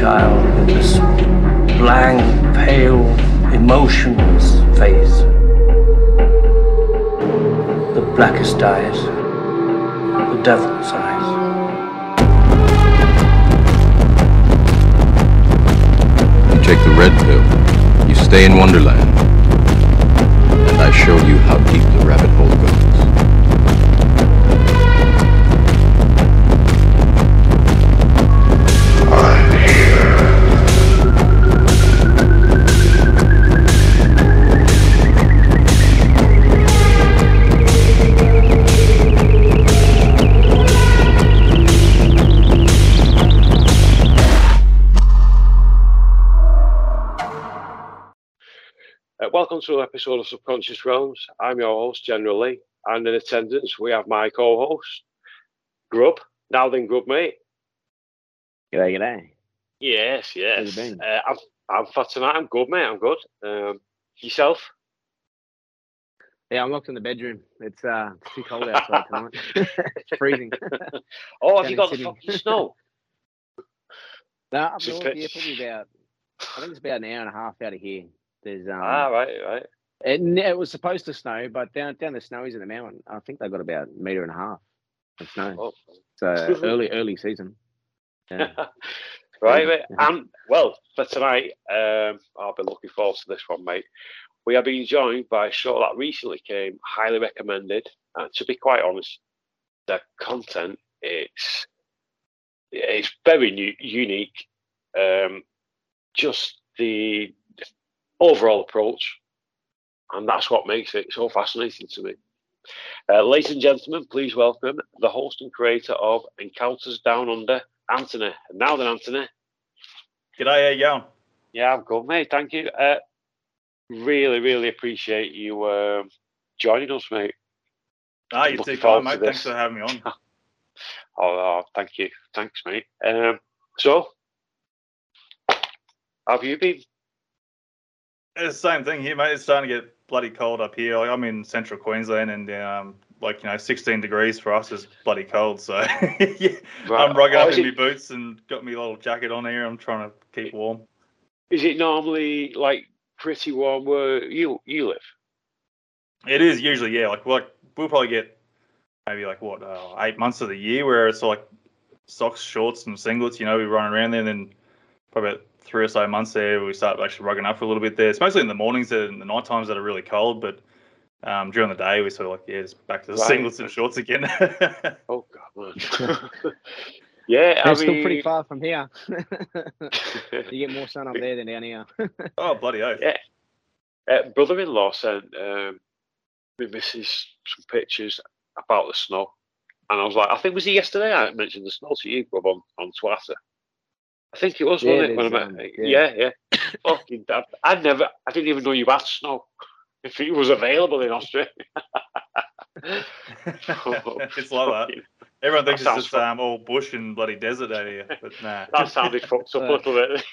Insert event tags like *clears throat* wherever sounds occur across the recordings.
child with this blank, pale, emotionless face. The blackest eyes, the devil's eyes. You take the red pill, you stay in Wonderland, and I show you how deep the rabbit hole goes. Welcome to an episode of Subconscious Realms. I'm your host, General Lee, and in attendance we have my co-host, Grub. Now then, Grub, mate. G'day, g'day. Yes, you yes. been? Uh, I'm, I'm for tonight. I'm good, mate. I'm good. Um, yourself? Yeah, I'm locked in the bedroom. It's uh it's too cold outside tonight. *laughs* it's freezing. *laughs* Oh, have Down you got the fucking snow? *laughs* no, up Just north, yeah, probably about I think it's about an hour and a half out of here. There's um ah, right, right. it, it was supposed to snow, but down down the snowies in the mountain, I think they got about a metre and a half of snow. Oh. So *laughs* early early season. Yeah. *laughs* right, mate. Yeah. And well, for tonight, um, I'll be looking forward to this one, mate. We are being joined by a show that recently came, highly recommended. And to be quite honest, the content it's it's very new, unique. Um, just the overall approach, and that's what makes it so fascinating to me. Uh, ladies and gentlemen, please welcome the host and creator of Encounters Down Under, Anthony. And now then, Anthony. G'day, how you going? Yeah, I'm good, mate. Thank you. Uh, really, really appreciate you um joining us, mate. Ah, you forward to mate. Thanks for having me on. *laughs* Oh, oh, thank you. Thanks, mate. Um, so, have you been? It's the same thing here, mate. It's starting to get bloody cold up here. Like, I'm in central Queensland, and um, like you know, 16 degrees for us is bloody cold. So *laughs* yeah, I'm rugging Oh, up in my boots and got my little jacket on here. I'm trying to keep warm. is it normally like pretty warm where you you live? It is usually, yeah. Like, like we'll probably get maybe like what uh, eight months of the year where it's like socks, shorts, and singlets. You know, we run around there. And then probably about three or so months there, we start actually rugging up for a little bit there. It's mostly in the mornings and the night times that are really cold, but um, during the day we sort of like yeah, just back to the Right. singlets and shorts again. *laughs* Oh God, *laughs* *laughs* yeah, I it's still pretty far from here. you get more sun up there than down here. oh bloody oath! Yeah. uh, brother-in-law sent um, me missus some pictures about the snow, and I was like, I think it was it yesterday I mentioned the snow to you, Bob, on, on Twitter. I think it was, Yeah, wasn't it? When I met, um, yeah, yeah. yeah. *coughs* Fucking dad. I never, I didn't even know you had snow. If it was available in Australia. *laughs* *laughs* it's like that. Everyone thinks That it's just um, all bush and bloody desert out here, but nah. *laughs* That sounded fucked up a little bit.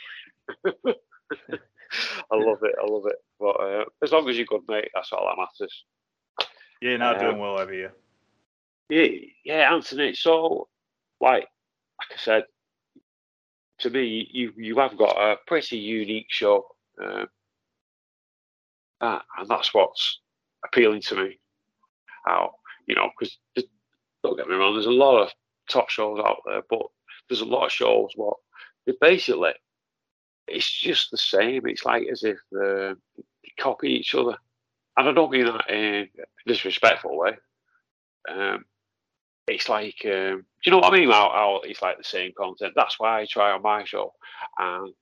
I love it. I love it. But uh, as long as you're good, mate, that's all that matters. yeah, no, Um, doing well over here. Yeah, yeah, Anthony. So, like, like I said, to me, you you have got a pretty unique show, uh, and that's what's appealing to me. How you know, because don't get me wrong, there's a lot of top shows out there, but there's a lot of shows what basically it's just the same. It's like as if uh, they copy each other, and I don't mean that in a disrespectful way. Um, it's like, um, do you know what I mean? It's like the same content. That's why I try on my show and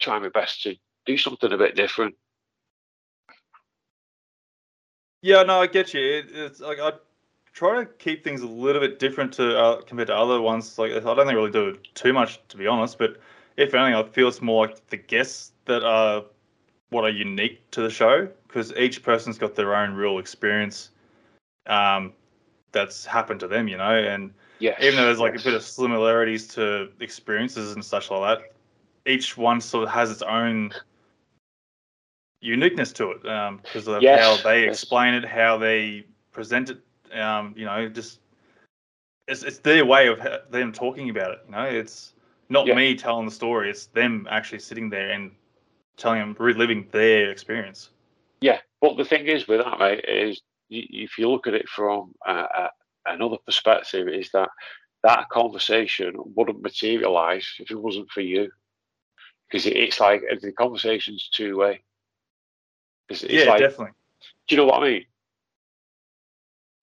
try my best to do something a bit different. Yeah, no, I get you. It, it's like I try to keep things a little bit different to uh, compared to other ones. Like I don't think I really do too much, to be honest. But if anything, I feel it's more like the guests that are what are unique to the show because each person's got their own real experience um, that's happened to them, you know. And Yeah. even though there's like a bit of similarities to experiences and such like that, each one sort of has its own uniqueness to it because of Yes, how they yes. explain it, how they present it. Um, you know, just it's it's their way of them talking about it. You know, it's not Yeah. me telling the story; it's them actually sitting there and telling them, reliving their experience. Yeah, but the thing is with that, mate, is if you look at it from uh, uh, another perspective, is that that conversation wouldn't materialize if it wasn't for you, because it's like the conversation's two way. It's, it's yeah, like, definitely. do you know what I mean?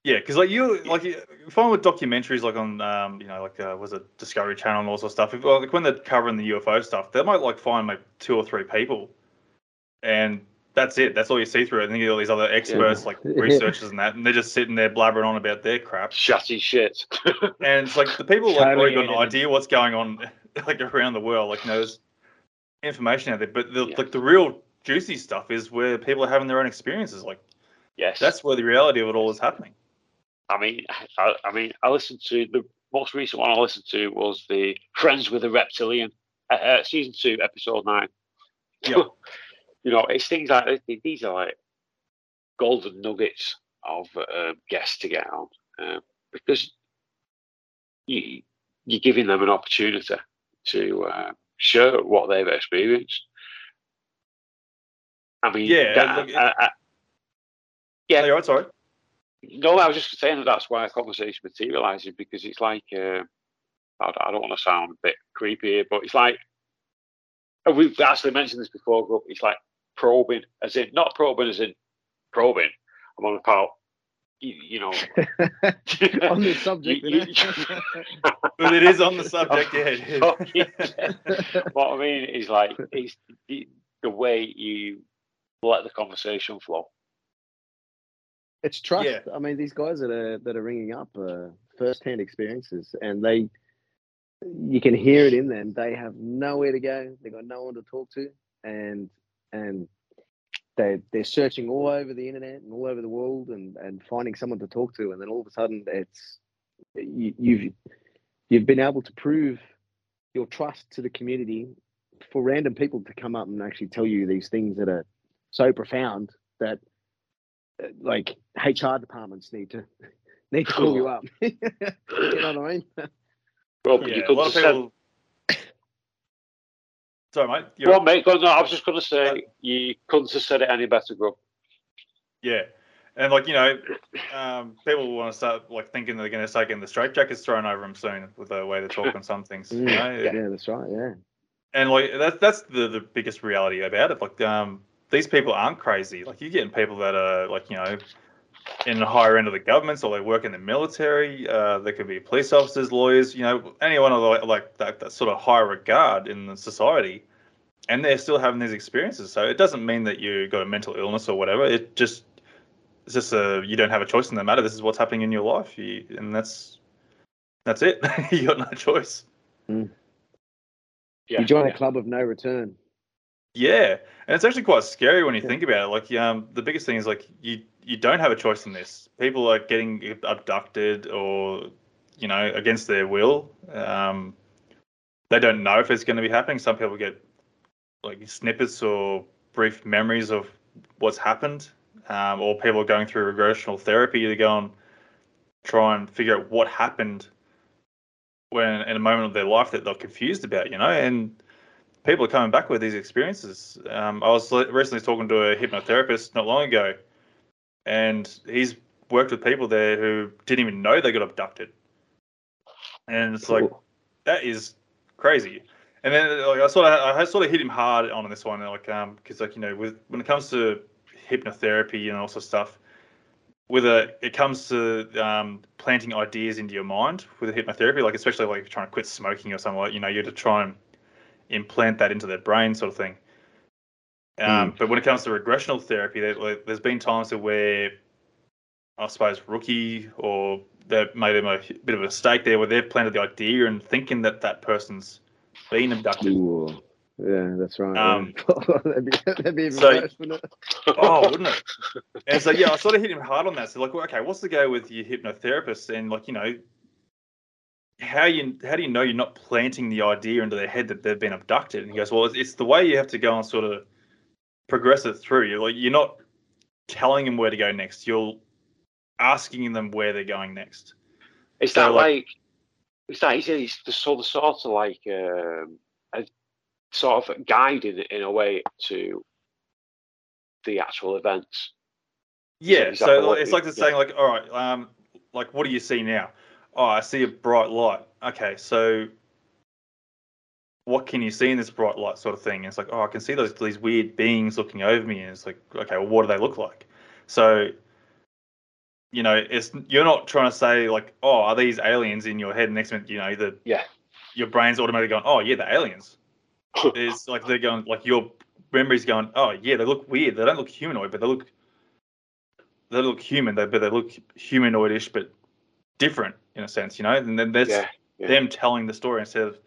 Yeah, because like you, like find with documentaries, like on, um, you know, like uh, was it Discovery Channel and all sorts of stuff. If, like when they're covering the UFO stuff, they might like find like two or three people, and that's it. That's all you see through it. And then you get all these other experts, like *laughs* Yeah. researchers and that, and they're just sitting there blabbering on about their crap. Chatty shit. *laughs* And it's like the people like Totally already got an idea what's going on, *laughs* like around the world. Like you know, there's information out there, but the, Yeah. like the real juicy stuff is where people are having their own experiences. Like yes, that's where the reality of it all is happening. I mean, I, I mean, I listened to the most recent one I listened to was the Friends with a Reptilian, uh, uh, season two, episode nine. Yep. You know, it's things like this- these are like golden nuggets of um, guests to get on um, because you, you're giving them an opportunity to uh, share what they've experienced. I mean, Yeah, that- look, I- I- yeah, Yeah, right, sorry. no, I was just saying that that's why a conversation materializes because it's like uh, I, don't want to sound a bit creepy here, but it's like and we've actually mentioned this before. Grub, it's like probing, as in not probing, as in probing. I'm on about *laughs* *laughs* you, you know. on this subject. You- you? *laughs* But it is on the subject, yeah. It is. yeah. what I mean is like it's the, the way you let the conversation flow. It's trust. Yeah. I mean, these guys that are that are ringing up uh, first-hand experiences, and they, you can hear it in them. They have nowhere to go. They got no one to talk to, and and they they're searching all over the internet and all over the world, and and finding someone to talk to, and then all of a sudden, it's you, you've you've been able to prove your trust to the community for random people to come up and actually tell you these things that are so profound that uh, like HR departments need to *laughs* need to call you up. *laughs* you know what I mean? Well, Yeah, you a couldn't lot of have people. Sorry, mate. You're... well, mate, no, I was just going to say you couldn't have said it any better, Grub. Yeah, and like you know, um, people want to start like thinking they're going to start getting the straitjackets thrown over them soon with the way they talk *laughs* on some things. You Mm, know? yeah. that's right. Yeah. and like that's that's the the biggest reality about it. Like um, these people aren't crazy. Like you're getting people that are like you know in the higher end of the governments or they work in the military. Uh, they could be police officers, lawyers. You know, anyone of the, like that, that sort of high regard in the society, and they're still having these experiences. So it doesn't mean that you got a mental illness or whatever. It just it's just a you don't have a choice in the matter. This is what's happening in your life, you, and that's that's it. *laughs* you got no choice. Yeah, you join yeah. a club of no return. Yeah, and it's actually quite scary when you Yeah. think about it. Like, um, the biggest thing is like you you don't have a choice in this. People are getting abducted or you know against their will. Um, they don't know if it's going to be happening. Some people get like snippets or brief memories of what's happened, um, or people are going through regressional therapy to go and try and figure out what happened when in a moment of their life that they're confused about. You know, and people are coming back with these experiences. Um, I was recently talking to a hypnotherapist not long ago, and he's worked with people there who didn't even know they got abducted, and it's like that is crazy. And then like I sort of I sort of hit him hard on this one, like um because like you know with when it comes to hypnotherapy and also stuff, with a it comes to um, planting ideas into your mind with a hypnotherapy, like especially like if you're trying to quit smoking or something like you know you're to try and implant that into their brain sort of thing. Um, But when it comes to regressional therapy, there, like, there's been times where I suppose rookie or they've made a bit of a mistake there where they've planted the idea and thinking that that person's been abducted. Ooh. Yeah, that's right. Um, *laughs* that'd, be, that'd be even so- worse, wouldn't it? oh, *laughs* wouldn't it? And so yeah, I sort of hit him hard on that. So like, well, okay, what's the go with your hypnotherapist? And like, you know, how you how do you know you're not planting the idea into their head that they've been abducted? And he goes, well, it's, it's the way you have to go and sort of progress it through. You're like, you're not telling them where to go next. You're asking them where they're going next. Is So, that like- like? Is that it? It's the sort of sort of like um, a sort of guide in a way to the actual events. Yeah, so the like, it's like the yeah. saying, like, all right, um, like, what do you see now? Oh, I see a bright light. Okay, so what can you see in this bright light, sort of thing? And it's like, oh, I can see those these weird beings looking over me, and it's like, okay, well, what do they look like? So, you know, it's you're not trying to say like, oh, are these aliens in your head? Next minute, you know, the Yeah. your brain's automatically going, oh yeah, the aliens. *laughs* It's like they're going, like your memory's going, oh yeah, they look weird. They don't look humanoid, but they look they look human, they, but they look humanoidish, but different in a sense, you know. And then that's Yeah, yeah. them telling the story instead of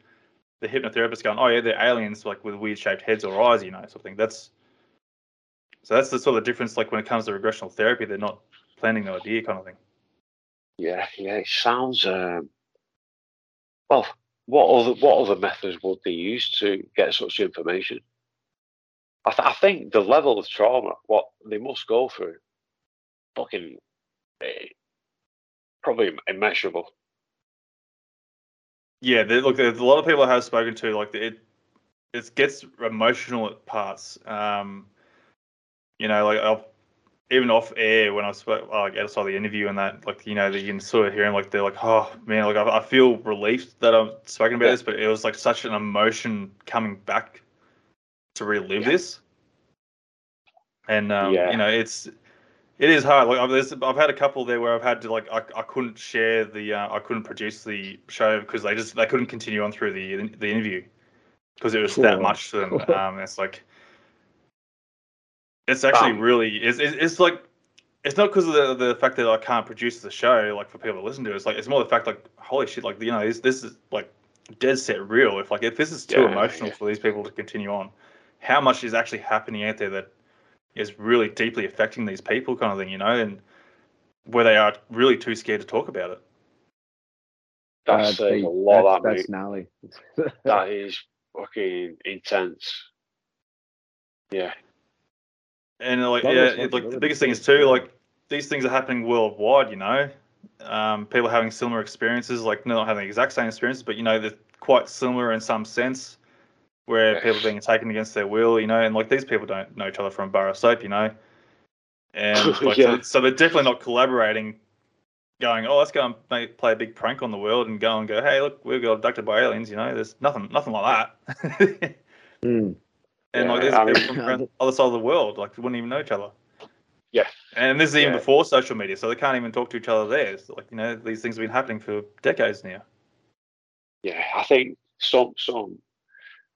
the hypnotherapist going, "Oh yeah, they're aliens, like with weird shaped heads or eyes," you know, sort of thing. That's so that's the sort of difference. Like when it comes to regressional therapy, they're not planting the idea, kind of thing. Yeah, yeah. It sounds. Um, well, what other what other methods would they use to get such information? I, th- I think the level of trauma, what they must go through, fucking, eh, probably immeasurable. Yeah, look, there's a lot of people I have spoken to. Like it, it gets emotional at parts. Um, you know, like I'll, even off air when I spoke, like outside the interview and that, like you know, that you can sort of hear them like they're like, oh man, like I, I feel relieved that I'm spoken about Yeah. this, but it was like such an emotion coming back to relive Yeah. this. And um, Yeah. you know, it's it is hard. Like I've, I've had a couple there where I've had to like I, I couldn't share the uh, I couldn't produce the show because they just they couldn't continue on through the the interview because it was that much to them. *laughs* Um, it's like it's actually Um, really it's, it's it's like it's not because of the the fact that I can't produce the show like for people to listen to. It's like it's more the fact like holy shit like you know this this is like dead set real. If like if this is too Yeah, emotional yeah. for these people to continue on, how much is actually happening out there that is really deeply affecting these people, kind of thing, you know, and where they are really too scared to talk about it. That Uh, the- a lot. that's, That, that's gnarly. *laughs* that is fucking intense. Yeah, And like, Lot of yeah, it, like the biggest thing is too. too, like these things are happening worldwide, you know. Um, people having similar experiences, like not having the exact same experience, but you know, they're quite similar in some sense, where people are being taken against their will, you know, and like these people don't know each other from a bar of soap, you know. And *laughs* like, Yeah. so, so they're definitely not collaborating, going, oh, let's go and make, play a big prank on the world and go and go, hey, look, we got abducted by aliens, you know. There's nothing, nothing like that. Mm. *laughs* And like Yeah, these I are mean- people from the other side of the world, like wouldn't even know each other. Yeah. And this is even Yeah. before social media, so they can't even talk to each other there. So, like you know, these things have been happening for decades now. yeah. I think some some.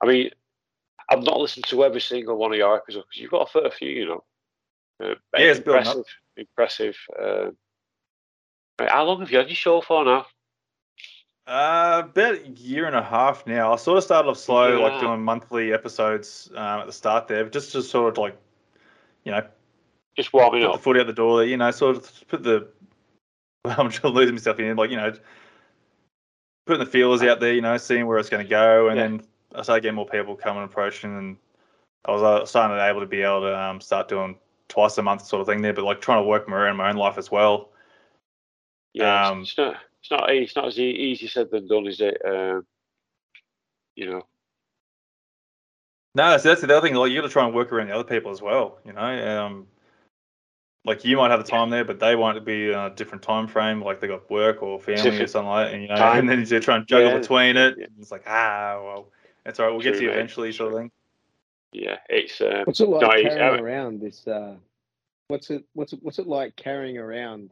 I mean, I've not listened to every single one of your episodes because you've got a fair few, you know. Uh, Yeah, up. impressive. Impressive. Uh, how long have you had your show for now? Uh, about a year and a half now. I sort of started off slow, Yeah. like doing monthly episodes um, at the start there, but just to sort of like, you know, Just warming put the up. foot out the door there, you know, sort of put the. *laughs* I'm just losing myself in, like you know, putting the feelers out there, you know, seeing where it's going to go, and Yeah. then I started getting more people coming and approaching, and I was uh, starting to able to be able to um, start doing twice a month sort of thing there, but like trying to work around my own life as well. Yeah, Um, it's not. It's not. It's not as easy said than done, is it? Um, you know. No, so that's the other thing. Like you got to try and work around the other people as well. You know, um, like you might have the time there, but they want to be on a different time frame. Like they got work or family or something like that. And, you know, time. and then you try and juggle Yeah. between it. Yeah. and It's like ah, well, it's all right. We'll get to you mate. eventually, sort of thing. Yeah, it's. Um, What's it like No, carrying uh, around this? Uh, what's it? What's it? What's it like carrying around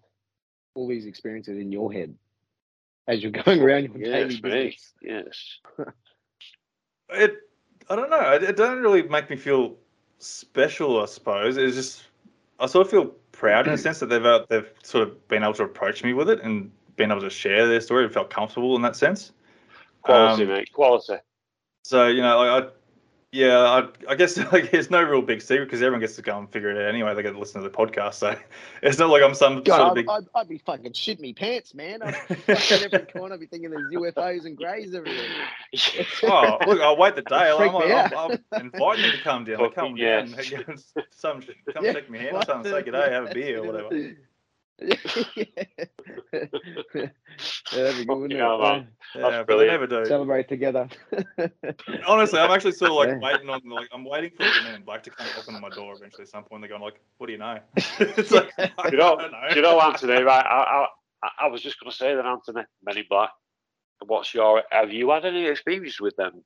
all these experiences in your head as you're going around your daily yes, mate. business? Yes. *laughs* It, I don't know. It, it doesn't really make me feel special. I suppose it's just I sort of feel proud in the *clears throat* sense that they've uh, they've sort of been able to approach me with it and been able to share their story and felt comfortable in that sense. Quality, Um, mate. Quality. So you know, like I, yeah, I, I guess *laughs* like it's no real big secret because everyone gets to go and figure it out anyway. They get to listen to the podcast, so *laughs* it's not like I'm some sort God, of I'd, big. I'd, I'd be fucking shit me pants, man. I'd *laughs* fucking every corner be thinking there's UFOs and greys everywhere. oh, look, I'll wait the day. I'm, Freak me like, out. I'm, I'm inviting you to come down. Like, come Fucking down, some come Yeah, shake me hand or something, say good day, have a beer or whatever. Yeah. yeah, *laughs* that'd be good, wouldn't Yeah, it? man. Yeah, brilliant. never do. Celebrate together. *laughs* Honestly, I'm actually sort of like Yeah. waiting on like I'm waiting for the men in black to come open on my door eventually at some point. They're going like, "What do you know?" *laughs* it's like, I You know, don't know. you know, Anthony. Right, I, I, I was just going to say that, Anthony. Men in Black. What's your? Have you had any experience with them?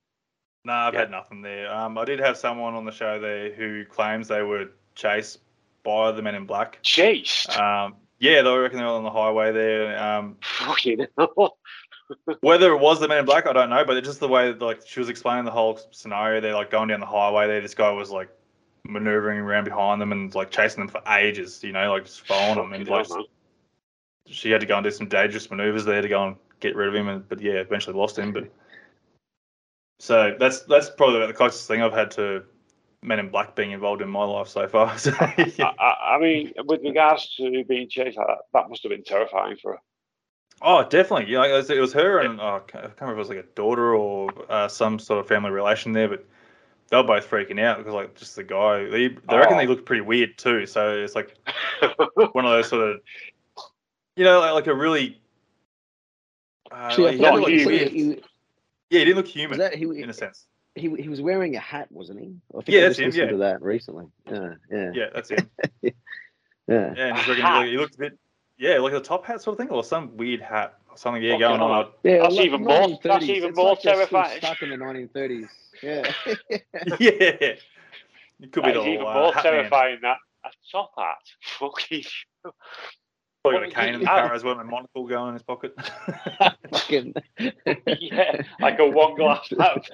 No, I've Yeah. had nothing there. Um, I did have someone on the show there who claims they were chased by the men in black. Chased. Um, yeah, they reckon they were on the highway there. Um, Fucking hell. *laughs* whether it was the men in black, I don't know, but it's just the way that, like she was explaining the whole scenario. They're like going down the highway there. This guy was like maneuvering around behind them and like chasing them for ages. You know, like just following them. And like, hell, she had to go and do some dangerous maneuvers there to go and get rid of him. And but yeah, eventually lost him. But *laughs* so that's that's probably about the closest thing I've had to Men in Black being involved in my life so far. *laughs* So, yeah. I, I, I mean, with regards to being chased, that, that must have been terrifying for her. Oh, definitely. Yeah, it was, it was her and oh, I can't remember if it was like a daughter or uh, some sort of family relation there, but they were both freaking out because like just the guy. They, they reckon Oh. they looked pretty weird too. So it's like *laughs* one of those sort of, you know, like, like a really. Uh, See, like, he thought didn't not look he, he, Yeah, he didn't look human that, he, in a sense. He, he was wearing a hat, wasn't he? I think Yeah, I that's just him, listened yeah. to that recently. Yeah, yeah, Yeah, that's him. *laughs* yeah. Yeah, and just reckon he, looked, a bit. Yeah, like a top hat sort of thing, or some weird hat or something. Yeah, Fucking going hell. on. Yeah, That's like even more- that's even It's more like they're still terrifying. Stuck in the 1930s. Yeah. *laughs* yeah, it could be the is even uh, more hat man. terrifying that a top hat. *laughs* Fucking. Probably got a cane in the I- car as well, and a monocle going in his pocket. Fucking. yeah, like a one glass hat.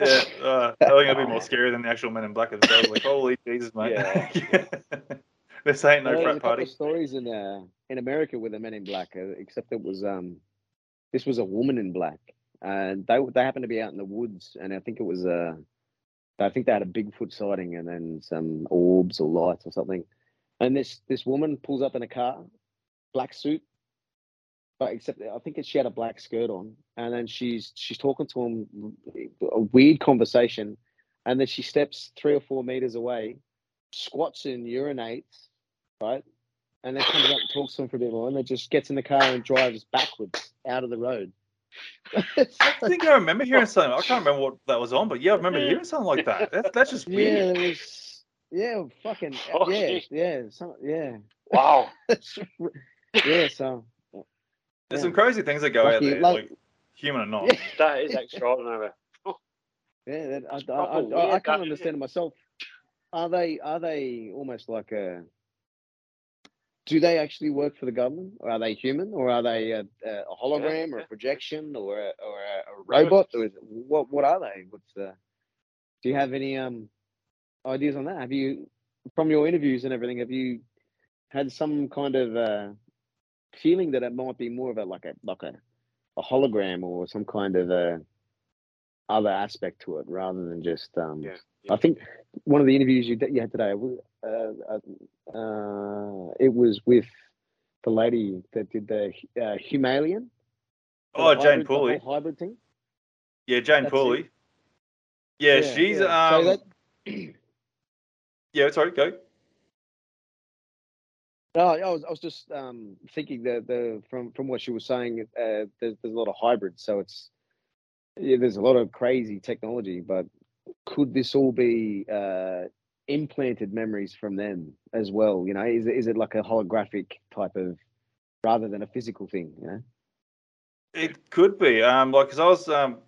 Yeah, *laughs* uh, I think that'd be more scary than the actual Men in Black. Like, holy *laughs* Jesus, mate! Yeah. *laughs* this ain't no Well, frat party. stories in uh, in America with the Men in Black, uh, except it was um, this was a woman in black, and they they happened to be out in the woods, and I think it was uh, I think they had a Bigfoot sighting, and then some orbs or lights or something, and this this woman pulls up in a car, black suit, but except I think she had a black skirt on, and then she's she's talking to him, a weird conversation, and then she steps three or four meters away, squats and urinates, right, and then comes up and talks to him for a bit more, and then just gets in the car and drives backwards out of the road. *laughs* I think I remember hearing something. I can't remember what that was on, but yeah, I remember hearing something like that. that that's just weird. there was. Yeah, fucking oh, yeah, Fucking- yeah, some, yeah, Wow. *laughs* yeah. So There's yeah. some crazy things that go out Lucky- there, like- like human or not. Yeah. *laughs* That is extraordinary. *laughs* Yeah, that, I, I, proper I, I, can't understand it myself. Are they are they almost like a? Do they actually work for the government, or are they human, or are they a, a hologram, or yeah. a projection, or a, or a, a robot, or is it, what what are they? What's the? Do you have any um ideas on that? Have you, from your interviews and everything, have you had some kind of uh, feeling that it might be more of a like a like a, a hologram or some kind of a other aspect to it rather than just um Yeah, I think one of the interviews you, you had today uh, uh, uh, it was with the lady that did the uh, Humalian. Oh, the Jane hybrid- Pooley. hybrid thing. Yeah, Jane That's Pooley. Yeah, she's yeah. um. So that, *clears throat* Yeah, sorry, go. No, I was I was just um, thinking that the from from what she was saying, uh, there's there's a lot of hybrids, so it's yeah, there's a lot of crazy technology, but could this all be uh, implanted memories from them as well? You know, is is it like a holographic type of rather than a physical thing? You know. It could be. Um, like, cause I was um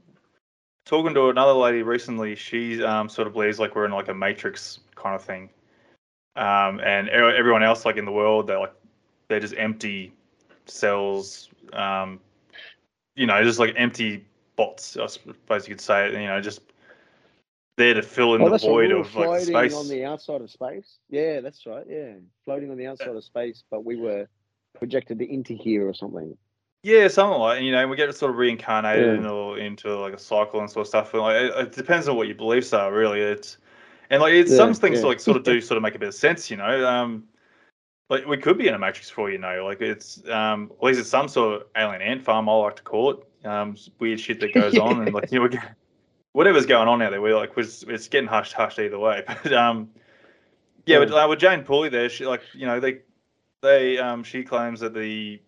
talking to another lady recently. She um sort of believes like we're in like a matrix kind of thing. Um, and everyone else like in the world, they're like they're just empty cells. Um, you know, just like empty bots. I suppose you could say it. You know, just there to fill in Oh, the void of like floating space. on the outside of space. Yeah, that's right. Yeah, floating on the outside of space, but we were projected into here or something. Yeah, something like you know, we get sort of reincarnated Yeah. into into like a cycle and sort of stuff. And like it, it depends on what your beliefs are, really. It's and like it's Yeah, some things yeah. like sort of do *laughs* sort of make a bit of sense, you know. Um, like we could be in a matrix for you know. Like it's um, at least it's some sort of alien ant farm. I like to call it. Um, weird shit that goes on and like *laughs* you know, whatever's going on out there, we're like it's, it's getting hushed, hushed either way. *laughs* But um, yeah, but uh, with Jane Pooley there, she like you know they they um she claims that the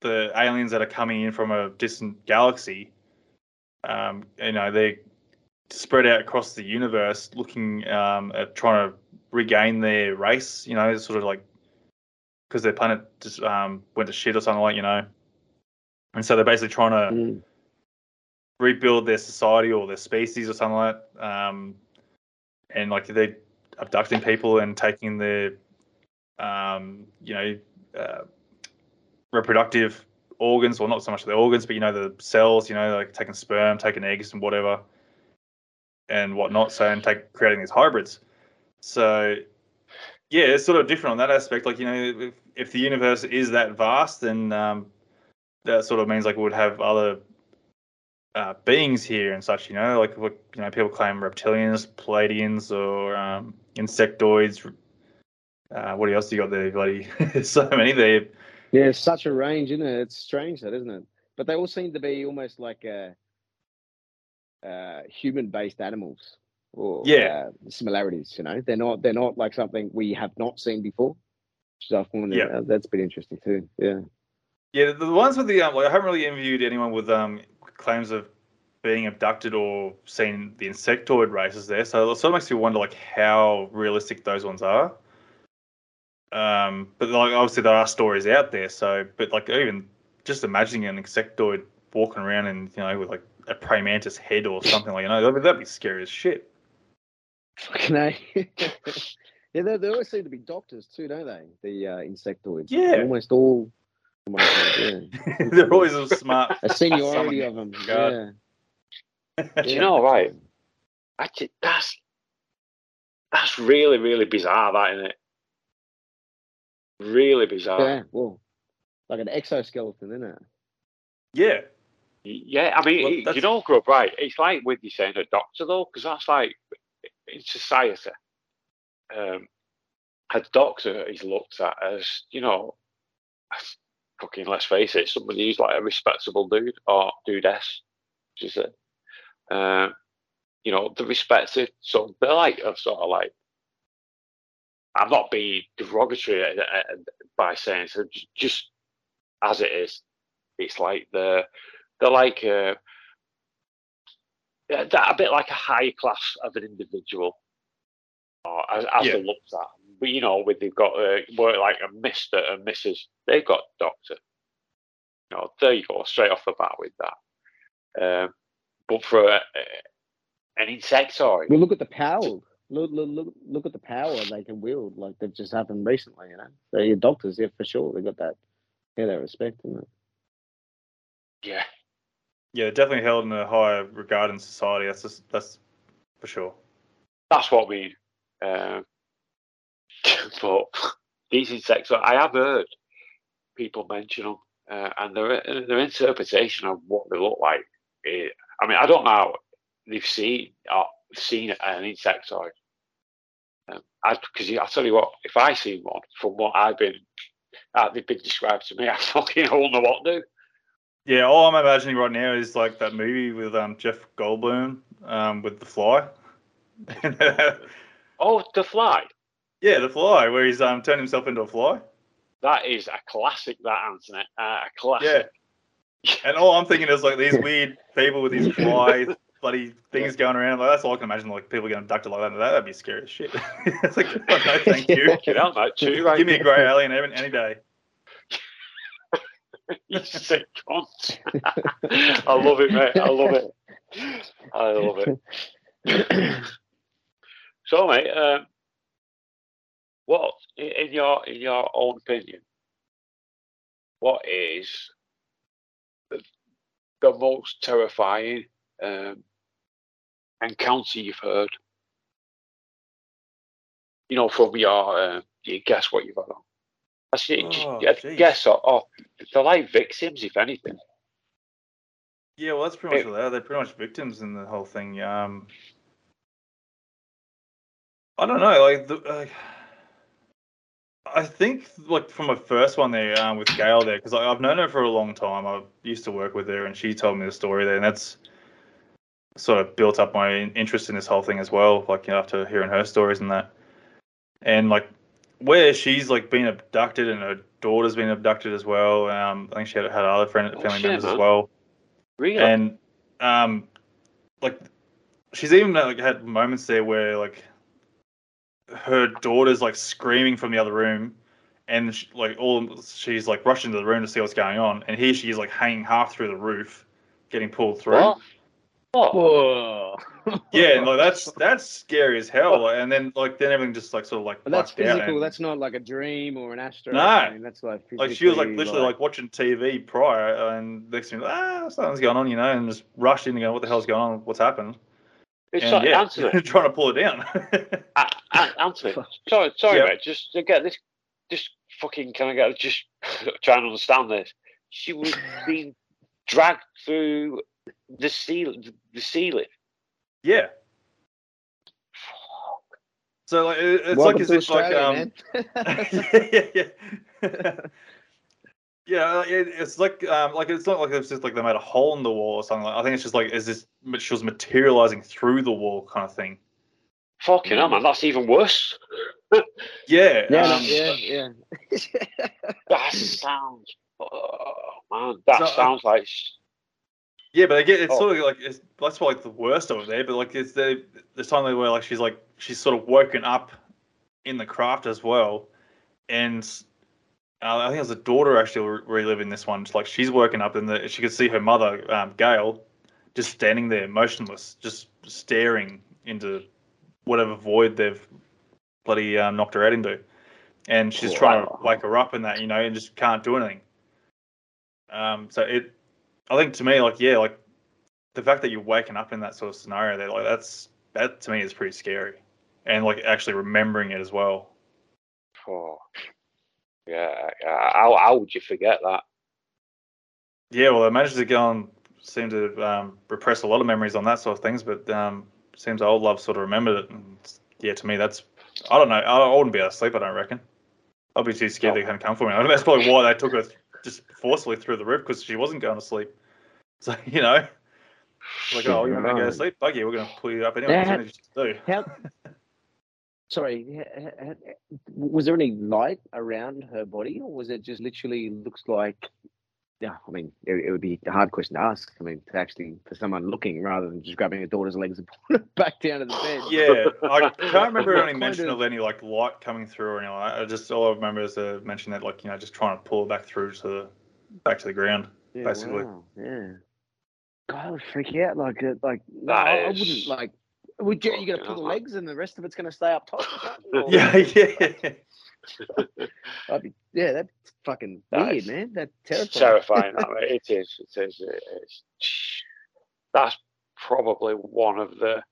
the aliens that are coming in from a distant galaxy. Um, you know, they spread out across the universe, looking um, at trying to regain their race. You know, sort of like because their planet just um, went to shit or something like you know, and so they're basically trying to Mm. rebuild their society or their species or something like that. Um, and like they're abducting people and taking their, um, you know, uh, reproductive organs, well, not so much the organs, but you know, the cells, you know, like taking sperm, taking eggs, and whatever, and whatnot. So and take creating these hybrids. So yeah, it's sort of different on that aspect. Like you know, if, if the universe is that vast, then um, that sort of means like we would have other uh, beings here and such. You know, like what you know, people claim reptilians, Pleiadians, or um, insectoids. Uh, what else do you got there, bloody? *laughs* so many there. Yeah, such a range, isn't it? It's strange, that isn't it? But they all seem to be almost like uh, uh, human-based animals, or Yeah. uh, similarities. You know, they're not they're not like something we have not seen before. So I find Yeah. uh, that's been interesting too. Yeah. Yeah, the, the ones with the um, like I haven't really interviewed anyone with um claims of being abducted or seen the insectoid races there, so it sort of makes you wonder like how realistic those ones are. Um, but like obviously there are stories out there, so but like even just imagining an insectoid walking around and you know with like a praying mantis head or something like you know that'd, that'd be scary as shit. Fucking A. *laughs* yeah, they, they always seem to be doctors too, don't they? The uh, insectoids. Yeah. They're almost all. almost, yeah. *laughs* They're always a smart. A seniority Someone- of them. God. Yeah. *laughs* Do you know, right? Actually, that's that's really, really bizarre, that isn't it? Really bizarre. Yeah. Well, like an exoskeleton, isn't it? yeah, Yeah, I mean, Well, it- you know, Grub, right? It's like with you saying a doctor, though, because that's like in society, um, a doctor is looked at as, you know, fucking, let's face it, somebody who's like a respectable dude or dudess, she said. Um, you know, the respected, so they're like, are sort of like, I'm not being derogatory uh, uh, by saying so, just as it is. It's like the they're like uh, yeah, that a bit like a high class of an individual, or as, as Yeah. they're looked at. But you know, with they've got uh, more like a Mister and Mrs. They've got Doctor. You know, there you go, straight off the bat with that. Um, but for a, an insectoid, Well, look at the power. Look, look, look, look at the power they can wield. Like they've just happened recently, you know. They're doctors, yeah, for sure. They got that, yeah, that respect, isn't it? yeah, yeah, definitely held in a higher regard in society. That's just, that's for sure. that's what we. Um, *laughs* but these insects, I have heard people mention them, uh, and their their interpretation of what they look like. eh, I mean, I don't know they've seen or seen an insectoid. Um, because I tell you what, if I see one from what I've been, uh, they've been described to me, *laughs* I fucking don't know what to do. Yeah, all I'm imagining right now is like that movie with um Jeff Goldblum um with the fly. *laughs* Oh, the fly. yeah, the fly, where he's um turned himself into a fly. That is a classic. That Anthony, uh, a classic. Yeah. And all I'm thinking is like these weird people with these fly bloody things going around. Like that's all I can imagine. Like people getting abducted like that. That'd be scary as shit. *laughs* it's like, oh, no, thank you. Get that too, right? Give me a grey alien any day. You sick cunt. I love it, mate. I love it. I love it. *clears throat* So, mate, um, what, in in your in your own opinion, what is the, the most terrifying um, encounter you've heard? You know, from your uh, you guess what you've had on. I see, Oh, jeez. guess or, or they're like victims, if anything. Yeah, well, that's pretty much It- what they are. They're pretty much victims in the whole thing. Um, I don't know. Like, the, uh, I think like from my first one there um, with Gail there, because I've known her for a long time. I used to work with her, and she told me the story there, and that's sort of built up my interest in this whole thing as well. Like you know, after hearing her stories and that, and like where she's like been abducted and her daughter's been abducted as well. Um, I think she had, had other friend, Oh, family shit, members as well, Really? and um, like she's even like had moments there where like her daughter's like screaming from the other room. And she, like all, she's like rushing to the room to see what's going on, and here she is like hanging half through the roof, getting pulled through. what? What? Whoa. Yeah, *laughs* and like that's that's scary as hell. And then like then everything just like sort of like But that's physical. and- That's not like a dream or an astro. No. I mean, that's like like she was like literally like watching TV prior, and next thing ah something's going on, you know, and just rushed in and go, what the hell's going on? What's happened? It's and like, yeah, Anthony, *laughs* trying to pull it down. A- A- Anthony, sorry, sorry, Yeah. mate. Just to get this, just fucking, can I get just *laughs* trying to understand this? She was being dragged through the ceiling, the ceiling. Yeah. So like it- it's Welcome like as to if like um *laughs* yeah, yeah, yeah. yeah, it, it's like um, like it's not like it's just like they made a hole in the wall or something. Like, I think it's just like is this she was materializing through the wall kind of thing. Fucking hell, man, that's even worse. *laughs* Yeah, yeah, um, yeah, yeah. *laughs* That sounds, oh, man, that So, uh, sounds like. Yeah, but again, it's Oh. sort of like it's that's probably like the worst of it there. But like it's the there's time where like she's like she's sort of woken up in the craft as well, and uh, I think it was the daughter actually re- reliving this one. Like she's woken up and the, she could see her mother, um, Gail, just standing there motionless, just staring into whatever void they've bloody um, knocked her out into, and she's trying to wake her up in that, you know, and just can't do anything. Um, so it, I think to me, like yeah, like the fact that you're waking up in that sort of scenario, there, like that's that to me is pretty scary, and like actually remembering it as well. Oh, yeah, yeah. How, how would you forget that? Yeah, well, I managed to go and seem to um, repress a lot of memories on that sort of things, but um, seems old love sort of remembered it. And yeah, to me, that's I don't know. I, I wouldn't be able to sleep. I don't reckon. I'd be too scared Oh. they can come for me. I that's probably why they took her just forcefully through the roof because she wasn't going to sleep. So *laughs* you know, like oh, you're going to go to sleep? buggy. we're going to pull you up anyway. Yeah. That's you just do. *laughs* How? Sorry, ha- ha- ha- was there any light around her body, or was it just literally looks like? Yeah, I mean, it, it would be a hard question to ask. I mean, to actually for someone looking rather than just grabbing a daughter's legs and *laughs* pulling her back down to the bed. Yeah, I *laughs* can't remember What any kind mention of- of any like light coming through or anything. Like. I just all I remember is the mention that like you know just trying to pull it back through to the back to the ground. Yeah, basically. wow, yeah. God, I would freak out. Like, uh, like no, That I, I is- wouldn't like. Would you? You gonna pull the legs and the rest of it's gonna stay up top? *laughs* Or Yeah, yeah. I'd *laughs* be, yeah, that's fucking That weird, man. That's terrifying. *laughs* terrifying. that, mate. *laughs* It is. It is. It is. That's probably one of the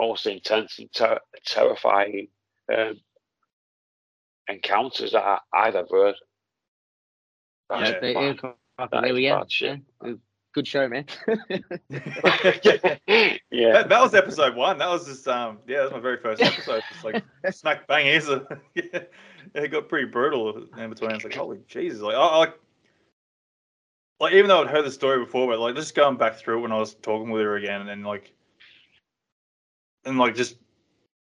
most intense and ter- terrifying um, encounters that I, I've ever heard. That's Yeah, they- bad. yeah, fucking, That there is we go. bad shit. Yeah, Good show, man. *laughs* *laughs* yeah. That, that was episode one. That was just um yeah, that was my very first episode. Just like *laughs* smack bang here's a yeah, it got pretty brutal in between. It's like holy Jesus, like I, I like like even though I'd heard the story before, but like just going back through it when I was talking with her again, and then like and like just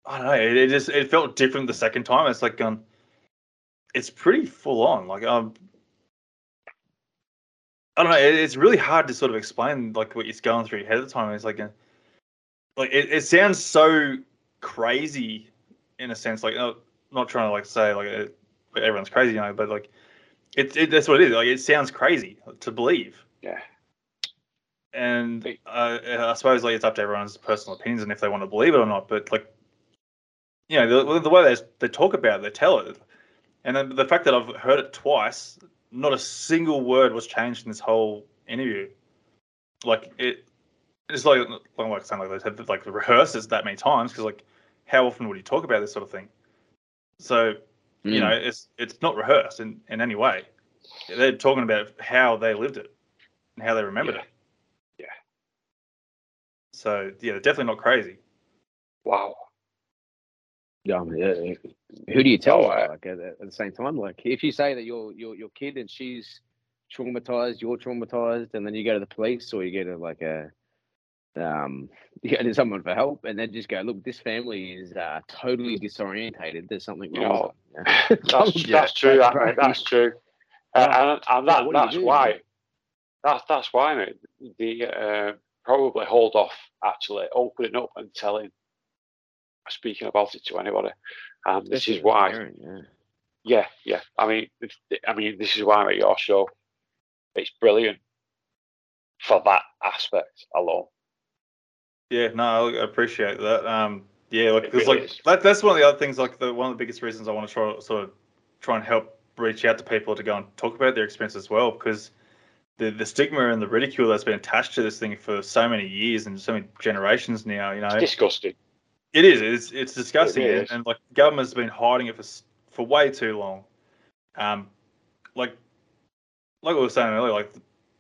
I don't know, it, it just it felt different the second time. It's like um, it's pretty full on. Like um, I don't know. It, it's really hard to sort of explain like what you're going through ahead of the time. It's like a, like it, it sounds so crazy in a sense. Like uh, not trying to like say like it, everyone's crazy, you know, but like it's it that's what it is. Like it sounds crazy to believe. Yeah. And uh, I suppose like it's up to everyone's personal opinions and if they want to believe it or not. But like, you know, the, the way they they talk about it, they tell it, and then the fact that I've heard it twice, not a single word was changed in this whole interview. Like it, it's like like like saying like they had like rehearsed this that many times because like how often would you talk about this sort of thing? So you Mm. know, it's it's not rehearsed in, in any way. They're talking about how they lived it and how they remembered Yeah. it. Yeah. So yeah, they're definitely not crazy. Wow. Yeah, I mean, uh, who do you tell? Oh, I- like at, at the same time, like if you say that your your your kid and she's traumatized, you're traumatized, and then you go to the police or you get a like a um, *laughs* you go to someone for help, and then just go, look, this family is uh, totally disorientated. There's something wrong. with them." *laughs* *laughs* That's, that's true. that's that, right. That's true. Uh, and and that, what that's do, why. man? That's that's why mate, they uh, probably hold off actually opening up and telling, speaking about it to anybody. And this Especially is as why. yeah. Yeah, yeah. I mean, I mean, this is why I'm at your show. It's brilliant for that aspect alone. Yeah, no, I appreciate that. Um, yeah, like really like that, that's one of the other things. Like the one of the biggest reasons I want to try sort of try and help reach out to people to go and talk about their experience as well, because the the stigma and the ridicule that's been attached to this thing for so many years and so many generations now. You know, It's disgusting. It is. It's it's disgusting, really and, and like government's been hiding it for for way too long. Um, like like we were saying earlier, like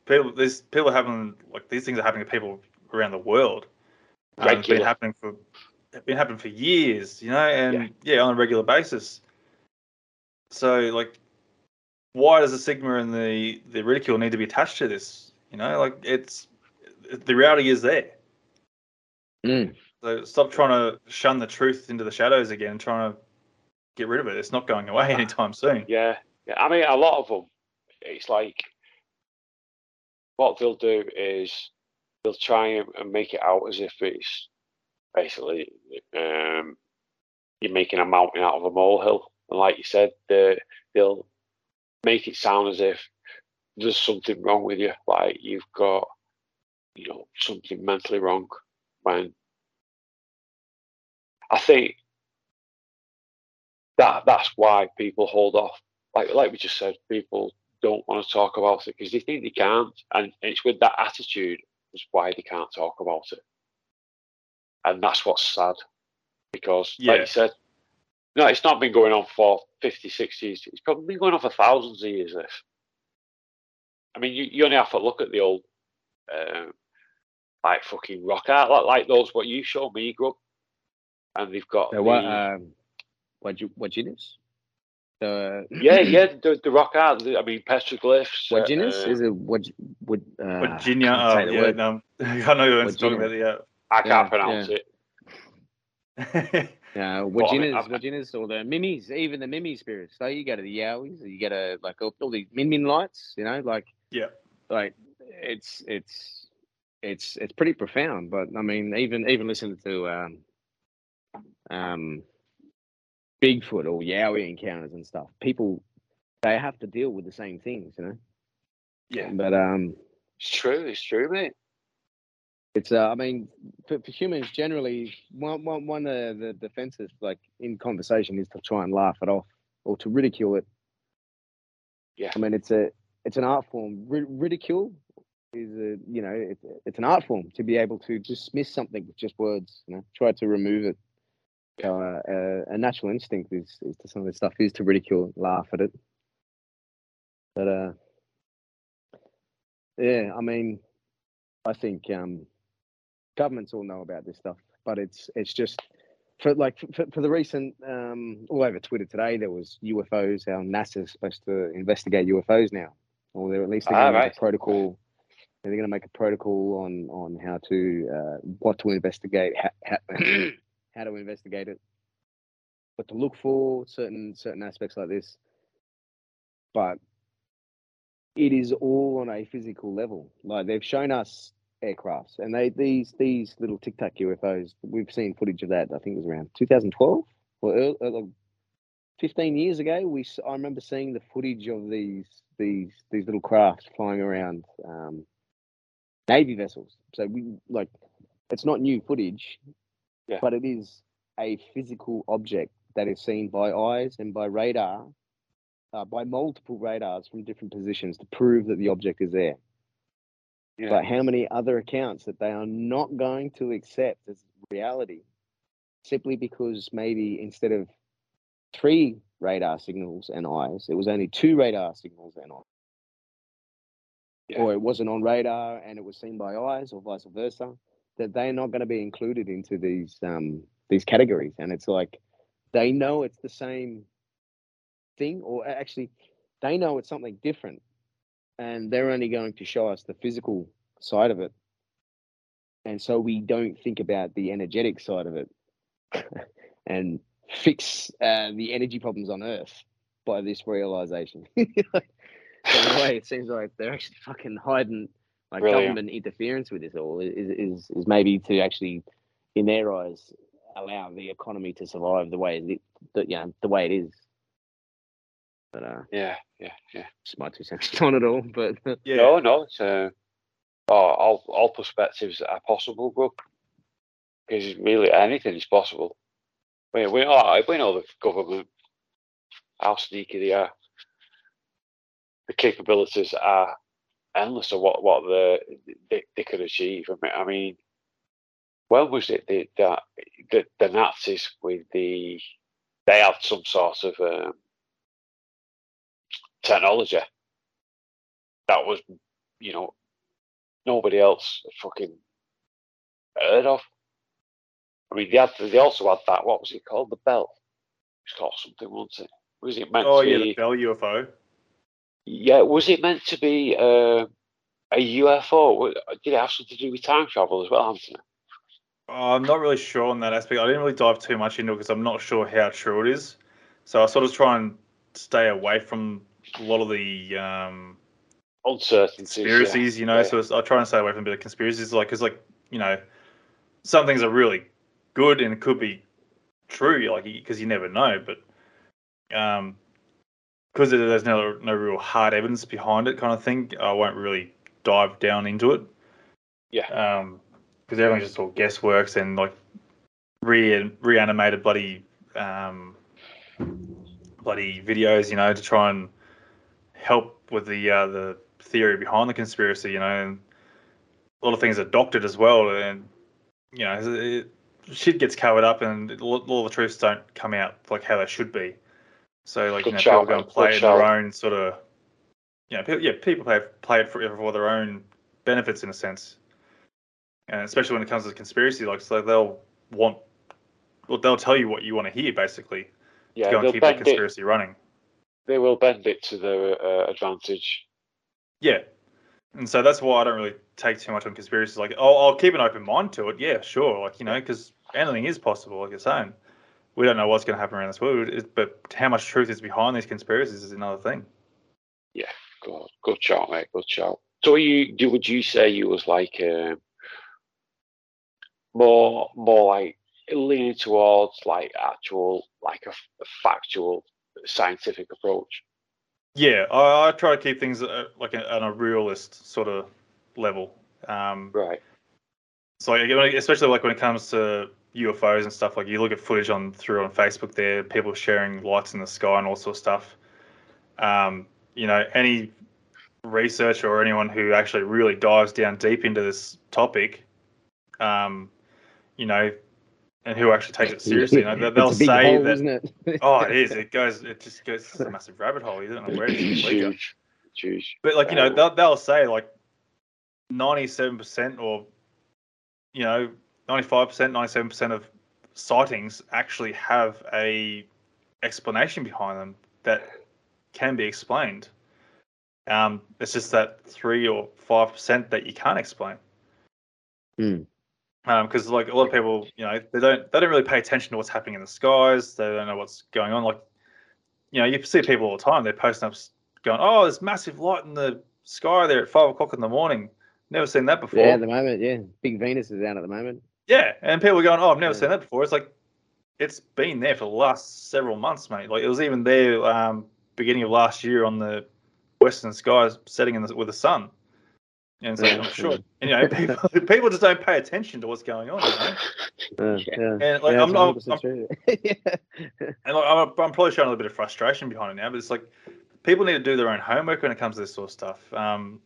people, these people are having like these things are happening to people around the world. Um, it's been happening for been happening for years, you know, and yeah. on a regular basis. So like, why does the stigma and the the ridicule need to be attached to this? You know, like it's the reality is there. Mm. So stop trying to shun the truth into the shadows again trying to get rid of it. It's not going away anytime soon. Yeah, yeah. I mean, a lot of them, it's like what they'll do is they'll try and, make it out as if it's basically um, you're making a mountain out of a molehill, and like you said, they they'll make it sound as if there's something wrong with you, like you've got you know something mentally wrong. When I think that that's why people hold off. Like like we just said, people don't want to talk about it because they think they can't, and it's with that attitude is why they can't talk about it. And that's what's sad, because like you said, no, it's not been going on for 50, 60 years. It's probably been going on for thousands of years. This. I mean, you, you only have to look at the old, um, like fucking rock art, like, like those what you showed me, Grub, and they've got So what? the- Um, what you what genus? The *laughs* yeah, yeah, the, the rock art. the- I mean, petroglyphs. What genus uh, is it? What what? Uh, Virginia, can't oh, say the yeah, word. no, *laughs* I know you're talking Virginia. about I can't yeah, pronounce yeah. it. *laughs* Yeah, Uh, Well, I mean, Wajinas, I'm- Wajinas, or the Mimis, even the Mimi spirits. So you go to the Yowies, you get a like all, all these Min Min lights, you know, like Yeah. like it's it's it's it's pretty profound. But I mean, even even listening to um um Bigfoot or Yowie encounters and stuff, people they have to deal with the same things, you know. yeah, But um, It's true. It's true, mate. It's uh, I mean, for, for humans generally, one one one of the defenses, like in conversation, is to try and laugh it off or to ridicule it. Yeah. I mean, it's a it's an art form. Ri- ridicule is a you know it's it's an art form to be able to dismiss something with just words. You know, try to remove it. So, uh, a natural instinct is, is to some of this stuff is to ridicule, laugh at it. But uh, yeah, I mean, I think um, governments all know about this stuff, but it's it's just for like for, for the recent um, all over Twitter today there was UFOs. How NASA's supposed to investigate UFOs now, or they're at least they're Ah, going to make right. a protocol. They're going to make a protocol on on how to uh, what to investigate, how, how, *clears throat* how to investigate it, what to look for, certain certain aspects like this. But it is all on a physical level. Like they've shown us aircrafts, and they these these little Tic Tac UFOs. We've seen footage of that. I think it was around 2012 or early, uh, 15 years ago. We I remember seeing the footage of these these these little crafts flying around um, navy vessels. So we like it's not new footage, Yeah. but it is a physical object that is seen by eyes and by radar, uh, by multiple radars from different positions to prove that the object is there. Yeah. But how many other accounts that they are not going to accept as reality simply because maybe instead of three radar signals and eyes, it was only two radar signals and eyes. Yeah. Or it wasn't on radar and it was seen by eyes or vice versa, that they're not going to be included into these um, these categories. And it's like they know it's the same thing, or actually they know it's something different and they're only going to show us the physical side of it. and so we don't think about the energetic side of it *laughs* and fix uh, the energy problems on Earth by this realization. *laughs* so in a way, it seems like they're actually fucking hiding like Brilliant. government interference with this all is, is is maybe to actually, in their eyes, allow the economy to survive the way it, the, you know, the way it is. But uh, Yeah, yeah, yeah. just my two cents on it all. But *laughs* Yeah. No, no, it's uh, oh, all all perspectives are possible, bro. Because really anything is possible. We we know we know the government how sneaky they are. The capabilities are endless of what what the they, they could achieve. I mean, I mean, when was it the that the, the Nazis with the they had some sort of um, technology that was you know nobody else fucking heard of. I mean, they had they also had that. What was it called? The bell. It's called something, wasn't it? Was it meant Oh to yeah, be? the Bell UFO. Yeah, was it meant to be uh, a UFO? Did it have something to do with time travel as well, Anthony? Oh, I'm not really sure on that aspect. I didn't really dive too much into it because I'm not sure how true it is. So I sort of try and stay away from a lot of the um, Uncertainties. yeah. conspiracies, you know. Yeah. So I try and stay away from a bit of conspiracies, like because like you know, some things are really good and it could be true, like because you never know. But um, because there's no no real hard evidence behind it, kind of thing, I won't really dive down into it. Yeah. Um, because everything's just all guessworks and like re reanimated bloody um bloody videos, you know, to try and help with the uh, the theory behind the conspiracy, you know, and a lot of things are doctored as well, and you know, it, shit gets covered up, and all, all the truths don't come out like how they should be. So, like, you know, shout, people go and play Good it in their shout. own sort of, you know, people, yeah, people play play it for, for their own benefits in a sense, and especially when it comes to conspiracy, like, so they'll want, well, they'll tell you what you want to hear, basically, to Yeah, go and keep that bend it. conspiracy running. They will bend it to their uh, advantage. Yeah. And so that's why I don't really take too much on conspiracies. Like, I'll, I'll keep an open mind to it. Yeah, sure. Like, you know, because anything is possible, like you're saying. We don't know what's going to happen around this world, but how much truth is behind these conspiracies is another thing. Yeah, good, good shot, mate. Good shot. So, you do would you say you was like um, more, more like leaning towards like actual, like a, a factual, scientific approach? Yeah, I, I try to keep things uh, like a, on a realist sort of level. Um, Right. So especially like when it comes to UFOs and stuff, like you look at footage on through on Facebook, there people sharing lights in the sky and all sorts of stuff. Um, you know, any researcher or anyone who actually really dives down deep into this topic, um, you know, and who actually takes it seriously, you know, they- *laughs* they'll it's a big say hole, that. it? *laughs* Oh, it is. *laughs* It goes. It just goes. It's a massive rabbit hole. You don't know where it's It's to lead huge. Huge. But like you know, they'll, they'll say like ninety-seven percent or you know ninety-five percent, ninety-seven percent of sightings actually have a explanation behind them that can be explained. Um, it's just that three or five percent that you can't explain. Because like a lot of people, you know, they don't they don't really pay attention to what's happening in the skies. They don't know what's going on. Like, you know, you see people all the time. They're posting up, going, "Oh, there's massive light in the sky there at five o'clock in the morning. Never seen that before." Yeah, at the moment, yeah. Big Venus is out at the moment. Yeah, and people are going, "Oh, I've never Yeah. seen that before." It's like it's been there for the last several months, mate. Like it was even there um, beginning of last year on the western skies, setting in the, with the sun. And so Yeah, I'm sure, and, you know, *laughs* people, people just don't pay attention to what's going on. You know? Yeah. And like yeah, I'm, it's I'm, 100% *laughs* yeah. and like, I'm, I'm probably showing a little bit of frustration behind it now, but it's like people need to do their own homework when it comes to this sort of stuff. Um,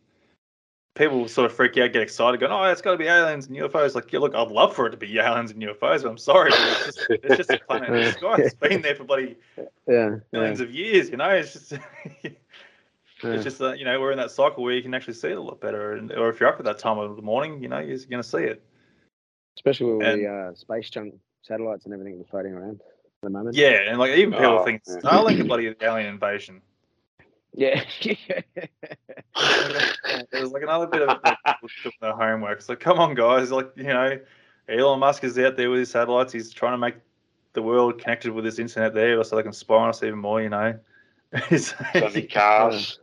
people sort of freak out, get excited, going, "Oh, it's got to be aliens and UFOs." Like, yeah, look, I'd love for it to be aliens and UFOs, but I'm sorry, it's just, it's just a planet in the *laughs* sky. It's been there for bloody Yeah, yeah, millions of years, you know. It's just, *laughs* yeah. it's just that you know we're in that cycle where you can actually see it a lot better, and or if you're up at that time of the morning, you know, you're going to see it. Especially with and- the uh, space junk satellites and everything that's floating around at the moment. Yeah, and like even people Oh, think yeah. Starlink a bloody alien invasion. Yeah. *laughs* it was like another bit of doing the homework. It's like, come on, guys. Like, you know, Elon Musk is out there with his satellites. He's trying to make the world connected with this internet there so they can spy on us even more, you know. *laughs* Sending cars.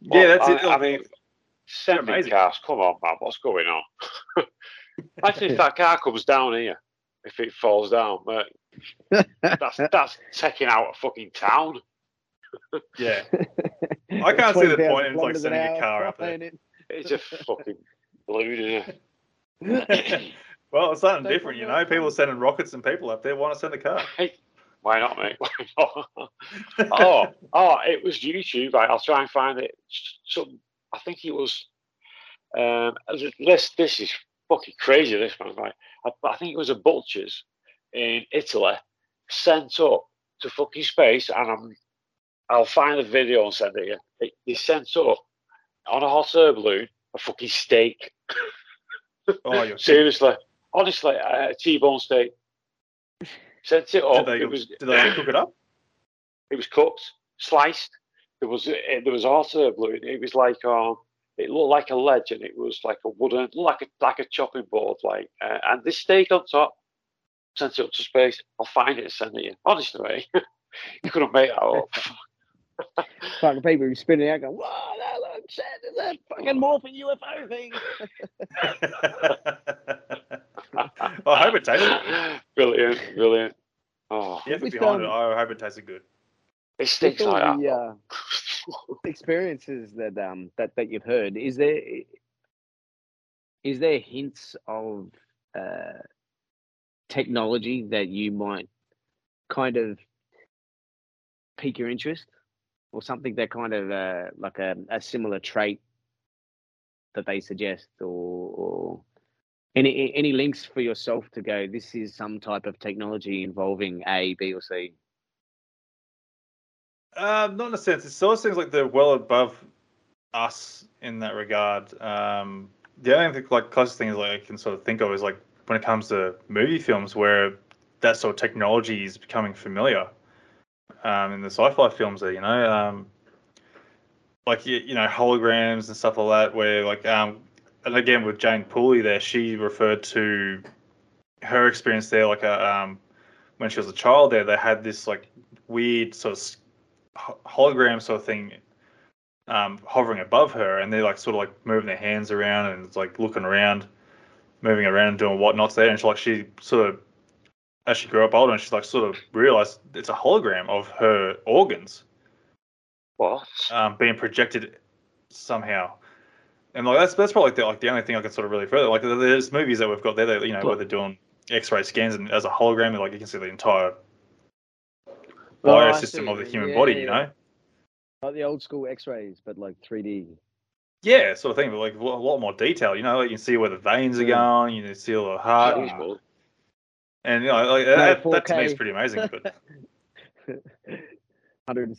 yeah, that's I, it. I mean, sending cars. Come on, man. What's going on? *laughs* Imagine if that car comes down here. If it falls down, mate. That's that's taking out a fucking town. Yeah. *laughs* I can't see the point in, like, kilometres an sending a car up there. flying. It's a fucking balloon. Isn't *laughs* well, it's something Don't different, you know. People are sending rockets and people up there. Why not send a car? *laughs* it? Why not, mate? Why not? oh, oh, it was YouTube. Right, I'll try and find it. Some, I think it was. Um, this this is fucking crazy. This one, right? I, I think it was a butcher's in Italy sent up to fucking space, and I'm. I'll find the video and send it you. They, sent up on a hot air balloon a fucking steak. Oh, you're *laughs* Seriously, honestly, a T-bone steak. Sent it up. Did they, it was did they cook it up? *coughs* it was cooked, sliced. There was a, there was also balloon. It was like um, it looked like a ledge, and it was like a wooden, like a like a chopping board, like uh, and this steak on top. Sent it up to space. I'll find it and send it you. Honestly, mate, *laughs* you couldn't make that up. *laughs* *laughs* Fucking people who spinning out going, whoa, that look, shit, is that fucking morphing UFO thing? *laughs* I hope it tastes good. brilliant, brilliant. Oh, The effort With, behind it, um, I hope it tasted good. it With stinks like that. the uh, experiences that um that, that you've heard, is there is there hints of uh, technology that you might kind of pique your interest, or something that kind of uh, like a, a similar trait that they suggest, or, or any any links for yourself to go? This is some type of technology involving A, B, or C. Um, not in a sense. It sort of seems like they're well above us in that regard. Um, the only thing, like closest thing is like I can sort of think of is like when it comes to movie films where that sort of technology is becoming familiar. Um, in the sci-fi films, there, you know, um, like you, you know holograms and stuff like that. Where like, um, and again with Jane Pooley, there, she referred to her experience there, like a um, when she was a child. There, they had this like weird sort of hologram sort of thing um, hovering above her, and they're like sort of like moving their hands around and like looking around, moving around, and doing whatnots there. And she like she sort of as she grew up older, and she like sort of realized it's a hologram of her organs What? um, being projected somehow. And like that's that's probably the, like the only thing I can sort of really further like there's movies that we've got there that you know where they're doing X-ray scans and as a hologram like you can see the entire Oh, I biosystem see. of the human Yeah, body yeah, you know Like the old school X-rays, but like 3D. yeah sort of thing but like a lot more detail you know like you can see where the veins are going you can see all the heart Jeez, and, you know like that, that to me is pretty amazing but *laughs*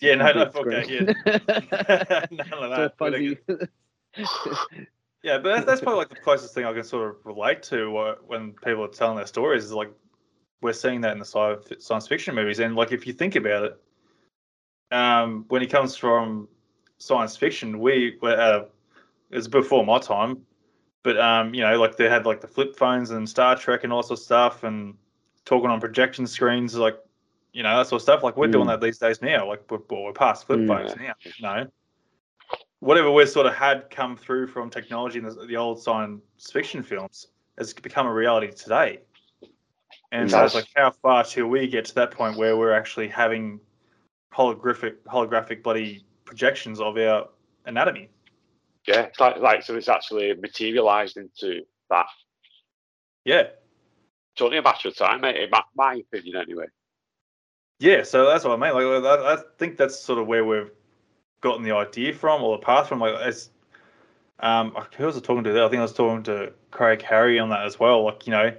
Yeah, no, no, bit okay, screen. none of that fuzzy. *laughs* Yeah, but that's, that's probably like the closest thing I can sort of relate to uh, when people are telling their stories is like we're seeing that in the sci- science fiction movies, and like if you think about it, um, when it comes from science fiction, we were uh, it's before my time, but um, you know, like they had like the flip phones and Star Trek and all sorts of stuff, and talking on projection screens, like you know that sort of stuff. Like we're doing Mm. that these days now. Like we're, we're past flip Mm. phones now. You know, whatever we sort of had come through from technology in the, the old science fiction films has become a reality today. And so it's like, how far till we get to that point where we're actually having holographic, holographic bloody projections of our anatomy? Yeah, like, like so it's actually materialised into that. Yeah, It's only a matter of time, mate. In my, opinion, anyway. yeah. So that's what I mean. Like, I, I think that's sort of where we've gotten the idea from, or the path from. Like, as um, who was I talking to there? I think I was talking to Craig Harry on that as well. Like, you know,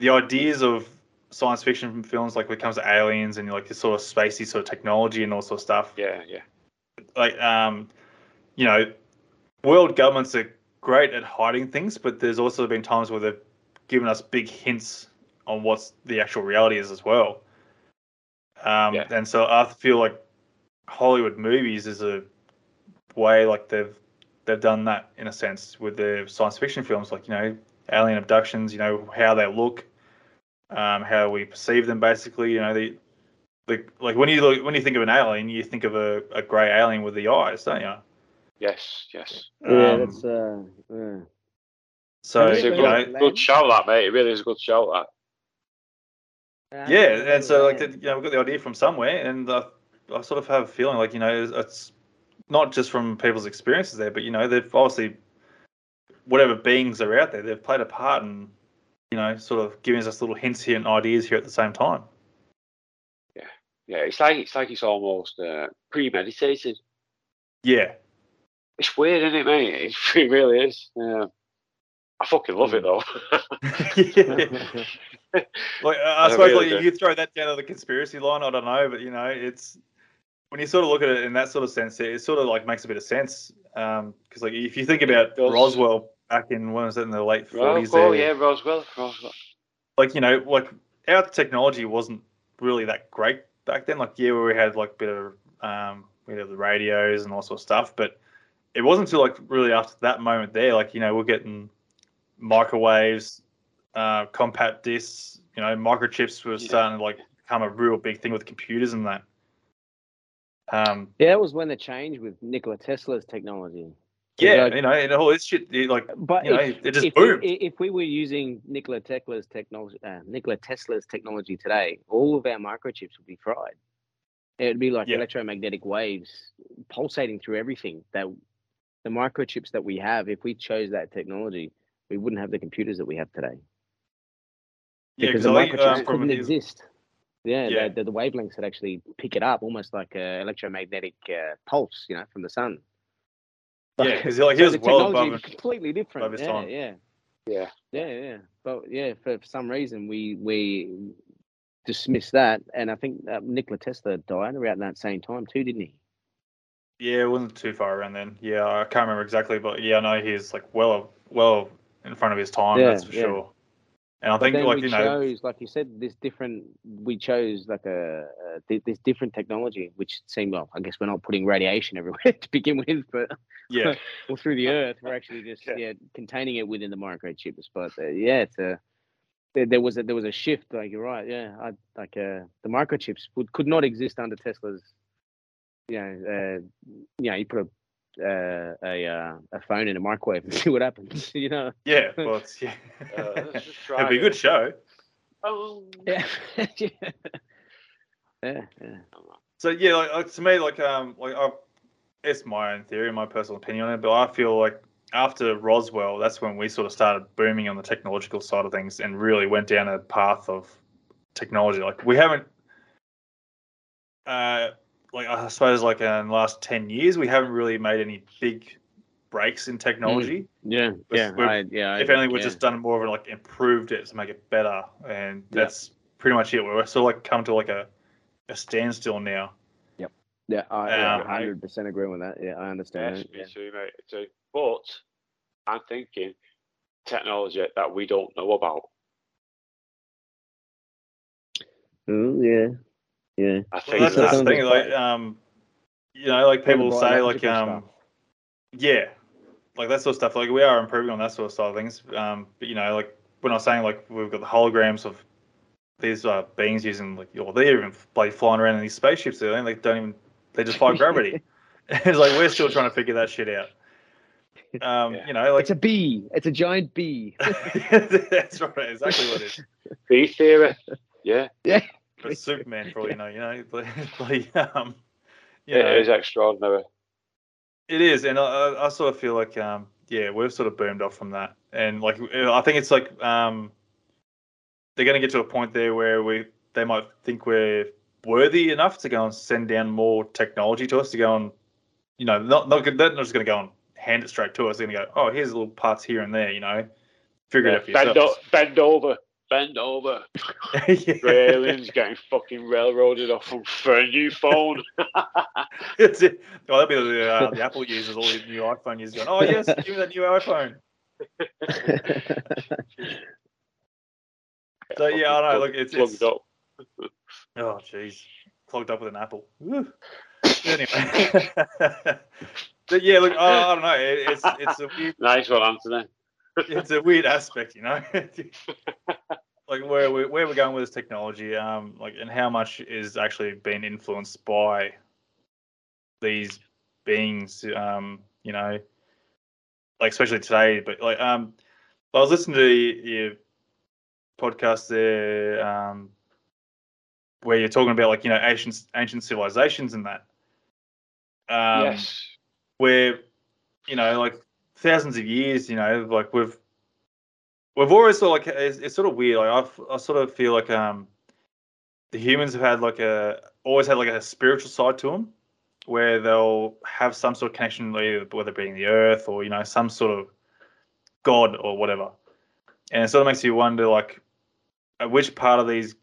the ideas of science fiction films, like when it comes to aliens and like this sort of spacey sort of technology and all sort of stuff. Yeah, yeah. like um you know world governments are great at hiding things but there's also been times where they've given us big hints on what the actual reality is as well um Yeah. and so i feel like hollywood movies is a way like they've they've done that in a sense with the science fiction films, like you know, alien abductions. You know how they look, um, how we perceive them. Basically, you know, the, the like when you look when you think of an alien, you think of a, a grey alien with the eyes, don't you? Yes, yes. Yeah, Um, that's uh, yeah. So It's a good, know, good shout, that mate. It really is a good shout, that. yeah, and so like the, you know we got the idea from somewhere, and uh, I sort of have a feeling like you know it's, it's not just from people's experiences there, but you know they've obviously whatever beings are out there, they've played a part in you know sort of giving us little hints here and ideas here at the same time. Yeah, yeah, it's like it's like it's almost uh, premeditated. Yeah, It's weird, isn't it, mate? It, *laughs* it really is. Yeah. I fucking love it though. *laughs* *laughs* Like I, I I suppose really like you throw that down to the conspiracy line. I don't know, but you know, it's when you sort of look at it in that sort of sense, it, it sort of like makes a bit of sense. Because like if you think about does. Roswell back in when was it in the late forties, oh, there, yeah, Roswell, Roswell. like you know, like our technology wasn't really that great back then. Like yeah, we had like a bit of um, we had the radios and all sort of stuff, but it wasn't until like really after that moment there, like you know, we're getting microwaves, uh, compact discs, you know, microchips were Yeah. starting to like become a real big thing with computers and that. Um, Yeah, that was when the change with Nikola Tesla's technology. yeah, Like- you know, and all this shit, like But You know, if, it just if, boomed. We, if we were using Nikola Tesla's technology, uh, Nikola Tesla's technology today, all of our microchips would be fried. It would be like Yeah. electromagnetic waves pulsating through everything. That the microchips that we have, if we chose that technology, we wouldn't have the computers that we have today yeah, because because the I, microchips um, couldn't exist. Yeah, Yeah. The, the, the wavelengths would actually pick it up, almost like an electromagnetic uh, pulse, you know, from the sun. yeah, because like he *laughs* So was well technology above completely different. above yeah, time. yeah. Yeah. Yeah, yeah, but yeah, for, for some reason we we dismissed that, and I think uh, Nikola Tesla died around that same time too, didn't he? Yeah, it wasn't too far around then. Yeah, I can't remember exactly, but yeah, I know he's like well, well in front of his time. Yeah, that's for yeah. sure. And I But think like you know, chose, like you said, this different. We chose like a, a thi- this different technology, which seemed well. I guess we're not putting radiation *laughs* everywhere to begin with, but yeah, *laughs* all through the *laughs* earth, we're actually just Yeah. yeah, containing it within the microchips. But uh, yeah, it's a there, there was a there was a shift. Like you're right. Yeah, I, like uh, the microchips would could not exist under Tesla's. You know, uh, you know, you put a uh, a uh, a phone in a microwave and *laughs* see what happens. *laughs* You know. yeah, well, it's, *laughs* yeah. Uh, let's just try It'd be a good show. Oh. Yeah. yeah. Yeah. Yeah. So yeah, like, like to me, like um, like I, it's my own theory, my personal opinion on it, but I feel like after Roswell, that's when we sort of started booming on the technological side of things and really went down a path of technology. Like we haven't, uh, like I suppose, like in the last ten years, we haven't really made any big breaks in technology. Yeah. Yeah. We've- I, yeah. If agree, only we've yeah. just done more of it, like improved it to make it better, and Yeah. that's pretty much it. We're sort of like come to like a, a standstill now. Yep. Yeah, I Um, hundred percent agree with that. Yeah, I understand. Yes, that, me yeah. too, mate. Too. But I'm thinking technology that we don't know about. Mm, yeah. Yeah. I Well, think that's, that's the thing. Like, um, you know, like people say, like, um, yeah, like that sort of stuff. Like, we are improving on that sort of side of things. Um, but you know, like when I was saying, like, we've got the holograms of these uh, beings using, like, or they're even like flying around in these spaceships. They they don't even they just defy *laughs* gravity. *laughs* it's like we're still trying to figure that shit out. Um, Yeah. you know, like It's a bee. It's a giant bee. *laughs* that's right, exactly what it is. B theory. Yeah. Yeah, But Superman, for all you know, you know, *laughs* like, *laughs* like um, you it know, is extraordinary. It is, and I, I- I sort of feel like, um, yeah, we've sort of boomed off from that, and like I think it's like um, they're going to get to a point there where we they might think we're worthy enough to go and send down more technology to us to go and, you know, not not good they're not just going to go and hand it straight to us. They're going to go, oh, here's little parts here and there, you know, figure Yeah, it out for bend, yourself. o- bend over. Bend over. *laughs* yeah. Aliens getting fucking railroaded off for a new phone. *laughs* It's it. Well, that'll be the, uh, the Apple users, all the new iPhone users going, oh yes, give me that new iPhone. *laughs* So yeah, I know. Look, it's, Plugged it's up. oh jeez, clogged up with an apple. Woo. anyway, But yeah, look, I, I don't know. It, it's it's a weird Nice one, Anthony. *laughs* it's a weird aspect, you know. *laughs* like where we where we're going with this technology, um, like and how much is actually being influenced by these beings, um, you know, like especially today. But like, um, I was listening to your podcast there, um, where you're talking about like you know ancient ancient civilizations and that. Um, yes. where you know like thousands of years you know like we've we've always sort of like it's, it's sort of weird like I've, i sort of feel like um the humans have had like a always had like a spiritual side to them where they'll have some sort of connection either whether it being the earth or you know some sort of god or whatever. And it sort of makes you wonder like at which part of these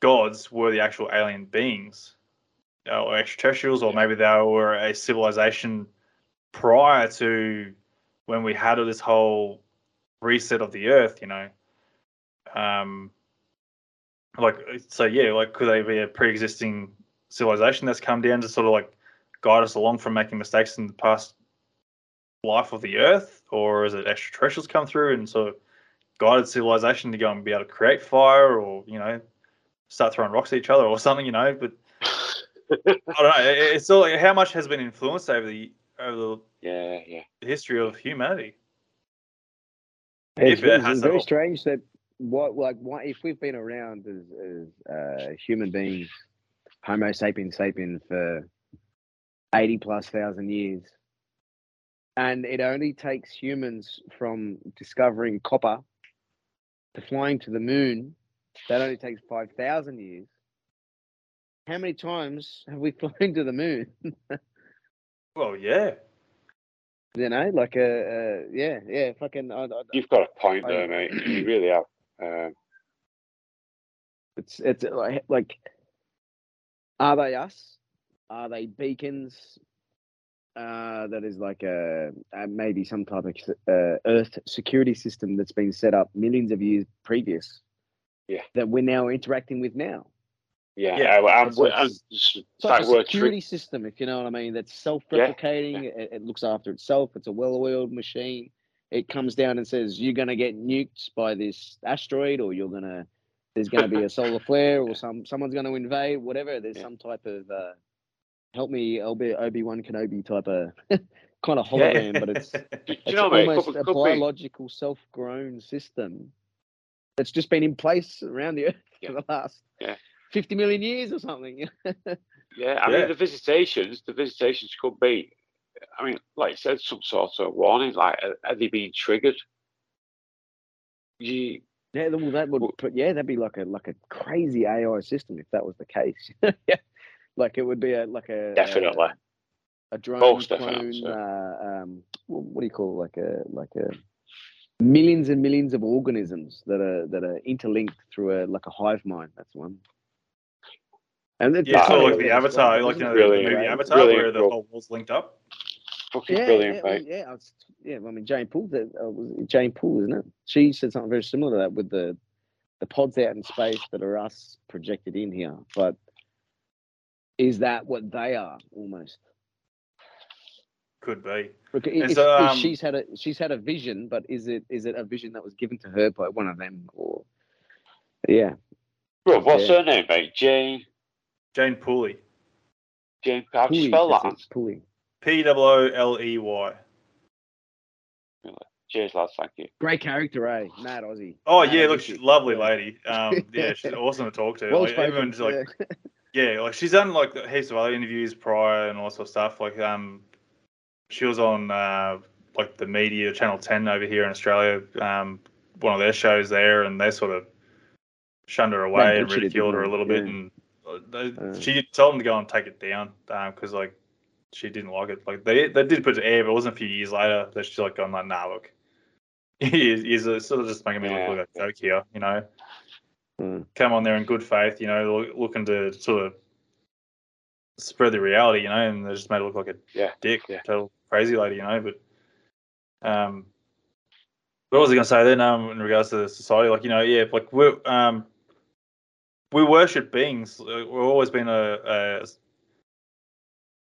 gods were the actual alien beings uh, or extraterrestrials or maybe they were a civilization prior to when we had this whole reset of the earth you know um like so yeah like could they be a pre-existing civilization that's come down to sort of like guide us along from making mistakes in the past life of the earth? Or is it extraterrestrials come through and sort of guided civilization to go and be able to create fire or you know start throwing rocks at each other or something you know? But *laughs* i don't know. It's all like how much has been influenced over the over the yeah, yeah. The history of humanity It's, If it it's very all. strange that what like what if we've been around as, as uh, human beings, Homo sapiens sapien for eighty plus thousand years, and it only takes humans from discovering copper to flying to the moon. That only takes five thousand years. How many times have we *laughs* flown to the moon? well yeah you know, like a uh, uh, yeah, yeah, fucking. I, I, You've got a point I- there, mate. *clears throat* You really have. Um, It's it's like like are they us? Are they beacons? Uh, that is like a, a maybe some type of uh, Earth security system that's been set up millions of years previous. Yeah. That we're now interacting with now. Yeah, Yeah, I, I'm, so I'm, it's- It's like a security trick. system, if you know what I mean. That's self-replicating. It, it looks after itself. It's a well-oiled machine. It comes down and says you're going to get nuked by this asteroid, or you're going to there's going to be a *laughs* solar flare, or some someone's going to invade. Whatever. There's Yeah. some type of uh, help me, Obi Wan Kenobi type of *laughs* kind of Yeah. hologram, but it's *laughs* Do you know, almost Could, a could be, biological, self-grown system that's just been in place around the Earth Yeah. for the last Yeah. fifty million years or something. *laughs* yeah. I Yeah. mean, the visitations, the visitations could be. I mean, like I said, some sort of warning. Like, are, are they being triggered? You, Yeah, well, that would, Well- but yeah, that'd be like a like a crazy AI system if that was the case. *laughs* yeah, like it would be a like a definitely. a, a drone Most clone. definitely, Uh, um, what do you call it? like a like a millions and millions of organisms that are that are interlinked through a like a hive mind. That's one. And it's yeah, sort of Oh, like the Avatar, it's like you know, Brilliant, the movie right? Avatar, Brilliant, where the whole world's linked up. Fucking Yeah, brilliant, yeah, mate. yeah, I was, yeah. I mean, Jane Poole, that uh, was it Jane Poole, isn't it? She said something very similar to that with the the pods out in space that are us projected in here. But is that what they are almost? Could be. Look, if, so, if um, she's had a she's had a vision, but is it is it a vision that was given to her by one of them or? Yeah, Bro, what's Yeah. her name, mate? Jane. Jane Pooley. Jane. How do you Pooley, spell that's that? it, Pooley. P O O L E Y. Cheers, lads. Thank you. Great character, eh? Mad Aussie. Oh Mad yeah, look, she's lovely lady. *laughs* Um, yeah, she's awesome to talk to. Well like, spoken. even just like yeah. *laughs* yeah, like she's done like heaps of other interviews prior and all that sort of stuff. Like um, she was on uh like the media Channel Ten over here in Australia. Um, one of their shows there, and they sort of shunned her away and ridiculed her a little they? bit, and they, Uh. she told them to go and take it down because like she didn't like it. Like they they did put it to air, but it wasn't a few years later that she's like going like, nah, look. He's, he's uh, sort of just making me Yeah. look like a joke here, you know Mm. come on there in good faith, you know, look, looking to sort of spread the reality, you know, and they just made it look like a Yeah, dick, yeah. total crazy lady, you know. But um, what was I going to say then? Um, in regards to the society, like you know, yeah, like we um, we worship beings. Uh, We've always been a,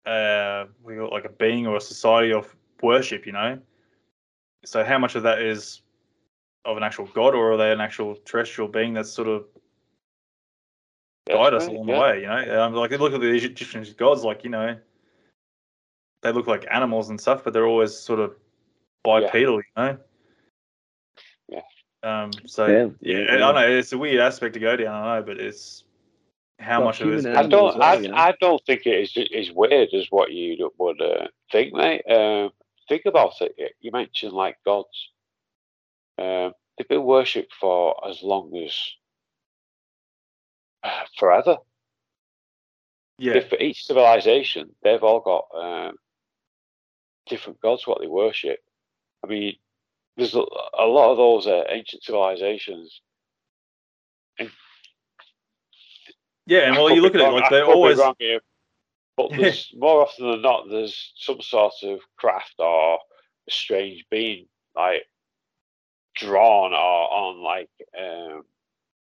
a uh, we got like a being or a society of worship, you know. So how much of that is of an actual god, or are they an actual terrestrial being that's sort of guide us along yeah. the way? You know, um, like look at the Egyptian gods, like you know, they look like animals and stuff, but they're always sort of bipedal, you know. Yeah. Um. So Yeah, yeah, yeah, I know it's a weird aspect to go down. I know, but it's how Well, much of it is. I don't. well, I, you know? I don't think it is as weird as what you would uh, think, mate. Um, think about it. You mentioned like gods. Um, they've been worshipped for as long as uh, forever. Yeah. If- For each civilization, they've all got um, different gods what they worship. I mean, there's a, a lot of those uh, ancient civilizations. Yeah, and well, you look at it like they're always wrong here, but *laughs* there's more often than not there's some sort of craft or a strange being like drawn or on like um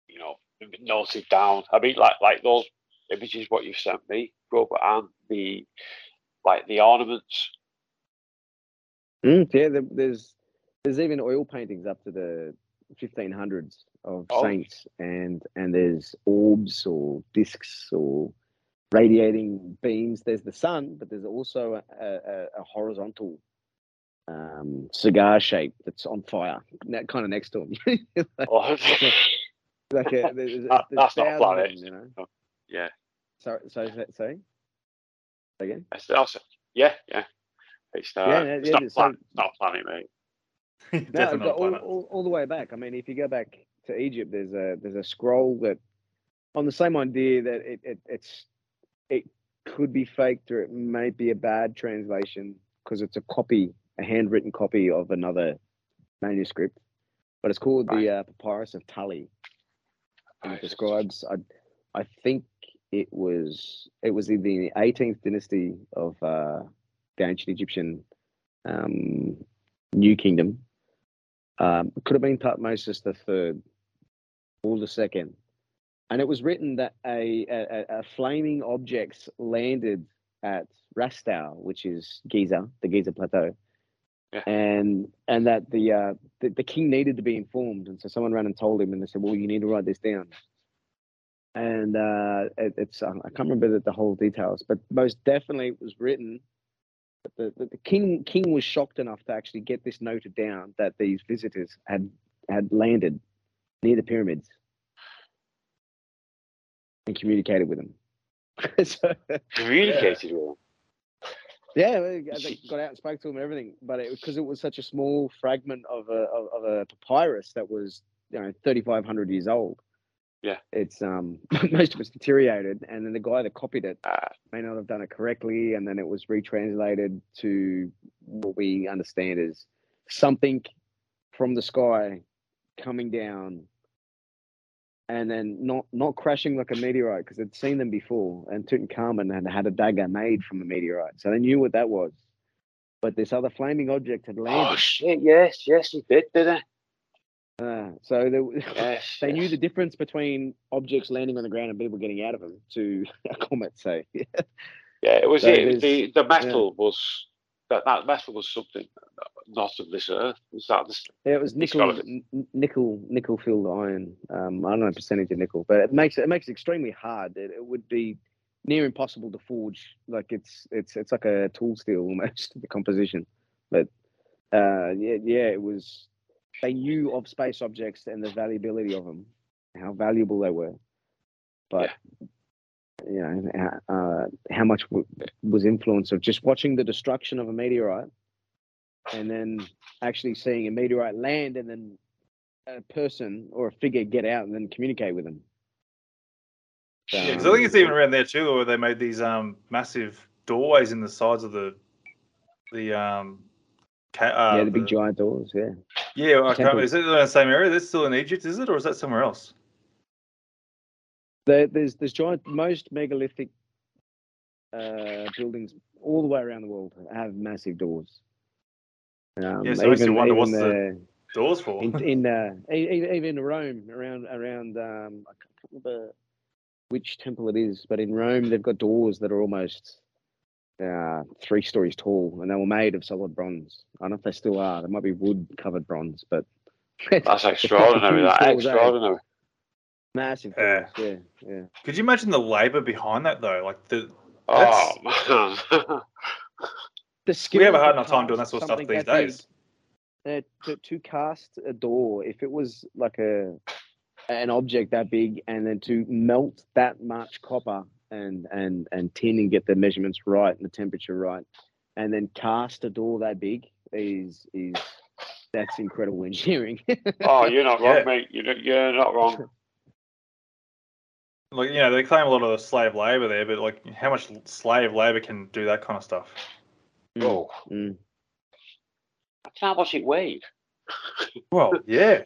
you know noted down. I mean like like those images what you sent me, Robert, and the like the ornaments. Mm, yeah, there's there's even oil paintings up to the 1500s of Oh. saints, and and there's orbs or discs or radiating beams. There's the sun, but there's also a, a, a horizontal um, cigar shape that's on fire, that kind of next to him. like, *laughs* Oh, like a, *laughs* there's, there's, That- there's that's not a thousands of planet. you know. yeah. Sorry, sorry, sorry. sorry? Again? That's, that's, yeah, yeah. It's, uh, Yeah, it's, yeah, not planet, so- it's not planet, mate. *laughs* No, all, all, all the way back. I mean, if you go back to Egypt, there's a there's a scroll that on the same idea that it, it it's it could be faked or it may be a bad translation because it's a copy, a handwritten copy of another manuscript, but it's called Right. the uh, Papyrus of Tulli, and it describes. I I think it was it was in the 18th dynasty of uh, the ancient Egyptian um, New Kingdom. Um, it could have been Tutmosis the third or the second, and it was written that a, a, a flaming objects landed at Rastau, which is Giza, the Giza Plateau, Yeah. and and that the, uh, the the king needed to be informed, and so someone ran and told him, and they said, "Well, you need to write this down." And uh, it, it's um, I can't remember the, the whole details, but most definitely it was written the, the, the king king was shocked enough to actually get this noted down that these visitors had had landed near the pyramids and communicated with them. *laughs* so, Communicated with them. yeah, they got out and spoke to them and everything, but it because it was such a small fragment of a of, of a papyrus that was you know thirty five hundred years old. Yeah. it's um *laughs* most of it's deteriorated, and then the guy that copied it Uh, may not have done it correctly, and then it was retranslated to what we understand is something from the sky coming down, and then not not crashing like a meteorite because they'd seen them before, and Tutankhamun had had a dagger made from a meteorite, so they knew what that was. But this other flaming object had landed. oh shit! Yes, yes, he did, didn't he? Uh, so they, *laughs* Yes, they knew the difference between objects landing on the ground and people getting out of them to *laughs* a comet. So *laughs* Yeah, it was So it. The the metal was that that metal was something not of this earth. Was that this? Yeah, it was nickel, nickel, nickel filled iron. Um, I don't know the percentage of nickel, but it makes it, it makes it extremely hard. It, it would be near impossible to forge. Like it's it's it's like a tool steel almost the composition. But uh, yeah, yeah, it was. They knew of space objects and the valuability of them, how valuable they were, but you know how, uh, how much w- was influence of just watching the destruction of a meteorite and then actually seeing a meteorite land and then a person or a figure get out and then communicate with them. Yeah, because I think it's even around there too, where they made these um massive doorways in the sides of the the um uh, yeah, the big giant doors. Yeah, yeah. I can't Is it in the same area? That's still in Egypt, is it, or is that somewhere else? there, there's there's giant. Most megalithic uh, buildings all the way around the world have massive doors. Um, Yeah, so it makes you even- wonder what's the- Doors for? in, in *laughs* uh, even Rome, around around um, I can't remember which temple it is, but in Rome they've got doors that are almost uh, three stories tall, and they were made of solid bronze. I don't know if they still are. They might be wood covered bronze, but *laughs* That's extraordinary. That's Falls out. extraordinary. massive. Yeah. falls, yeah, yeah. Could you imagine the labour behind that though? Like the Oh man. *laughs* The skill we have a to hard enough time doing that sort of stuff these that big, days. uh, to, to cast a door, if it was like a an object that big, and then to melt that much copper and and and tin and get the measurements right and the temperature right, and then cast a door that big is is that's incredible engineering. *laughs* oh, you're not wrong, Yeah. mate. You're, you're not wrong. *laughs* Like you know, they claim a lot of the slave labour there, but like how much slave labour can do that kind of stuff? Oh, Mm. can't much it weighed. *laughs* Well, yeah,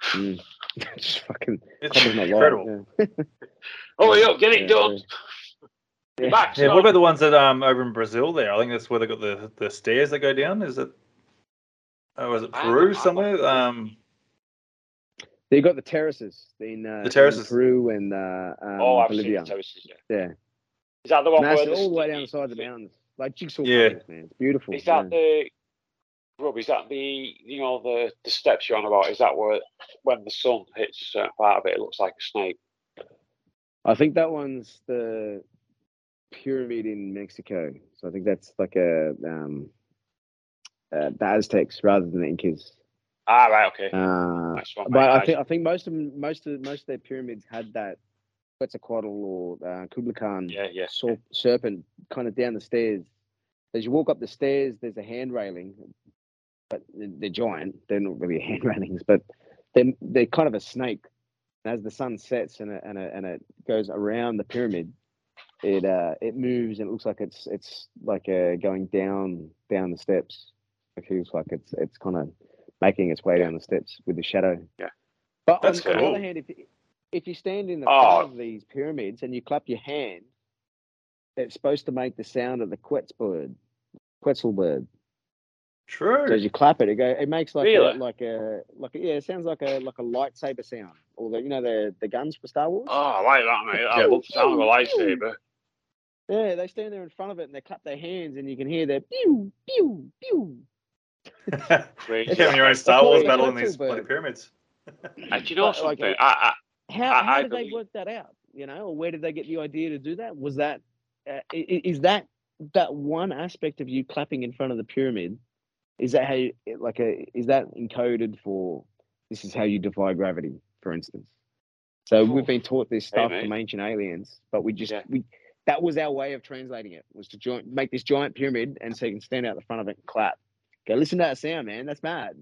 Mm. *laughs* Just fucking it's copper's not incredible. yeah. *laughs* Oh, yeah, get it Yeah, done. yeah. Your back's Yeah, what about the ones that um over in Brazil there? I think that's where they got the the stairs that go down. Is it? Oh, is it I- Peru I- somewhere? Um, You got the terraces in uh, in terraces. Peru and uh, um, Oh, I've Bolivia. seen the terraces. Yeah. Yeah, Is that the one massive, where the all the way down the side of the mountains, like jigsaw Yeah. puzzles, man. It's beautiful. Is that yeah. the Rob? Is that the you know the the steps you're on about? Is that where when the sun hits a certain part of it, it looks like a snake? I think that one's the pyramid in Mexico. So I think that's like a um, uh, the Aztecs rather than the Incas. Ah, right, okay. Uh, Nice one, but I think I think most of them, most of most of their pyramids had that Quetzalcoatl or uh, Kukulkan yeah, yeah. serpent kind of down the stairs. As you walk up the stairs, there's a hand railing, but they're giant. They're not really *laughs* hand railings, but they're they're kind of a snake. And as the sun sets and it, and it, and it goes around the pyramid, it uh it moves and it looks like it's it's like uh, going down down the steps. It feels like it's it's kind of making its way down the steps with the shadow. Yeah. But That's on, on the other hand, if you- if you stand in the Oh. front of these pyramids and you clap your hand, it's supposed to make the sound of the quetzal bird. True. So as you clap it, it go, it makes like Really? a, like a like a, yeah, it sounds like a like a lightsaber sound, or the, you know the the guns for Star Wars. Oh, I like that, mate. I love the sound of a lightsaber. Yeah, they stand there in front of it and they clap their hands, and you can hear their pew pew pew. *laughs* Crazy. Having your own Star Wars battle in these bloody pyramids. And do you know But, like, something? I, How I- how I did they work that out? You know, or where did they get the idea to do that? Was that uh, i- i- is that that one aspect of you clapping in front of the pyramid? Is that how you, like a is that encoded for? This is how you defy gravity, for instance. So we've been taught this stuff mate. from ancient aliens, but we just Yeah. we that was our way of translating it was to join, make this giant pyramid, and so you can stand out the front of it and clap. Go listen to that sound, man. That's mad.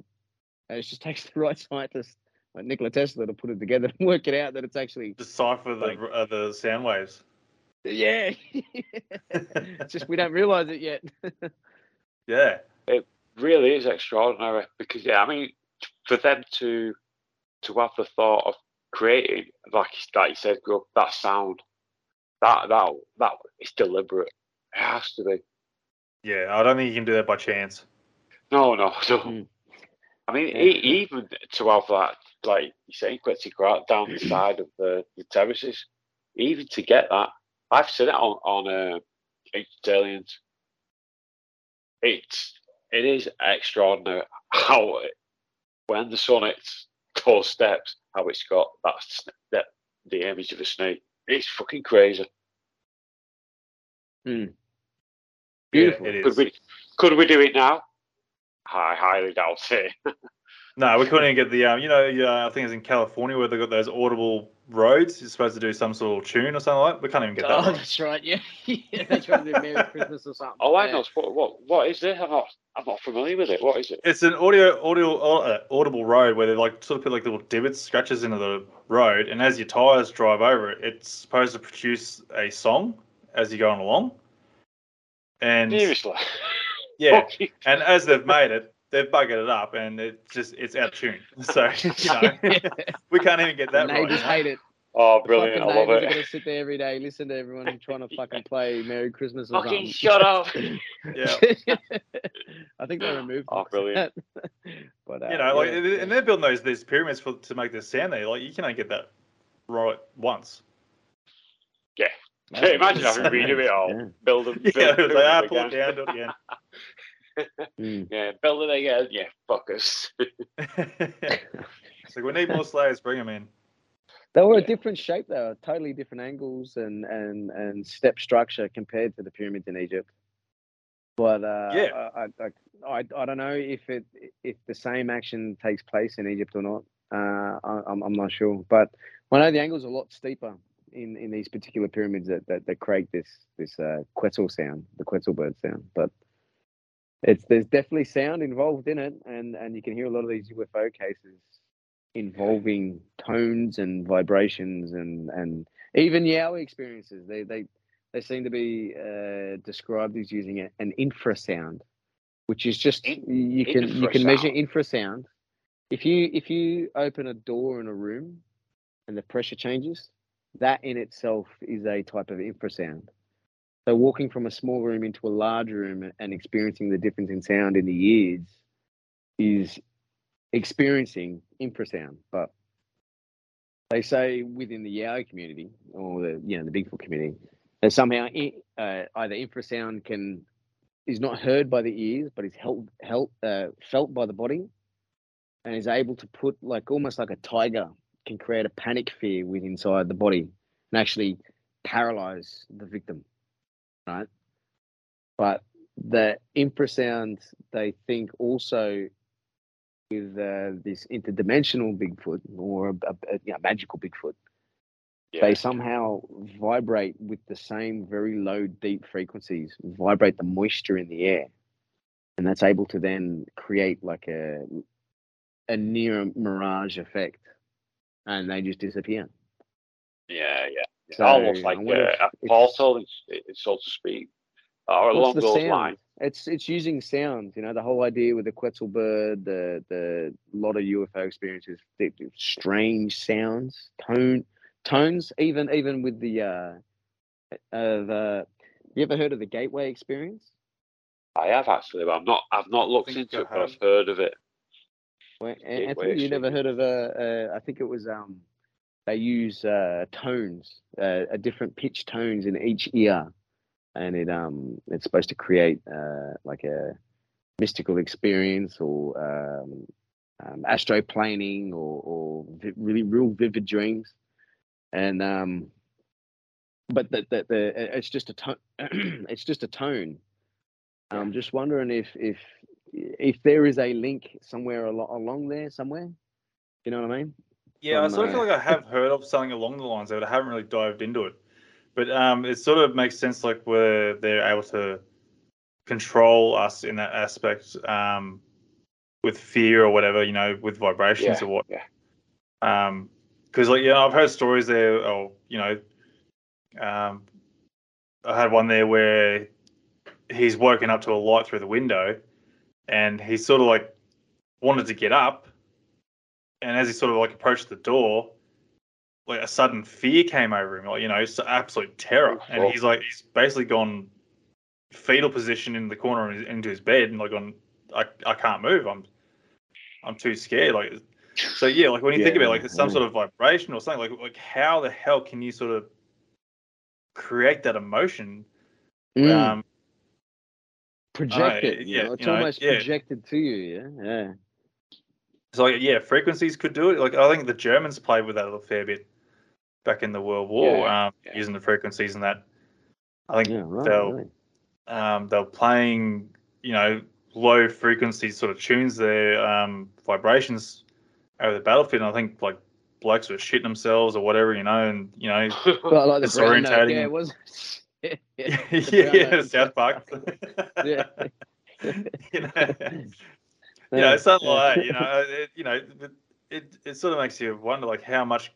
And it just *laughs* takes the right scientist like Nikola Tesla to put it together and work it out that it's actually Decipher the Like- uh, the sound waves. yeah. *laughs* *laughs* it's just we don't realize it yet. Yeah. Really is extraordinary because yeah, I mean, for them to to have the thought of creating, like like you said, Grub, that sound, that that that is deliberate. It has to be. Yeah, I don't think you can do that by chance. No, no, *laughs* no. Mm. I mean, Yeah. e- even to have that, like you say, Quetzalcoatl down the side of the, the terraces, even to get that, I've seen it on on uh, Ancient Aliens. It's it is extraordinary how it, when the sun hits those steps, how it's got that that the image of a snake. It's fucking crazy. Hmm. Beautiful. Yeah, Could we could we do it now? I highly doubt it. *laughs* No, we couldn't even get the um. You know, yeah, I think it's in California where they've got those audible roads. You're supposed to do some sort of tune or something like. that. We can't even get that. Oh, right. that's right. Yeah, *laughs* yeah. They try to do Merry Christmas or something. Oh, I yeah. know. What, what what is this? I'm not I'm not familiar with it. What is it? It's an audio audio uh, audible road where they like sort of put like little divots, scratches into the road, and as your tires drive over it, it's supposed to produce a song as you're going along. And Seriously. yeah, *laughs* and as they've made it, they've buggered it up, and it just it's out of tune. *laughs* So *laughs* you know, *laughs* we can't even get The that neighbors right. hate it. Oh, brilliant! I fucking love neighbors are it. gonna sit there every day, listen to everyone trying to fucking play Merry Christmas or Fucking something. shut up. Yeah. I think they removed. Oh, brilliant. that. but uh, You know, like, yeah. and they're building those these pyramids for to make this sound there. Like, you can only get that right once. Yeah. imagine having to redo it all. Yeah. Build them. Yeah, build, it was like, ah, build pull it down, do it again. Mm. *laughs* Yeah, build it again. Yeah, fuck us. it's like *laughs* we need more slayers. Bring them in. They were a different shape, though, totally different angles and, and, and step structure compared to the pyramids in Egypt. But uh, Yeah. I, I, I, I don't know if it if the same action takes place in Egypt or not. Uh, I, I'm, I'm not sure, but I know the angle's a lot steeper in, in these particular pyramids that, that, that create this this uh, Quetzal sound, the Quetzal bird sound. But it's there's definitely sound involved in it, and and you can hear a lot of these UFO cases involving tones and vibrations and and even Yowie experiences. They they they seem to be uh, described as using a, an infrasound, which is just In- you can you can measure infrasound. infrasound. If you if you open a door in a room and the pressure changes, that in itself is a type of infrasound. So walking from a small room into a large room and experiencing the difference in sound in the ears is experiencing infrasound. But they say within the Yowie community or the you know the Bigfoot community that somehow uh, either infrasound can is not heard by the ears but is held, held uh, felt by the body and is able to put like almost like a tiger can create a panic fear with inside the body and actually paralyze the victim right but the infrasound they think also with uh, this interdimensional bigfoot or a, a, you know, magical bigfoot Yeah. they somehow vibrate with the same very low deep frequencies vibrate the moisture in the air and that's able to then create like a a near mirage effect and they just disappear Yeah, yeah. So, Almost like wonder uh, if- a if- portal, it's- it's so to speak, or along the those sound? lines. It's it's using sound, you know, the whole idea with the Quetzal bird, the the lot of UFO experiences, the, the strange sounds, tone tones, even even with the uh uh the you ever heard of the gateway experience? I have actually, but I'm not. I've not looked into I it, but I've heard of it. Well, Gateway Anthony, you never heard of uh, uh I think it was um they use uh tones, uh, a different pitch tones in each ear. And it um it's supposed to create uh like a mystical experience or um, um astroplaning or or vi- really real vivid dreams. And um but the, the, the *clears throat* it's just a tone it's just a tone. I'm just wondering if if if there is a link somewhere alo- along there somewhere. You know what i mean Yeah, I sort of feel like I have heard of something along the lines of it. I haven't really dived into it, but um, it sort of makes sense, like where they're able to control us in that aspect, um, with fear or whatever, you know, with vibrations Yeah, or what. yeah. Um, because like yeah, I've heard stories there, or you know, um, I had one there where he's woken up to a light through the window, and he sort of like wanted to get up, and as he sort of like approached the door, like a sudden fear came over him, like you know, it's absolute terror, and he's like he's basically gone fetal position in the corner of his, into his bed, and like on I I can't move, I'm I'm too scared, like so yeah, like when you think about it, like there's some yeah. sort of vibration or something, like like how the hell can you sort of create that emotion? Mm, Um, project uh, it you yeah, know it's you know, almost yeah. projected to you yeah yeah so yeah, frequencies could do it. Like I think the Germans played with that a fair bit back in the World War, Yeah, um, yeah. using the frequencies and that. I think yeah right, they'll right. um, they're playing, you know, low frequency sort of tunes their um, vibrations over the battlefield. And I think like blokes were shitting themselves or whatever, you know, and you know, *laughs* Well, like the note, disorientating yeah, it was. *laughs* yeah, yeah, *laughs* the yeah, brown note in South Park. Yeah. you know, you *laughs* know, something Yeah. like that, you know, it, you know, it, it it sort of makes you wonder like how much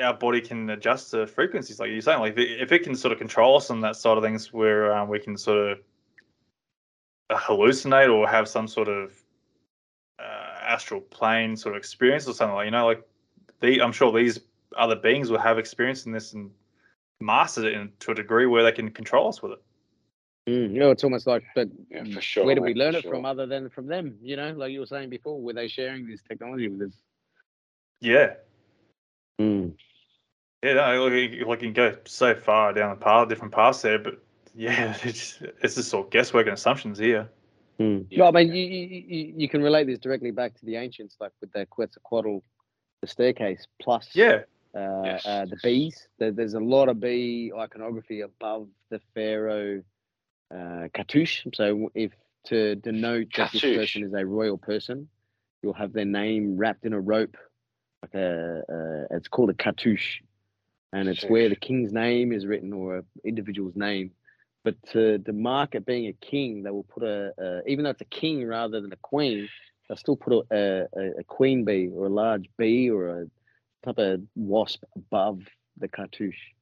our body can adjust to frequencies. Like you're saying, like if it, if it can sort of control us on that side of things, where um, we can sort of uh, hallucinate or have some sort of uh, astral plane sort of experience or something like you know, like the I'm sure these other beings will have experience in this and mastered it in, to a degree where they can control us with it. Mm, you know, it's almost like, but Yeah, for sure. where do we learn it from other than from them? You know, like you were saying before, were they sharing this technology with us? Yeah. Mm. Yeah, no, like, you, like you can go so far down the path, different paths there, but *laughs* yeah, it's it's just sort of guesswork and assumptions here. Hmm. Yeah. No, I mean, you, you, you, you can relate this directly back to the ancients, like with the Quetzalcoatl, the staircase, plus Yeah, uh, Yes. uh, the bees. There's a lot of bee iconography above the pharaoh uh, cartouche. So if to denote that this person is a royal person, you'll have their name wrapped in a rope, like a, uh, it's called a cartouche, and it's where the king's name is written or an individual's name. But to, to mark it being a king, they will put a, a even though it's a king rather than a queen, they'll still put a, a, a queen bee or a large bee or a type of wasp above the cartouche.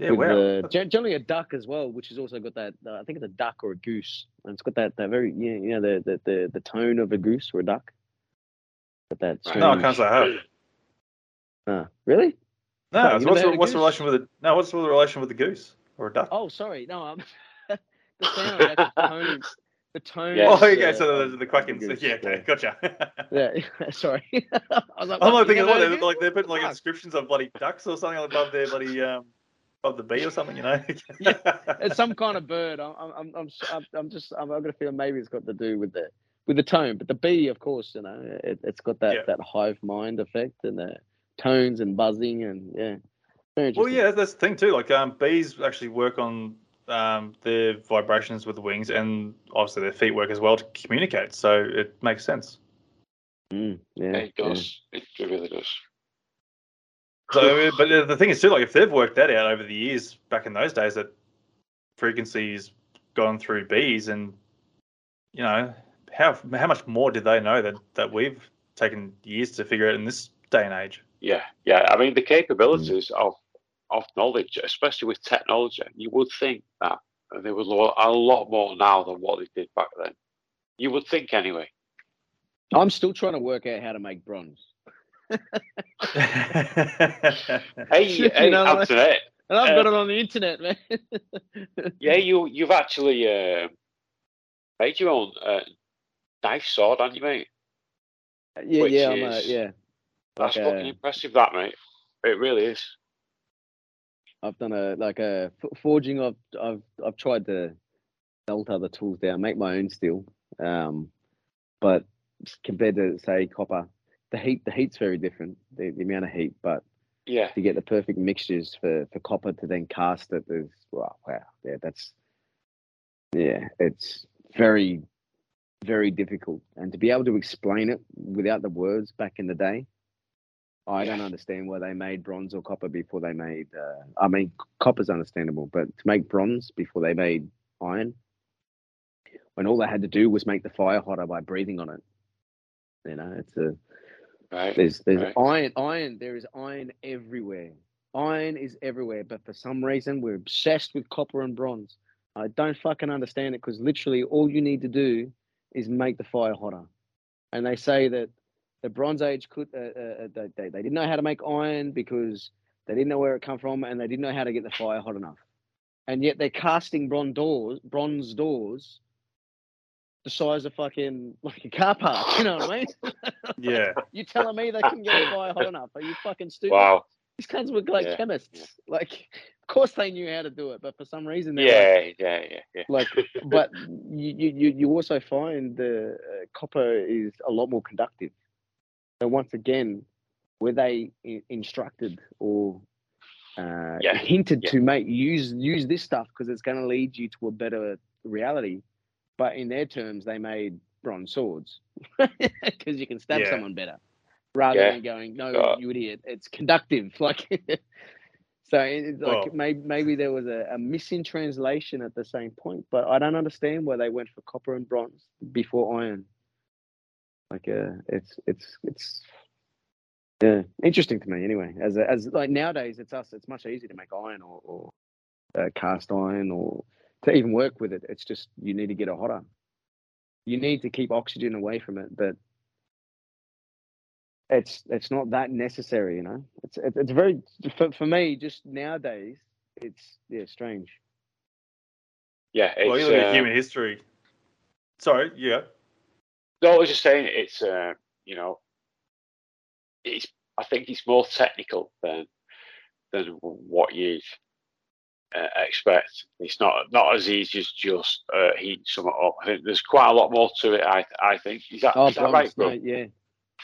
Yeah, with wow. the- generally a duck as well, which has also got that. Uh, I think it's a duck or a goose, and it's got that that very you know, you know the, the the the tone of a goose or a duck. But that Right. no, I strange- can't say I have. Ah, really? No, what's, the, what's the relation with the no? What's the relation with the goose or a duck? Oh, sorry. No, I'm *laughs* the sound, like the *laughs* tone, the tone. Yeah. oh, okay, the- so of the, the quacking. goose, yeah, okay, gotcha. *laughs* Yeah, yeah, sorry. I was like, I'm what, like thinking, what, they, of like they're putting like inscriptions of bloody ducks or something above their bloody um, above the bee or something, you know? *laughs* yeah, it's some kind of bird. I'm, I'm, I'm, I'm, s- I'm- I'm just, I'm, I'm gonna feel maybe it's got to do with the, with the tone. But the bee, of course, you know, it, it's got that, Yeah. that hive mind effect and the tones and buzzing and yeah. Well, yeah, that's the thing too. Like, um, bees actually work on um, their vibrations with the wings, and obviously their feet work as well to communicate. So it makes sense. Mm, yeah, Yeah, it yeah. does. It really does. So, but the the thing is too, like, if they've worked that out over the years, back in those days, that frequencies gone through bees, and you know, how how much more did they know that that we've taken years to figure out in this day and age? Yeah, yeah. I mean, the capabilities mm. of of knowledge, especially with technology, you would think that there was a lot, a lot more now than what they did back then. You would think anyway. I'm still trying to work out how to make bronze, *laughs* Hey, You hey, know what I- Anthony. and I've Uh, got it on the internet, man. *laughs* Yeah, you you've actually uh, made your own uh, knife sword, haven't you, mate? yeah, Which yeah, I'm a, yeah. That's Like, fucking uh, impressive, that mate. It really is. I've done a like a forging. I've I've I've tried to melt other tools down, make my own steel. Um, but compared to say copper, the heat the heat's very different. The, the amount of heat, but Yeah, to get the perfect mixtures for for copper to then cast it is wow, wow, yeah, that's yeah, it's very very difficult, and to be able to explain it without the words back in the day. I don't understand why they made bronze or copper before they made. Uh, I mean, copper's understandable, but to make bronze before they made iron, when all they had to do was make the fire hotter by breathing on it. You know, it's a right. there's there's Right. iron iron there is iron everywhere. Iron is everywhere, but for some reason we're obsessed with copper and bronze. I don't fucking understand it because literally all you need to do is make the fire hotter. And they say that the Bronze Age could uh, uh, they, they they didn't know how to make iron because they didn't know where it come from and they didn't know how to get the fire hot enough. And yet they're casting bronze doors, bronze doors, the size of fucking like a car park. You know what I mean? *laughs* Yeah, You telling me they couldn't get the fire hot enough? Are you fucking stupid? Wow. These cunts were like Yeah, chemists. Like, of course they knew how to do it, but for some reason, they're like, Yeah, yeah, yeah, yeah. like but you, you you- you also find the uh, copper is a lot more conductive so once again were they I- instructed or uh, Yeah, hinted yeah. to make use use this stuff because it's going to lead you to a better reality but in their terms they made bronze swords *laughs* because you can stab Yeah. someone better rather Yeah. than going no Uh, you idiot it's conductive *laughs* like so it's like Well- maybe maybe there was a, a missing translation at the same point but i don't understand why they went for copper and bronze before iron like uh it's it's it's yeah interesting to me anyway as a, as like nowadays it's us it's much easier to make iron or, or uh, cast iron or to even work with it it's just you need to get it hotter. You need to keep oxygen away from it but it's it's not that necessary you know? It's it's, it's very for, for me just nowadays it's yeah strange. Yeah, well, you it's, look at uh, human history. Sorry, yeah, No, I was just saying it's uh, you know, it's I think it's more technical than than what you uh, expect. It's not not as easy as just uh, heating something up. I think there's quite a lot more to it. I I think is that, Oh, is that right, bro? no, yeah,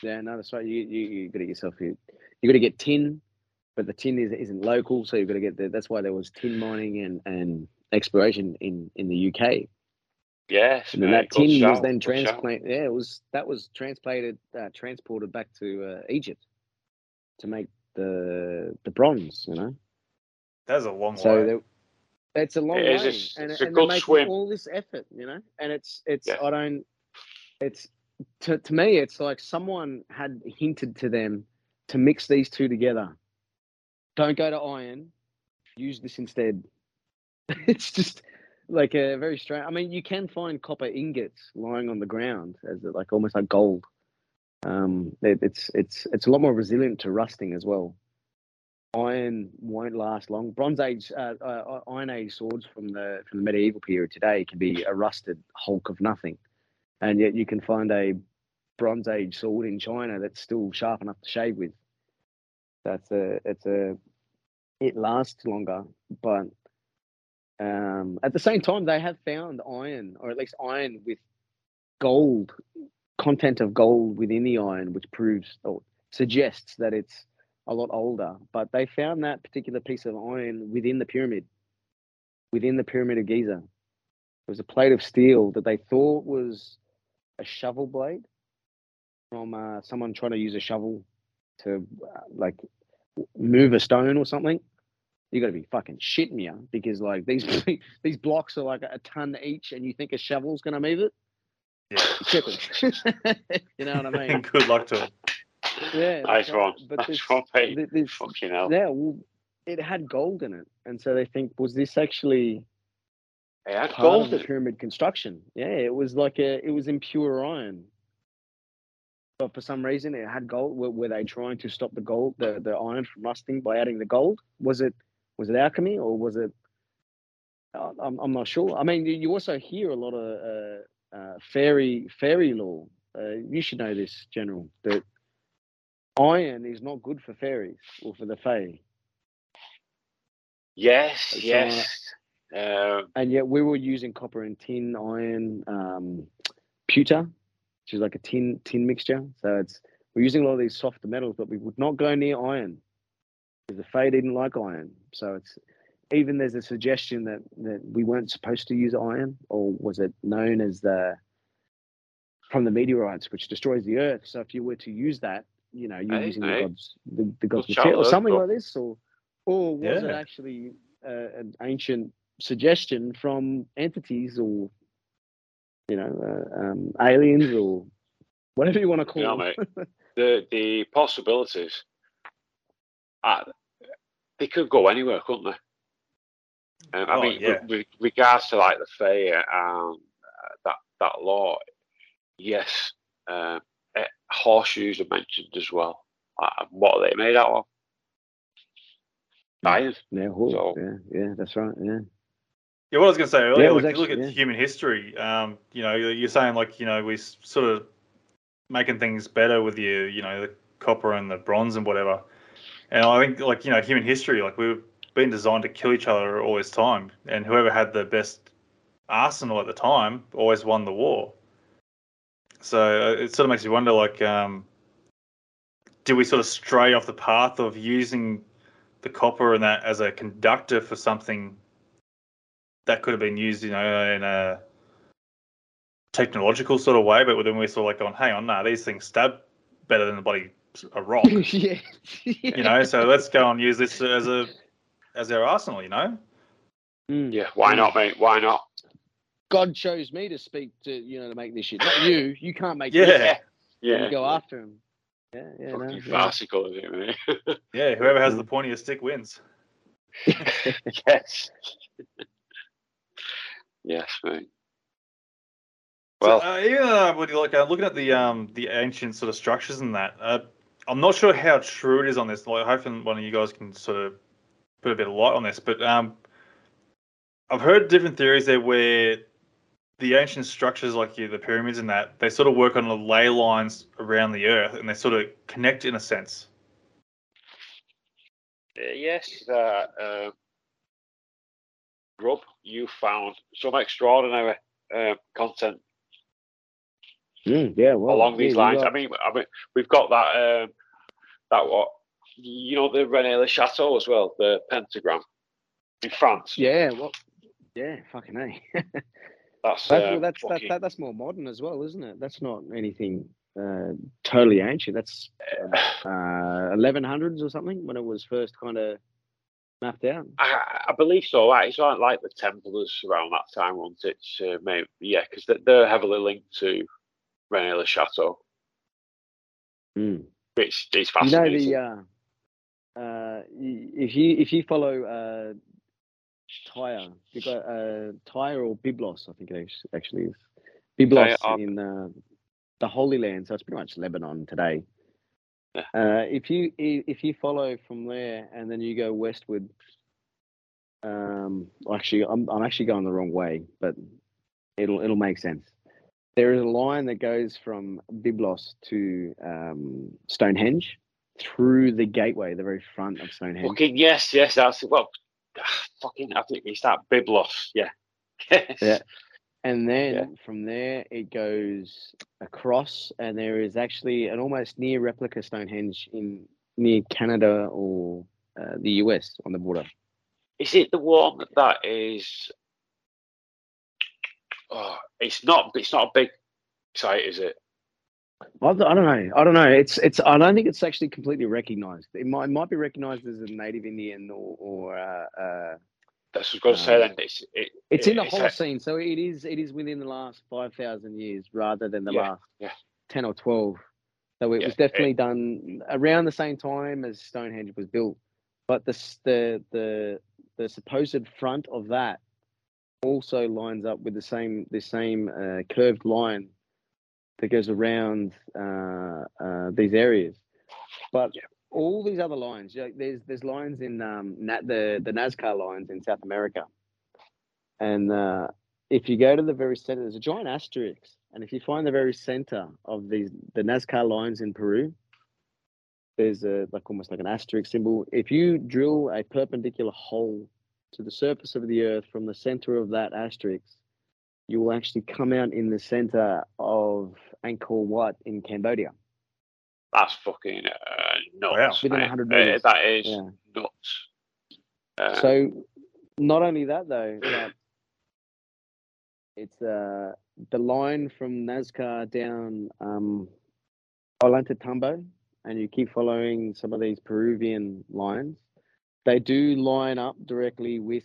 yeah, no, that's right. You you you got to get yourself you you got to get tin, but the tin is, isn't local, so you've got to get the. That's why there was tin mining and and exploration in in the UK, Yes, and that tin was then transplanted. Yeah, it was that was transplanted uh, transported back to uh, Egypt to make the the bronze. You know, That's a long so way. there, it's a long It is, way, it's- and, it's a and good they're making swim. all this effort. You know, and it's it's Yeah. I don't. It's to to me, it's like someone had hinted to them to mix these two together. Don't go to iron. Use this instead. *laughs* it's just like a very strange. I mean, you can find copper ingots lying on the ground as like almost like gold. Um, it, it's it's it's a lot more resilient to rusting as well. Iron won't last long. Bronze Age, uh, uh, Iron Age swords from the from the medieval period today can be a rusted hulk of nothing, and yet you can find a Bronze Age sword in China that's still sharp enough to shave with. That's a it's a it lasts longer, but um, at the same time they have found iron, or at least iron with gold content of gold within the iron, which proves or suggests that it's a lot older. But they found that particular piece of iron within the pyramid, within the pyramid of Giza. It was a plate of steel that they thought was a shovel blade from uh, someone trying to use a shovel to uh, like move a stone or something. You got to be fucking shitting me because like these *laughs* these blocks are like a ton each, and you think a shovel's gonna move it? Yeah. *laughs* You know what I mean? *laughs* Good luck to it. Yeah. Nice one. But nice this, one, mate. thi- this, Fucking hell. yeah, well, it had gold in it, and so they think was this actually It had part gold of the pyramid construction? Yeah, it was like a it was impure iron, but for some reason it had gold. Were, were they trying to stop the gold, the, the iron from rusting by adding the gold? Was it was it alchemy or was it? I'm I'm not sure. I mean, you, you also hear a lot of uh, uh, fairy fairy lore. Uh, you should know this, General. That iron is not good for fairies or for the fae. Yes, uh, yes. Um, and yet we were using copper and tin, iron, um, pewter, which is like a tin tin mixture. So it's we're using a lot of these softer metals, but we would not go near iron because the Fae didn't like iron. So it's even there's a suggestion that that we weren't supposed to use iron, or was it known as the from the meteorites, which destroys the Earth. So if you were to use that, you know, you're Hey, using hey. the gods, the, the gods' Good material, or something though. like this, or or was it actually uh, an ancient suggestion from entities or you know uh, um, aliens or whatever you want to call you know, them. mate, *laughs* the the possibilities, uh, they could go anywhere, couldn't they? Um, I Oh, mean, yeah. with, with regards to like the Fae and uh, that that law, yes, um, eh, horseshoes are mentioned as well. Uh, what are they made out of? Iron. Yeah, horse, So- yeah, yeah, that's right. Yeah, Yeah, what I was going to say earlier, Yeah, like you look at yeah. human history, um, you know, you're you're saying like, you know, we s- sort of making things better with you, you know, the copper and the bronze and whatever. And I think like, you know, human history, like we've been designed to kill each other all this time, and whoever had the best arsenal at the time always won the war. So uh, it sort of makes you wonder, like, um, do we sort of stray off the path of using the copper and that as a conductor for something that could have been used, you know, in a technological sort of way, but then we're sort of like going, hang on, nah, these things stab better than the body a rock, *laughs* yeah, you know. So let's go and use this as a as our arsenal, you know. Mm. Yeah, why not, mate? Why not? God chose me to speak to you know to make this shit, not you. *laughs* You can't make Yeah. this. Yeah, You go after him. Yeah, yeah, no, Fucking yeah. farcical, is it, mate? Yeah, whoever has the pointiest stick wins. *laughs* yes. yes, mate. So, Well, uh, even uh, when you like uh, looking at the um the ancient sort of structures and that, uh, I'm not sure how true it is on this. Like, hopefully one of you guys can sort of put a bit of light on this. But um, I've heard different theories there where the ancient structures, like yeah, the pyramids and that, they sort of work on the ley lines around the Earth, and they sort of connect in a sense. Uh, yes, uh, uh, Rob, you found some extraordinary uh, content Mm, yeah, well, along these you lines. got- I mean, I mean, we've got that um, that what you know the Rennes-le-Château as well, the pentagram in France. yeah, well, yeah, fucking a. *laughs* That's That, uh, that's that, that, that's more modern as well, isn't it? That's not anything uh, totally ancient. That's *sighs* uh, 1100s or something when it was first kind of mapped out. I, I believe so. Right? It's like, like the Templars around that time, wasn't it? Uh, maybe, yeah, because they're, they're heavily linked to Rennes-le-Château. Mm. It's, it's You know the uh, uh, if you if you follow uh, Tyre, you got uh, Tyre or Byblos, I think it actually is Byblos uh, in uh, the Holy Land. So it's pretty much Lebanon today. Yeah. Uh, if you if you follow from there and then you go westward, um, actually I'm I'm actually going the wrong way, but it'll it'll make sense. There is a line that goes from Byblos to um, Stonehenge through the gateway, the very front of Stonehenge. Fucking yes, yes, that's well. Fucking, I think it's that Byblos. Yeah. *laughs* Yeah. And then Yeah. from there, it goes across, and there is actually an almost near replica Stonehenge in near Canada or uh, the US on the border. Is it the one that is? Oh, it's not. It's not a big site, is it? I, don't- know. I don't know. It's it's. I don't think it's actually completely recognized. It might it might be recognized as a native Indian or or uh, uh, That's what I was going to say. Um, Then it's it, it's in the Holocene. So it is it is within the last five thousand years rather than the Yeah, last yeah. ten or twelve. So it Yeah, was definitely done around the same time as Stonehenge was built. But the the the the supposed front of that also lines up with the same the same uh, curved line that goes around uh, uh, these areas. But Yeah. all these other lines, you know, there's there's lines in um, Na- the the Nazca lines in South America, and uh, if you go to the very center, there's a giant asterisk, and if you find the very center of these the Nazca lines in Peru, there's a like almost like an asterisk symbol. If you drill a perpendicular hole to the surface of the earth from the center of that asterisk, you will actually come out in the center of Angkor Wat in Cambodia. That's fucking uh, nuts. Wow. Within mate. 100 Uh, that is Yeah. nuts. Uh, So, not only that though, but it's uh, the line from Nazca down um, Ollantaytambo, and you keep following some of these Peruvian lines. They do line up directly with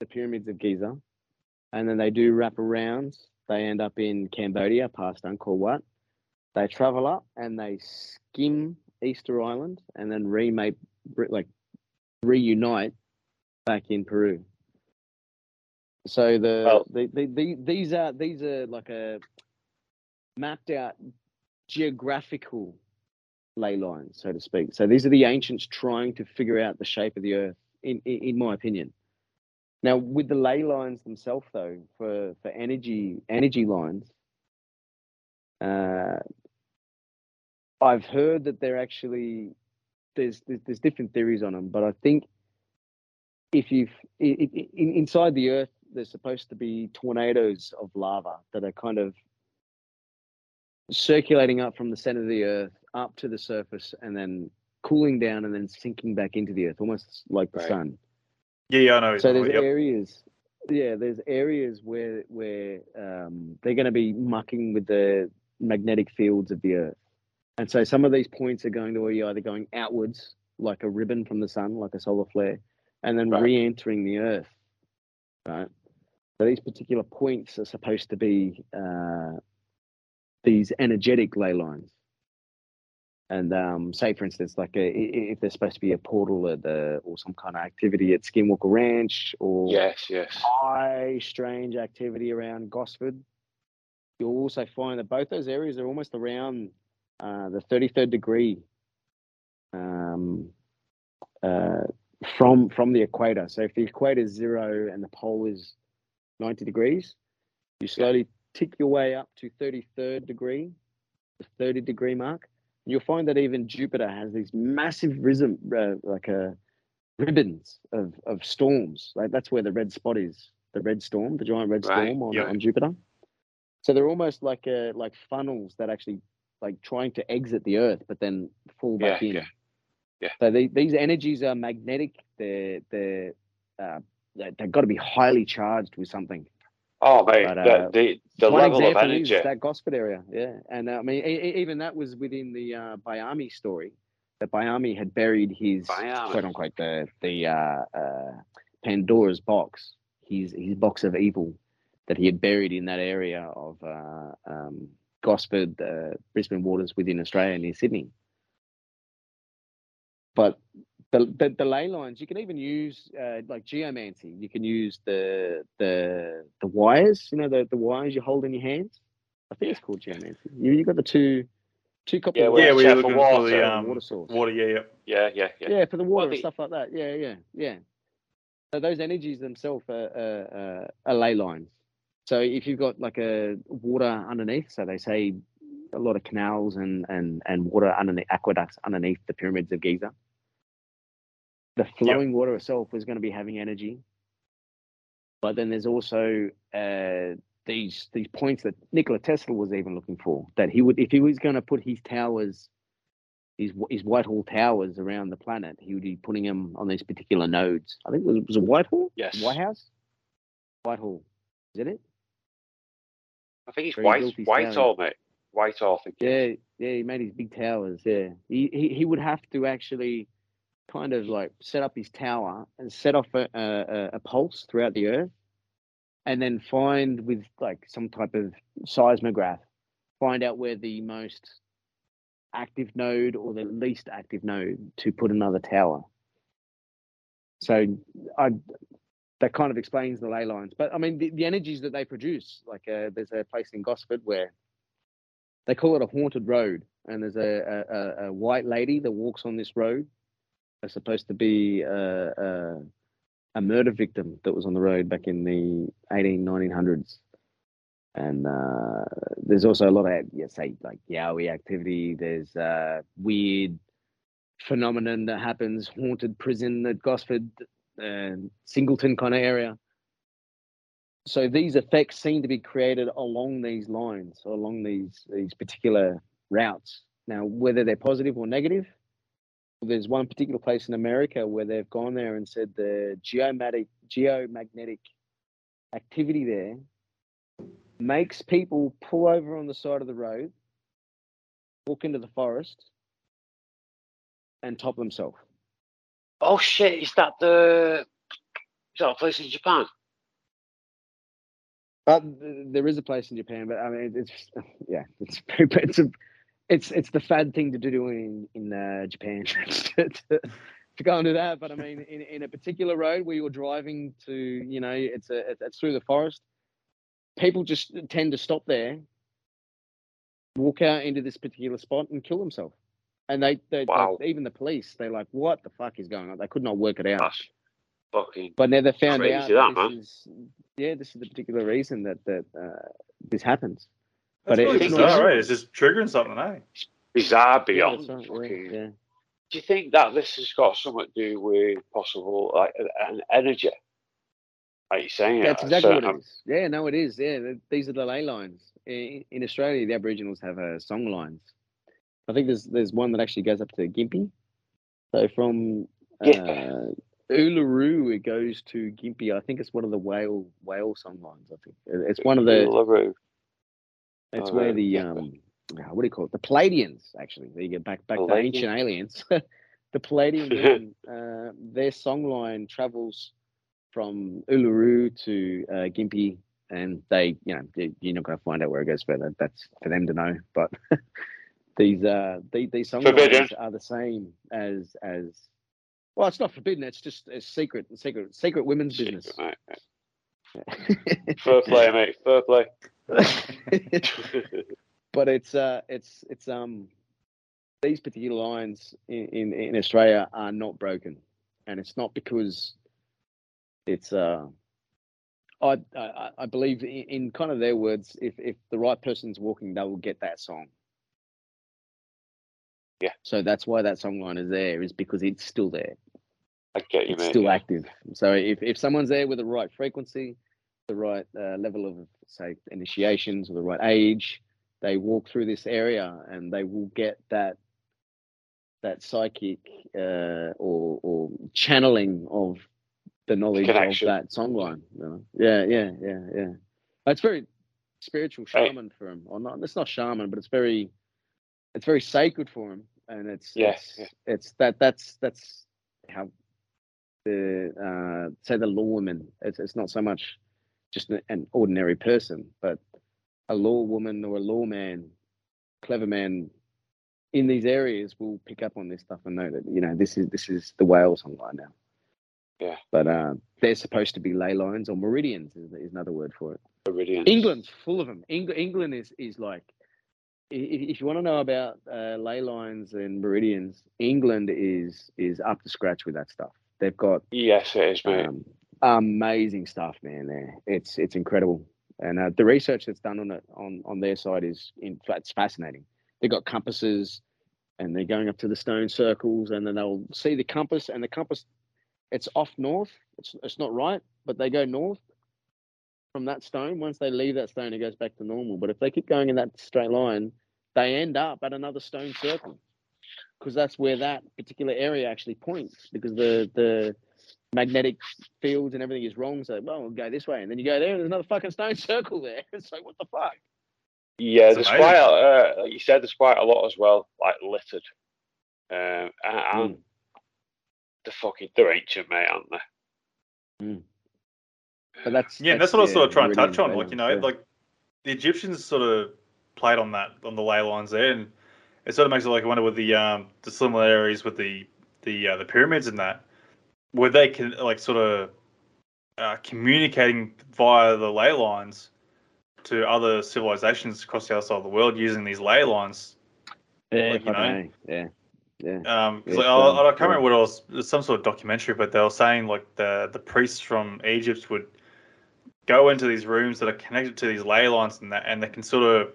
the pyramids of Giza, and then they do wrap around. They end up in Cambodia, past Angkor Wat. They travel up and they skim Easter Island, and then remake, like reunite back in Peru. So the, Well- the, the, the these are these are like a mapped out geographical ley lines, so to speak. So these are the ancients trying to figure out the shape of the earth, in in, in my opinion. Now, with the ley lines themselves, though, for for energy energy lines, uh, I've heard that they're actually there's, there's there's different theories on them, but I think if you've i i in, inside the earth, there's supposed to be tornadoes of lava that are kind of circulating up from the center of the earth up to the surface and then cooling down and then sinking back into the earth, almost like the Right. sun. Yeah, yeah, I know. So there's Yep. areas, yeah, there's areas where where um, they're going to be mucking with the magnetic fields of the Earth, and so some of these points are going to be either going outwards, like a ribbon from the sun, like a solar flare, and then Right. re-entering the Earth. Right. So these particular points are supposed to be uh, these energetic ley lines. And um, say, for instance, like a, i- if there's supposed to be a portal at the, or some kind of activity at Skinwalker Ranch, or yes, yes. high strange activity around Gosford, you'll also find that both those areas are almost around uh, the 33rd degree um, uh, from from the equator. So if the equator is zero and the pole is 90 degrees, you slowly tick your way up to 33rd degree, the 30 degree mark. You'll find that even Jupiter has these massive rhythm, uh, like a ribbons of, of storms. Like that's where the red spot is, the red storm, the giant red Right, storm on, yeah. on Jupiter. So they're almost like uh like funnels that actually like trying to exit the Earth, but then fall back Yeah, in. yeah, yeah. So they, these energies are magnetic. They're they're uh, they've got to be highly charged with something. Oh mate, But, the uh, the, the level of energy. that Gosford area, yeah. And uh, I mean, even that was within the uh, Bayami story. That Bayami had buried his Bayami. quote unquote the the uh, uh, Pandora's box, his his box of evil that he had buried in that area of uh, um, Gosford, uh, Brisbane waters within Australia near Sydney. But the, the the ley lines you can even use uh, like geomancy. You can use the the the wires. You know the, the wires you hold in your hands. I think it's called geomancy. You you got the two two copper Yeah, wires yeah, we check were for looking for water, the um, water source. water. Yeah, yeah. Yeah, yeah, yeah. yeah. for the water and the- stuff like that. Yeah, yeah, yeah. So those energies themselves are, are, are, are ley lines. So if you've got like a water underneath, so they say a lot of canals and and and water underneath aqueducts underneath the pyramids of Giza. The flowing water itself is going to be having energy, but then there's also uh, these these points that Nikola Tesla was even looking for. That he would, if he was going to put his towers, his his Whitehall towers around the planet, he would be putting them on these particular nodes. I think it was, was it Whitehall, Yes. White House, Whitehall. Is it it? I think it's Very white guilty Whitehall, mate. Whitehall, I think. Yeah, yeah, he made his big towers. Yeah, he, he he would have to actually kind of like set up his tower and set off a, a, a pulse throughout the earth, and then find with like some type of seismograph, find out where the most active node or the least active node to put another tower. So I that kind of explains the ley lines. But I mean, the, the energies that they produce, like uh, there's a place in Gosford where they call it a haunted road, and there's a, a, a- a white lady that walks on this road. It's supposed to be a, a, a murder victim that was on the road back in the 18, 1900s. And uh, there's also a lot of, yeah, say, like Yowie activity. There's uh, weird phenomenon that happens, haunted prison at Gosford, uh, Singleton kind of area. So these effects seem to be created along these lines, along these these particular routes. Now, whether they're positive or negative, there's one particular place in America where they've gone there and said the geomagnetic geomagnetic activity there makes people pull over on the side of the road, walk into the forest, and top themselves. Oh shit! Is that the? Is that a place in Japan? Uh, there is a place in Japan, but I mean, it's *laughs* yeah, it's *laughs* it's a, it's it's the fad thing to do in in uh, Japan to, *laughs* to, to go and do that. But I mean, in, in a particular road where you're driving to, you know, it's a it's, through the forest. People just tend to stop there, walk out into this particular spot, and kill themselves. And they, they, Wow. they even the police, they're like, "What the fuck is going on?" They could not work it out. That's fucking. But now they found out that, this man. is yeah, this is the particular reason that that uh, this happens. That's But it- really it's not- right? It's just triggering something, eh? Bizarre beyond. that's right, yeah, yeah. Do you think that this has got something to do with possible like an energy? Are you're saying, That's uh, exactly what it is. Yeah, no, it is. Yeah, these are the ley lines. In, in Australia, the Aboriginals have uh, song lines. I think there's there's one that actually goes up to Gympie. So from uh, Yeah. Uluru, it goes to Gympie. I think it's one of the whale whale song lines. I think it's one of the. Uluru. It's Oh, where right, the um, uh, what do you call it? The Pleiadians, actually. There you get back back to Pleiadians? ancient aliens. *laughs* the Pleiadian *laughs* uh, their song line travels from Uluru to uh, Gympie, and they, you know, you- you're not going to find out where it goes further. That's for them to know. But *laughs* these uh, these, these song Forbidden. lines are the same as as. Well, it's not forbidden. It's just a secret, secret, secret women's business. Right, right. Fair play, mate. Fair play. *laughs* but it's uh it's it's um these particular lines in, in in australia are not broken and it's not because it's uh I, I I believe in, in kind of their words, if if the right person's walking, they will get that song. Yeah. So that's why that song line is there, is because it's still there. I get you, it's mate. still yeah. active. So if, if someone's there with the right frequency, the right uh, level of say initiations or the right age, they walk through this area and they will get that that psychic uh, or or channeling of the knowledge Connection. of that songline. You know? Yeah, yeah, yeah, yeah. It's very spiritual Right. shaman for him, or not. It's not shaman, but it's very it's very sacred for him, and it's Yeah, it's, yeah. it's that that's that's how the uh, say the lawman. It's it's not so much just an, ordinary person, but a law woman or a lawman, clever man in these areas will pick up on this stuff and know that you know this is this is the whale song right now. Yeah. But uh, they're supposed to be ley lines or meridians is, is another word for it. Meridians. England's full of them. Eng- England is is like, if you want to know about uh, ley lines and meridians, England is is up to scratch with that stuff. They've got Yes, it is, mate. um, amazing stuff, man. There, it's it's incredible, and uh, the research that's done on it on on their side is in it's fascinating. They've got compasses, and they're going up to the stone circles, and then they'll see the compass, and the compass, it's off north. It's it's not right, but they go north from that stone. Once they leave that stone, it goes back to normal. But if they keep going in that straight line, they end up at another stone circle because that's where that particular area actually points because the the magnetic fields and everything is wrong. So well, we'll go this way, and then you go there, and there's another fucking stone *laughs* circle there. It's like what the fuck? Yeah, It's there's amazing. quite, a- uh, like you said, there's quite a lot as well, like littered. Um, and, Mm. the fucking, they're ancient, mate, aren't they? *sighs* But that's Yeah, and that's what I was sort of trying to touch on. Like, you know, yeah. like the Egyptians sort of played on that on the ley lines there, and it sort of makes it like I wonder with the um the similarities with the the uh, the pyramids and that, were they can like sort of uh, communicating via the ley lines to other civilizations across the other side of the world using these ley lines. yeah, like, you A, yeah, yeah. Um, It's, like, I, I can't remember what else. It was some sort of documentary, but they were saying like the the priests from Egypt would go into these rooms that are connected to these ley lines and that, and they can sort of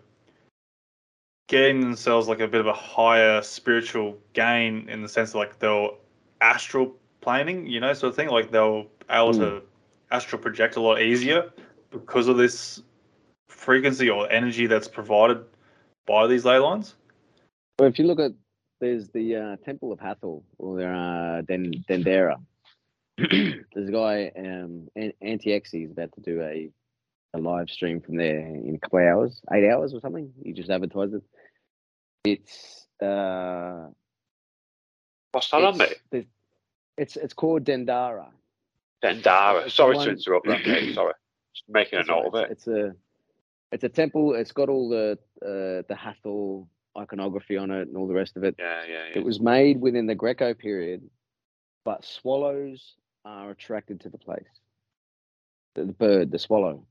gain themselves like a bit of a higher spiritual gain in the sense of like they'll astral planing, you know, sort of thing. Like they'll able to astral project a lot easier because of this frequency or energy that's provided by these ley lines. Well, if you look at there's the uh, Temple of Hathor or uh, Den- Dendera. *clears throat* there's a guy, um, Anti-Exy is about to do a, a live stream from there in a couple of hours, eight hours or something. He just advertised it. It's uh, What's that on, it's, mate? It's it's called Dendera. Dendera. it's Sorry one- to interrupt that. *clears throat* Sorry. Just making a It's, note of it. it's a it's a temple. It's got all the uh, the Hathor iconography on it and all the rest of it. Yeah, yeah, yeah. It was made within the Greco period, but swallows are attracted to the place. The, the bird, the swallow.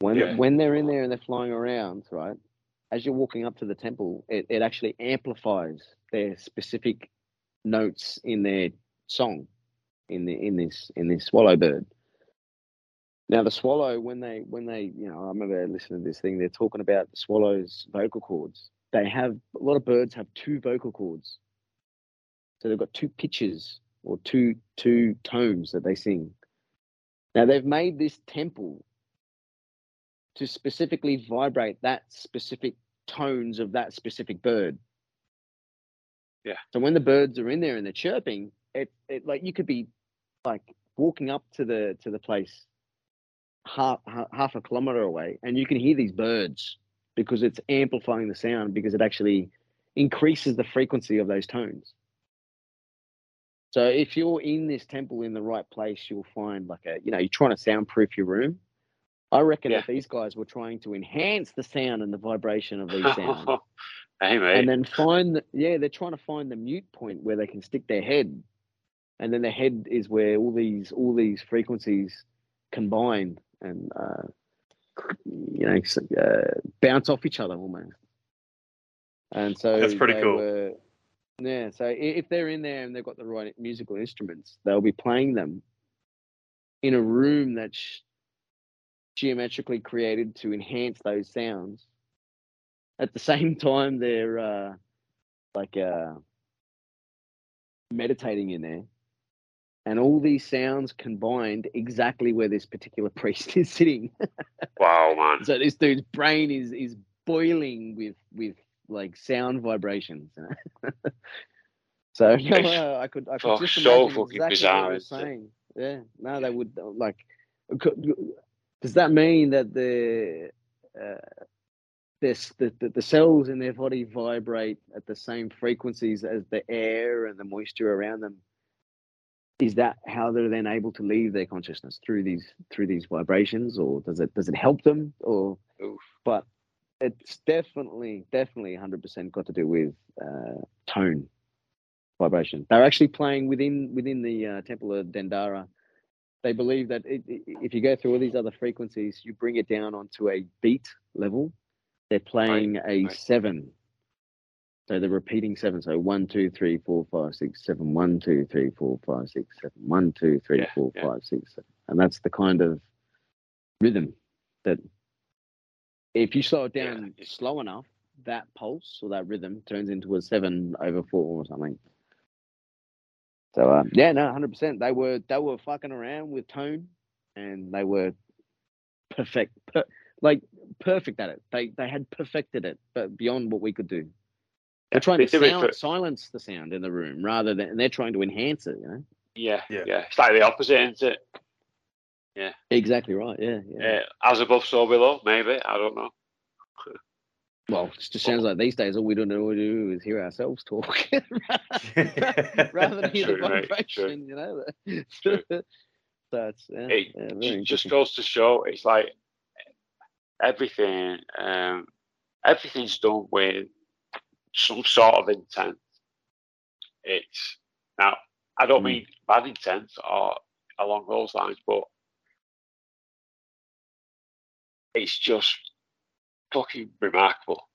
When Yeah. when they're in there and they're flying around, right? As you're walking up to the temple, it, it actually amplifies their specific notes in their song, in the in this in this swallow bird. Now the swallow, when they when they you know, I remember listening to this thing. They're talking about the swallow's vocal cords. They have a lot of birds have two vocal cords, so they've got two pitches or two two tones that they sing. Now they've made this temple to specifically vibrate that specific tones of that specific bird. Yeah. So when the birds are in there and they're chirping, it, it like you could be like walking up to the to the place half half a kilometer away, and you can hear these birds because it's amplifying the sound because it actually increases the frequency of those tones. So if you're in this temple in the right place, you'll find like a you know you're trying to soundproof your room. I reckon Yeah. that these guys were trying to enhance the sound and the vibration of these sounds *laughs* hey, and then find the, yeah they're trying to find the mute point where they can stick their head and then the head is where all these all these frequencies combine and uh, you know uh, bounce off each other almost. And so That's pretty cool. were- yeah so if they're in there and they've got the right musical instruments they'll be playing them in a room that's geometrically created to enhance those sounds. At the *laughs* same time they're uh, like uh, meditating in there and all these sounds combined exactly where this particular *laughs* priest is sitting. Wow, man. so this dude's brain is is boiling with with like sound vibrations. *laughs* so uh, I could I could fuck, just so imagine exactly bizarre, what isn't it? Yeah, no, they would like. could- Does that mean that the uh, this the, the the cells in their body vibrate at the same frequencies as the air and the moisture around them? Is that how they're then able to leave their consciousness through these through these vibrations, or does it does it help them? Or Oof. but it's definitely definitely 100% got to do with uh, tone vibration. They're actually playing within within the uh, Temple of Dendera. They believe that it, it- if you go through all these other frequencies, you bring it down onto a beat level. They're playing a right. seven. So they're repeating seven. So one, two, three, four, five, six, seven. One, two, three, four, five, six, seven. One, two, three, Yeah, four, yeah. five, six, seven. And that's the kind of rhythm that if you slow it down yeah. slow enough, that pulse or that rhythm turns into a seven over four or something. So um, yeah, no, hundred percent. They were they were fucking around with tone, and they were perfect, per, like perfect at it. They they had perfected it, but beyond what we could do. They're trying to do sound, silence the sound in the room rather than, and they're trying to enhance it. You know, Yeah, Yeah. yeah, It's like the opposite, isn't it? Yeah. Exactly right. Yeah, yeah. Uh, as above, so below. Maybe I don't know. *laughs* Well, it just sounds like these days all we don't know what to do is hear ourselves talk *laughs* *laughs* rather than hear True, the mate, vibration. You know. True. so it's yeah, It yeah, just goes to show it's like everything. Um, everything's done with some sort of intent. It's now. I don't Mm. mean bad intent or along those lines, but it's just fucking remarkable.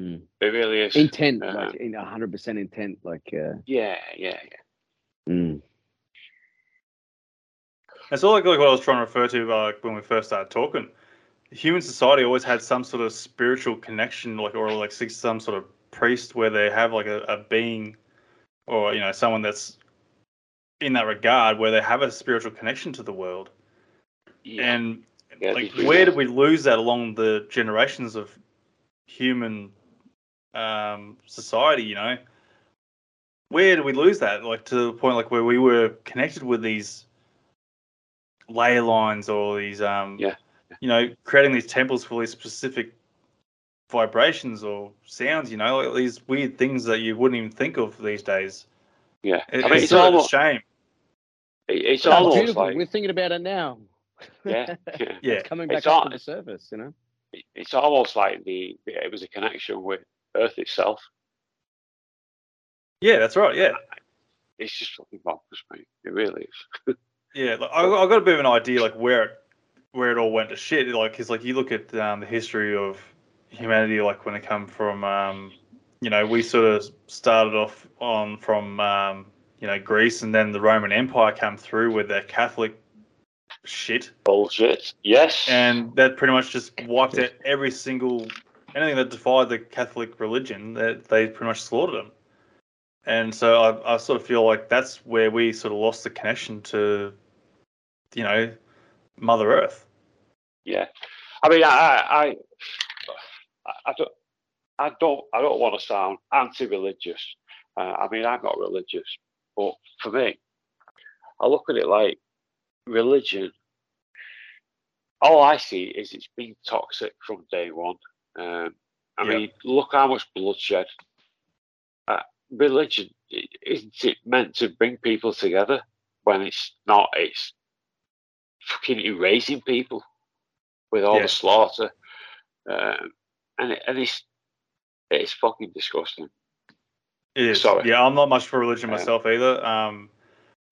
Mm. It really is. intent, Uh, like in hundred percent intent, like uh, yeah, yeah, yeah. mm, It's all like, like what I was trying to refer to like when we first started talking. Human society always had some sort of spiritual connection, like or like some- some sort of priest where they have like a, a being, or you know someone that's in that regard where they have a spiritual connection to the world. yeah. And Yeah, like, where did we lose that along the generations of human um, society? You know, where did we lose that? Like to the point like where we were connected with these ley lines or these, um, Yeah. You know, creating these temples for these specific vibrations or sounds. You know, like these weird things that you wouldn't even think of these days. yeah. It- I mean, it's, it's sort a almost shame. it's That's almost beautiful. like We're thinking about it now. yeah, yeah. *laughs* Yeah. it's coming back It's up all- to the surface. You know. It's almost like the it was a connection with Earth itself. Yeah, that's right. Yeah. It's just fucking bonkers, mate. It really is. *laughs* Yeah, like, I, I got a bit of an idea like where it where it all went to shit. Like, cause like you look at um, the history of humanity, like when it come from, um, you know, we sort of started off on from um, you know Greece, and then the Roman Empire came through with their Catholic shit, Bullshit. Yes. and that pretty much just wiped out every single anything that defied the Catholic religion. That they pretty much slaughtered them. And so I, I sort of feel like that's where we sort of lost the connection to, you know, Mother Earth. Yeah, I mean, I, I, I, I don't, I don't, I don't want to sound anti-religious. Uh, I mean, I'm not religious, but for me, I look at it like religion. All I see is it's been toxic from day one. Um, I Yeah. mean, look how much bloodshed. Uh, religion isn't it meant to bring people together? When it's not, it's fucking erasing people with all Yeah. the slaughter, um, and and it's it's fucking disgusting. It is. Sorry. Yeah, I'm not much for religion myself either. Um,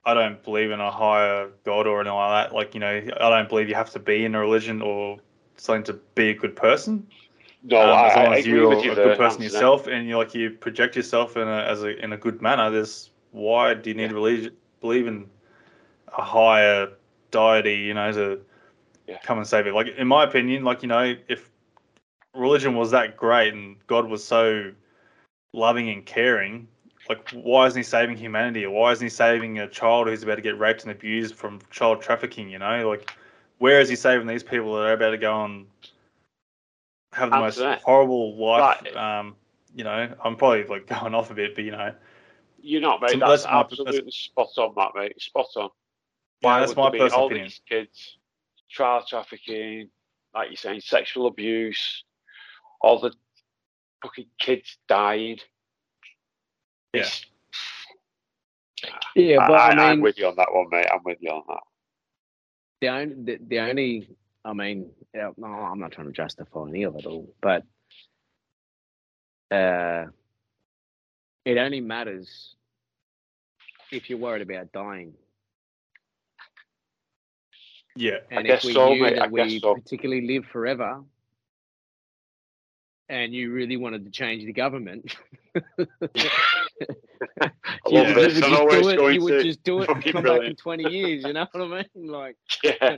I don't believe in a higher god or anything like that. Like, you know, I don't believe you have to be in a religion or something to be a good person. No, Um, I, as long I as you're you a good person yourself and you like you project yourself in a as a in a good manner, there's why do you need Yeah. to believe believe in a higher deity, you know, to Yeah. come and save it. Like in my opinion, like, you know, if religion was that great and God was so loving and caring, like why isn't he saving humanity? Or why isn't he saving a child who's about to get raped and abused from child trafficking? You know, like where is he saving these people that are about to go and have the most that. horrible life? Right. Um, you know, I'm probably like *laughs* going off a bit, but you know, You're not, mate. So That's, that's my- absolutely spot on, Matt, mate. Spot on. Yeah, that's my there be personal all opinion. these kids, child trafficking, like you're saying, sexual abuse, all the fucking kids dying. Yeah. It's- Yeah, but I, I, am mean, with you on that one, mate. I'm with you on that. the only, the, the only, I mean, yeah, no, I'm not trying to justify any of it all, but uh, it only matters if you're worried about dying. Yeah, And guess if we so, knew mate, I that we so. particularly live forever, and you really wanted to change the government, *laughs* *laughs* you love would, this. you would I know just do it. You would just do it and Fucking come back in 20 years. You know what I mean? *laughs* Like Yeah,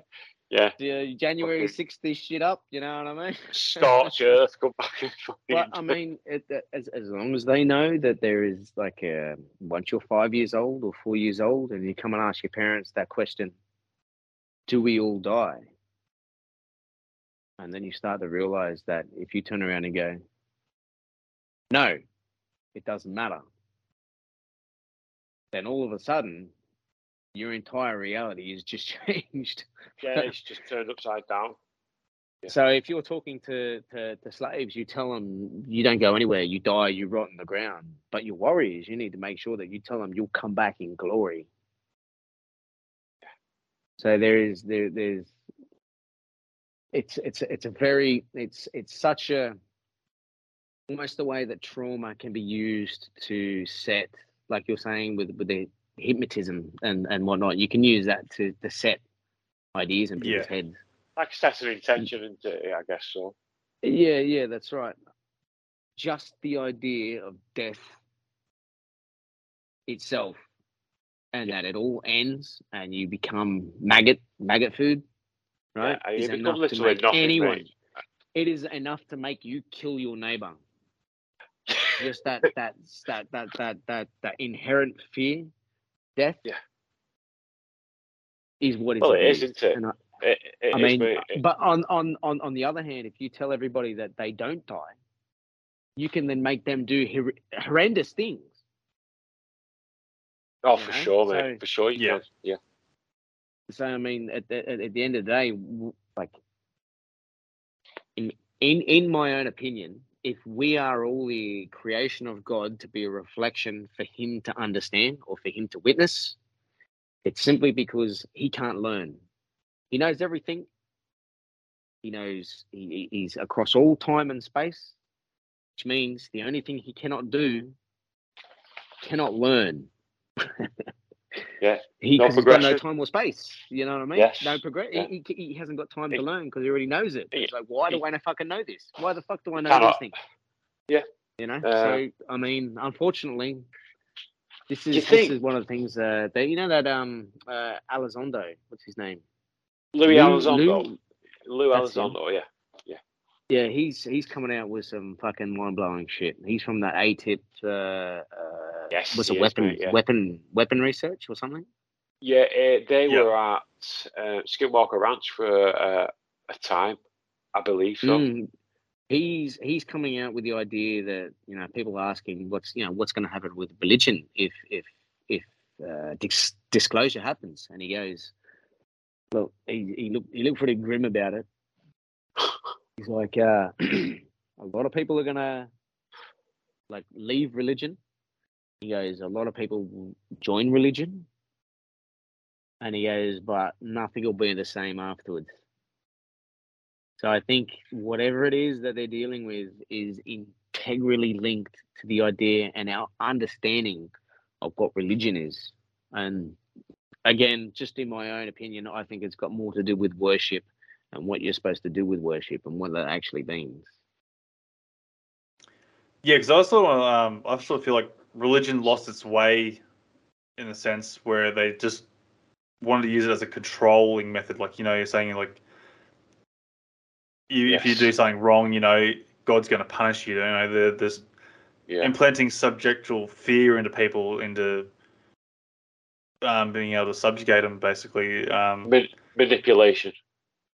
yeah. the January Okay. 6th, this shit up. You know what I mean? Scorch earth, come back and. But I mean, it, it- as as long as they know that there is like a once you're five years old or four years old, and you come and ask your parents that question, do we all die? And then you start to realize that if you turn around and go, no, it doesn't matter, then all of a sudden, your entire reality is just *laughs* changed. yeah, it's just turned upside down. Yeah. So if you're talking to, to, to slaves, you tell them you don't go anywhere, you die, you rot in the ground. But your warriors, you need to make sure that you tell them you'll come back in glory. So there is there there's it's it's it's a very it's it's such a almost the way that trauma can be used to set like you're saying with with the hypnotism and and whatnot. You can use that to to set ideas in people's Yeah. heads. Like set an intention into it, uh, I guess so. Yeah, yeah, that's right. Just the idea of death itself and that it all ends and you become maggot maggot food, right? Yeah, is enough to make nothing, anyone. mate. It is enough to make you kill your neighbor. Just that *laughs* that that that that that that inherent fear, death. Yeah. Is what it's Well, it is, isn't it? I, It, it I mean. Uh, it- but on, on, on, on the other hand, if you tell everybody that they don't die, you can then make them do hor- horrendous things. Oh, for know, sure, mate. so- for sure, you Yeah. can. Yeah. So I mean, at the, at, at the end of the day, like in in in my own opinion, if we are all the creation of God to be a reflection for Him to understand or for Him to witness, it's simply because He can't learn. He knows everything. He knows he, he- he's across all time and space, which means the only thing he cannot do cannot learn. *laughs* Yeah. He, No 'cause he's got no time or space. You know what I mean? Yes. No progress. Yeah. He, he, he hasn't got time to learn because he already knows it. It's like, why do I fucking know this? Why the fuck do I know Cannot. these things? Yeah. You know. Uh, so I mean, unfortunately, this is this think- is one of the things uh, that you know that um uh Elizondo, what's his name? Luis Lou- Elizondo. Lou- Lou That's him. Elizondo, yeah. Yeah, he's he's coming out with some fucking mind blowing shit. He's from that AATIP. Uh, uh, Yes, was he a weapon mate, yeah. weapon weapon research or something? Yeah, uh, they Yeah. were at uh, Skinwalker Ranch for uh, a time, I believe so. Mm, he's he's coming out with the idea that you know people are asking what's you know what's going to happen with religion if if if uh, dis- disclosure happens, and he goes, well, he he looked he looked pretty grim about it. He's like, uh, *clears throat* a lot of people are gonna like leave religion. He goes, a lot of people join religion, and he goes, but nothing will be the same afterwards. So I think whatever it is that they're dealing with is integrally linked to the idea and our understanding of what religion is. And again, just in my own opinion, I think it's got more to do with worship and what you're supposed to do with worship and what that actually means. Yeah, because I also um, I sort of feel like religion lost its way in a sense where they just wanted to use it as a controlling method. Like you know, you're saying like you if you do something wrong, you know, God's going to punish you. You know, there, there's Yeah. implanting subjectual fear into people, into um, being able to subjugate them, basically. Um, manipulation.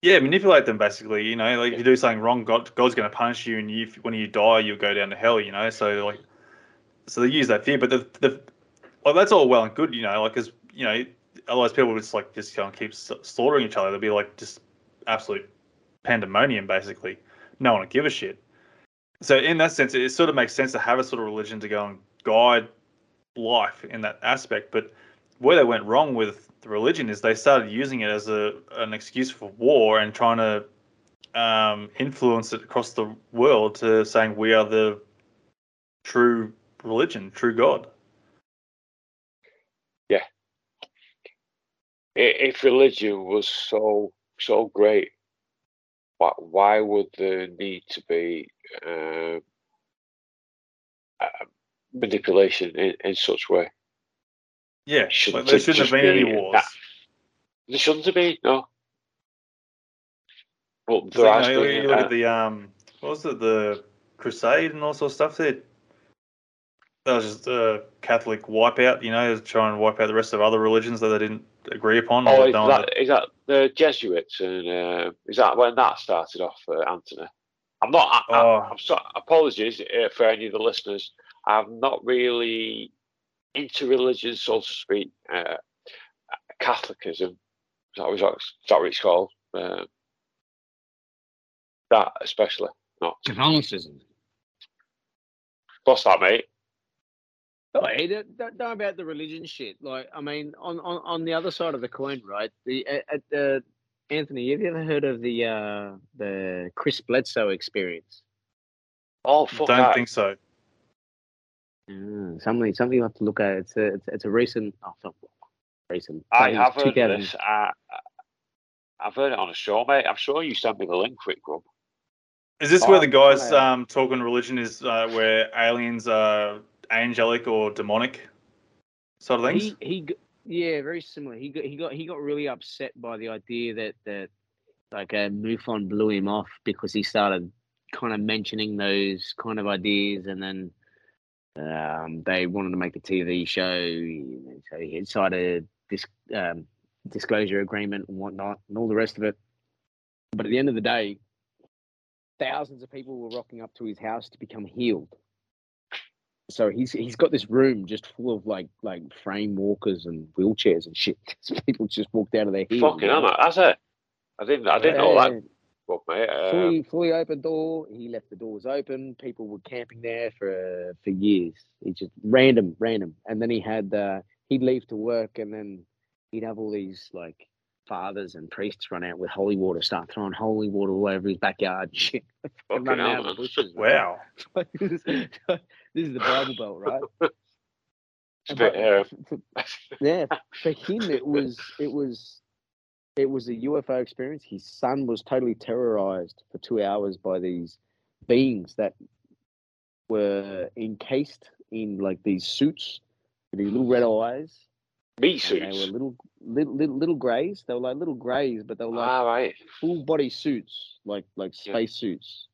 Yeah, manipulate them, basically. You know, like if you do something wrong, God, God's going to punish you, and you, when you die, you'll go down to hell. You know, so like, so they use that fear, but the the, well, that's all well and good, you know, like because you know, otherwise people would just like just go and keep slaughtering each other. There'd be like just absolute pandemonium, basically. No one would give a shit. So in that sense, it sort of makes sense to have a sort of religion to go and guide life in that aspect. But where they went wrong with the religion is they started using it as a an excuse for war and trying to um, influence it across the world to saying we are the true religion, true God. Yeah. If religion was so so great, why why would there need to be um, uh, manipulation in, in such way? Yeah, Shouldn't shouldn't have been any wars. that- There shouldn't have been, no. Well, there you, has know, been, you look uh, at the um, what was it, the Crusade and all sorts of stuff there. That was just a Catholic wipeout, you know, try and wipe out the rest of other religions that they didn't agree upon. Oh, is that, is that the Jesuits and uh, is that when that started off, uh, Anthony? I'm not. I, Oh. I, I'm sorry. Apologies uh, for any of the listeners. I'm not really into religion, so to speak. Uh, Catholicism. That, was it's- is that what it's called? Uh, that especially. Not. Catholicism. What's that, mate? Oh, hey, don't, don't don't about the religion shit. Like, I mean, on, on, on the other side of the coin, right? The at, at the Anthony, have you ever heard of the uh, the Chris Bledsoe experience? Oh, fuck Don't that. think so. Mm, something something you have to look at. It's a it's, it's a recent. Oh, not recent. I have heard this. I, I've heard it on a show, mate. I'm sure you sent me the link for it, Grub. Is this Oh, where the guys yeah. um, talking religion is uh, where aliens are angelic or demonic sort of things? He he yeah, very similar. He got he got he got really upset by the idea that that like uh, MUFON blew him off because he started kind of mentioning those kind of ideas, and then um, they wanted to make a TV show, so he signed a um, disclosure agreement and whatnot, and all the rest of it. But at the end of the day, thousands of people were rocking up to his house to become healed. So he's he's got this room just full of like like frame walkers and wheelchairs and shit. *laughs* People just walked out of their healing. Fucking hell. That's it. I didn't. I didn't know that, Yeah, book, mate. Um, fully fully open door. He left the doors open. People were camping there for for years. He just random, random. And then he had uh, he'd leave to work, and then he'd have all these like fathers and priests run out with holy water, start throwing holy water all over his backyard. Shit, *laughs* fucking running out of the bushes. Wow. *laughs* this is the Bible Belt, right? *laughs* It's a bit, But uh, yeah, for him it was it was it was a UFO experience. His son was totally terrorized for two hours by these beings that were encased in like these suits with these little red eyes. meat And they were little little little, little greys. They were like little greys, but they were like Ah, right. full body suits, like like Yeah. space suits.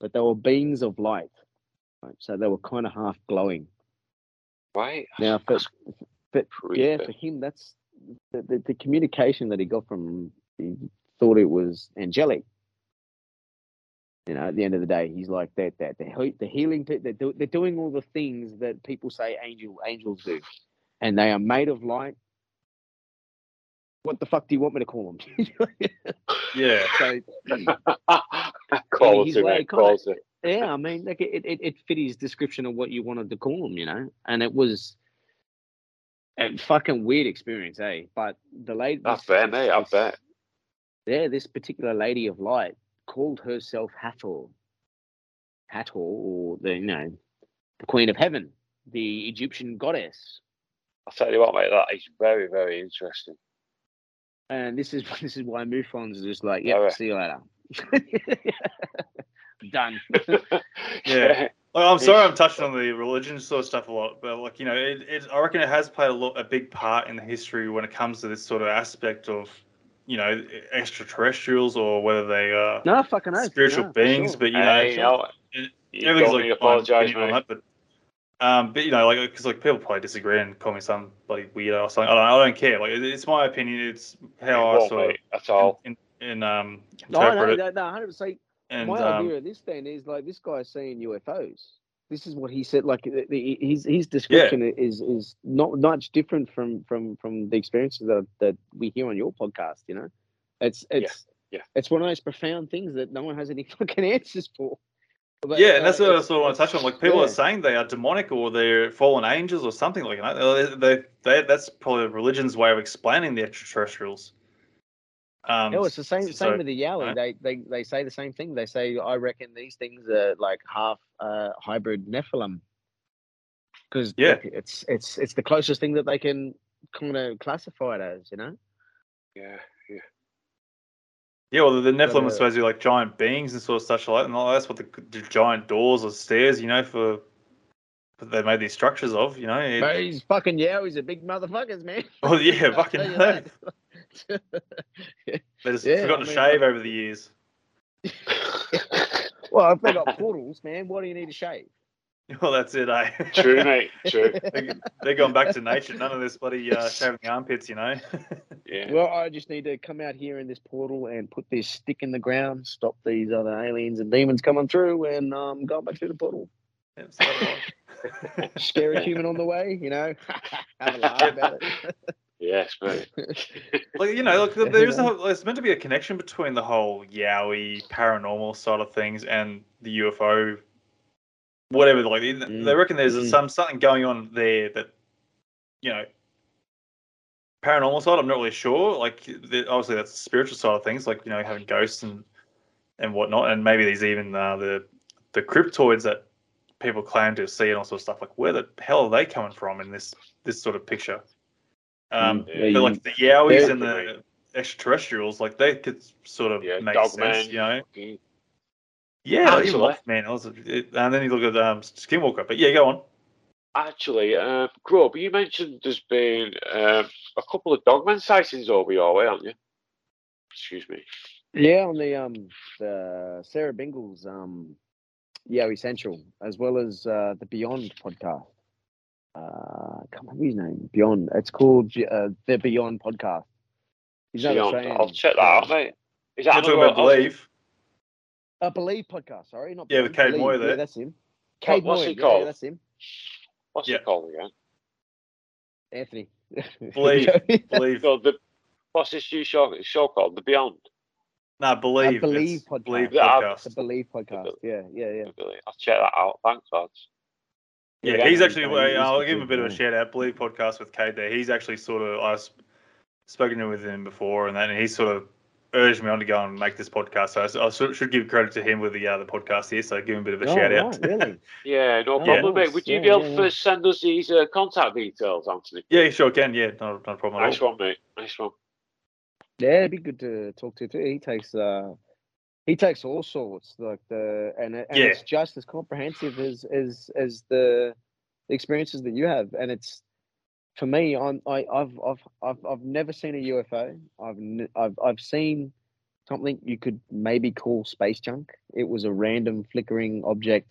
But they were beings of light. Right? So they were kind of half glowing. Right. Now, for, but yeah, for him, that's the, the, the communication that he got from. He thought it was angelic. You know, at the end of the day, he's like that. That the the healing. They're, do, they're doing all the things that people say angel angels do, and they are made of light. What the fuck do you want me to call them? *laughs* Yeah. so *laughs* he's mate. like, kinda- oh, yeah, I mean, like it, it, it fit his description of what you wanted to call him, you know, and it was a fucking weird experience, eh? But the lady, I bet, mate. I bet. Yeah, this particular lady of light called herself Hathor, Hathor, or the you know, the Queen of Heaven, the Egyptian goddess. I'll tell you what, mate. That is very, very interesting. And this is *laughs* this is why MUFONs are just like, yeah, see you later. *laughs* *laughs* Done. Yeah. Like, I'm sorry I'm touching on the religion sort of stuff a lot, but like you know, it, it I reckon it has played a lot a big part in the history when it comes to this sort of aspect of you know extraterrestrials or whether they are no, fucking spiritual no, beings. sure. But you know, Hey, you know, it- you everything's don't like need apologise, opinion on that, but Um, but you know, like because like people probably disagree and call me some bloody weirdo or something. I don't, I don't care. Like it- it's my opinion. It's how I Won't sort of be at all. in, in um No, I interpret know, it. no, no, hundred percent. And My um, idea of this then is like this guy's seeing UFOs. This is what he said. Like the, the, his his description is is not much different from from from the experiences that that we hear on your podcast. You know, it's it's yeah. it's one of those profound things that no one has any *laughs* fucking answers for. But, yeah, and that's uh, what I sort of want to touch on. Like people yeah. are saying they are demonic or they're fallen angels or something like that. They, they, they, that's probably religion's way of explaining the extraterrestrials. Um, No, it's the same. so- Same with the Yowie. They, they they say the same thing. They say, "I reckon these things are like half uh, hybrid Nephilim," because Yeah. it's it's it's the closest thing that they can kind of classify it as. You know, Yeah, yeah. Yeah, well, the Nephilim uh, are supposed to be like giant beings and sort of such like, and that's what the, the giant doors or stairs, you know, for they made these structures of, you know. It- but these fucking Yowies are big motherfuckers, man. oh yeah, *laughs* fucking *laughs* *laughs* tell you They just Yeah, forgot I to mean, shave like- over the years. *laughs* well, if they got *laughs* portals, man, why do you need to shave? Well, that's it, eh? True, *laughs* mate. True. they, they're going back to nature. None of this bloody uh, shaving the armpits, you know. Yeah. Well, I just need to come out here in this portal and put this stick in the ground, stop these other aliens and demons coming through, and um, go back through the portal. Yeah, so do Scare a human on the way, you know. Have a laugh about it. Yes, *laughs* mate. like you know, look, *laughs* there's a, there's meant to be a connection between the whole Yowie paranormal side of things and the UFO, whatever. Like they, Mm. they reckon there's Mm. some something going on there that, you know, paranormal side. I'm not really sure. Like the, obviously that's the spiritual side of things, like you know having ghosts and and whatnot, and maybe there's even uh, the the cryptoids that people claim to see and all sort of stuff. Like where the hell are they coming from in this this sort of picture? Um, Mm, yeah, but like the Yowies they're- and the extraterrestrials, like they could sort of Yeah, make Dogman. sense, you know. Mm. Yeah, Actually- even Mothman. Also, it- and then you look at um, Skinwalker. But yeah, go on. Actually, uh, Grub, you mentioned there's been um, a couple of dogman sightings over your way, haven't you? Excuse me. Yeah, on the um the Sarah Bingles um Yowie Central, as well as uh, the Beyond podcast. Uh, I can't remember his name. Beyond. It's called uh, the Beyond podcast. He's another Beyond. Australian- I'll check that out, mate. Is that You're talking about Believe. A Believe podcast. Sorry, not Yeah, Beyond, with Cade Believe. Moy Yeah, there. that's him. Cade what's Moy. he yeah, called? Yeah, that's him. What's Yeah. it called again? Anthony. *laughs* Believe. Believe. No, the, what's this new show, show called? The Beyond. Nah, Believe. Believe It's podcast. Believe I- podcast. the Believe podcast. Yeah, yeah, yeah. I'll check that out. Thanks, lads. Yeah, Yeah, he's he's actually. great. He's I'll give him a bit of a shout out. Believe podcast with Kate there. He's actually sort of. I've spoken to with him before, and then he sort of urged me on to go and make this podcast. So I, I should, should give credit to him with the uh, the podcast here. So give him a bit of a Oh, shout right, out. really? *laughs* Yeah, no Oh, problem, nice. mate. Would you Yeah, be able yeah, to yeah. send us these uh, contact details, Anthony? yeah, sure can. Yeah, not, not a problem at Nice all. one, mate. Nice one. Yeah, it'd be good to talk to too. He takes uh he takes all sorts like the and, it- and Yeah. it's just as comprehensive as as as the experiences that you have and it's for me I'm I, I've I've I've I've never seen a UFO. I've I've I've seen something you could maybe call space junk. It was a random flickering object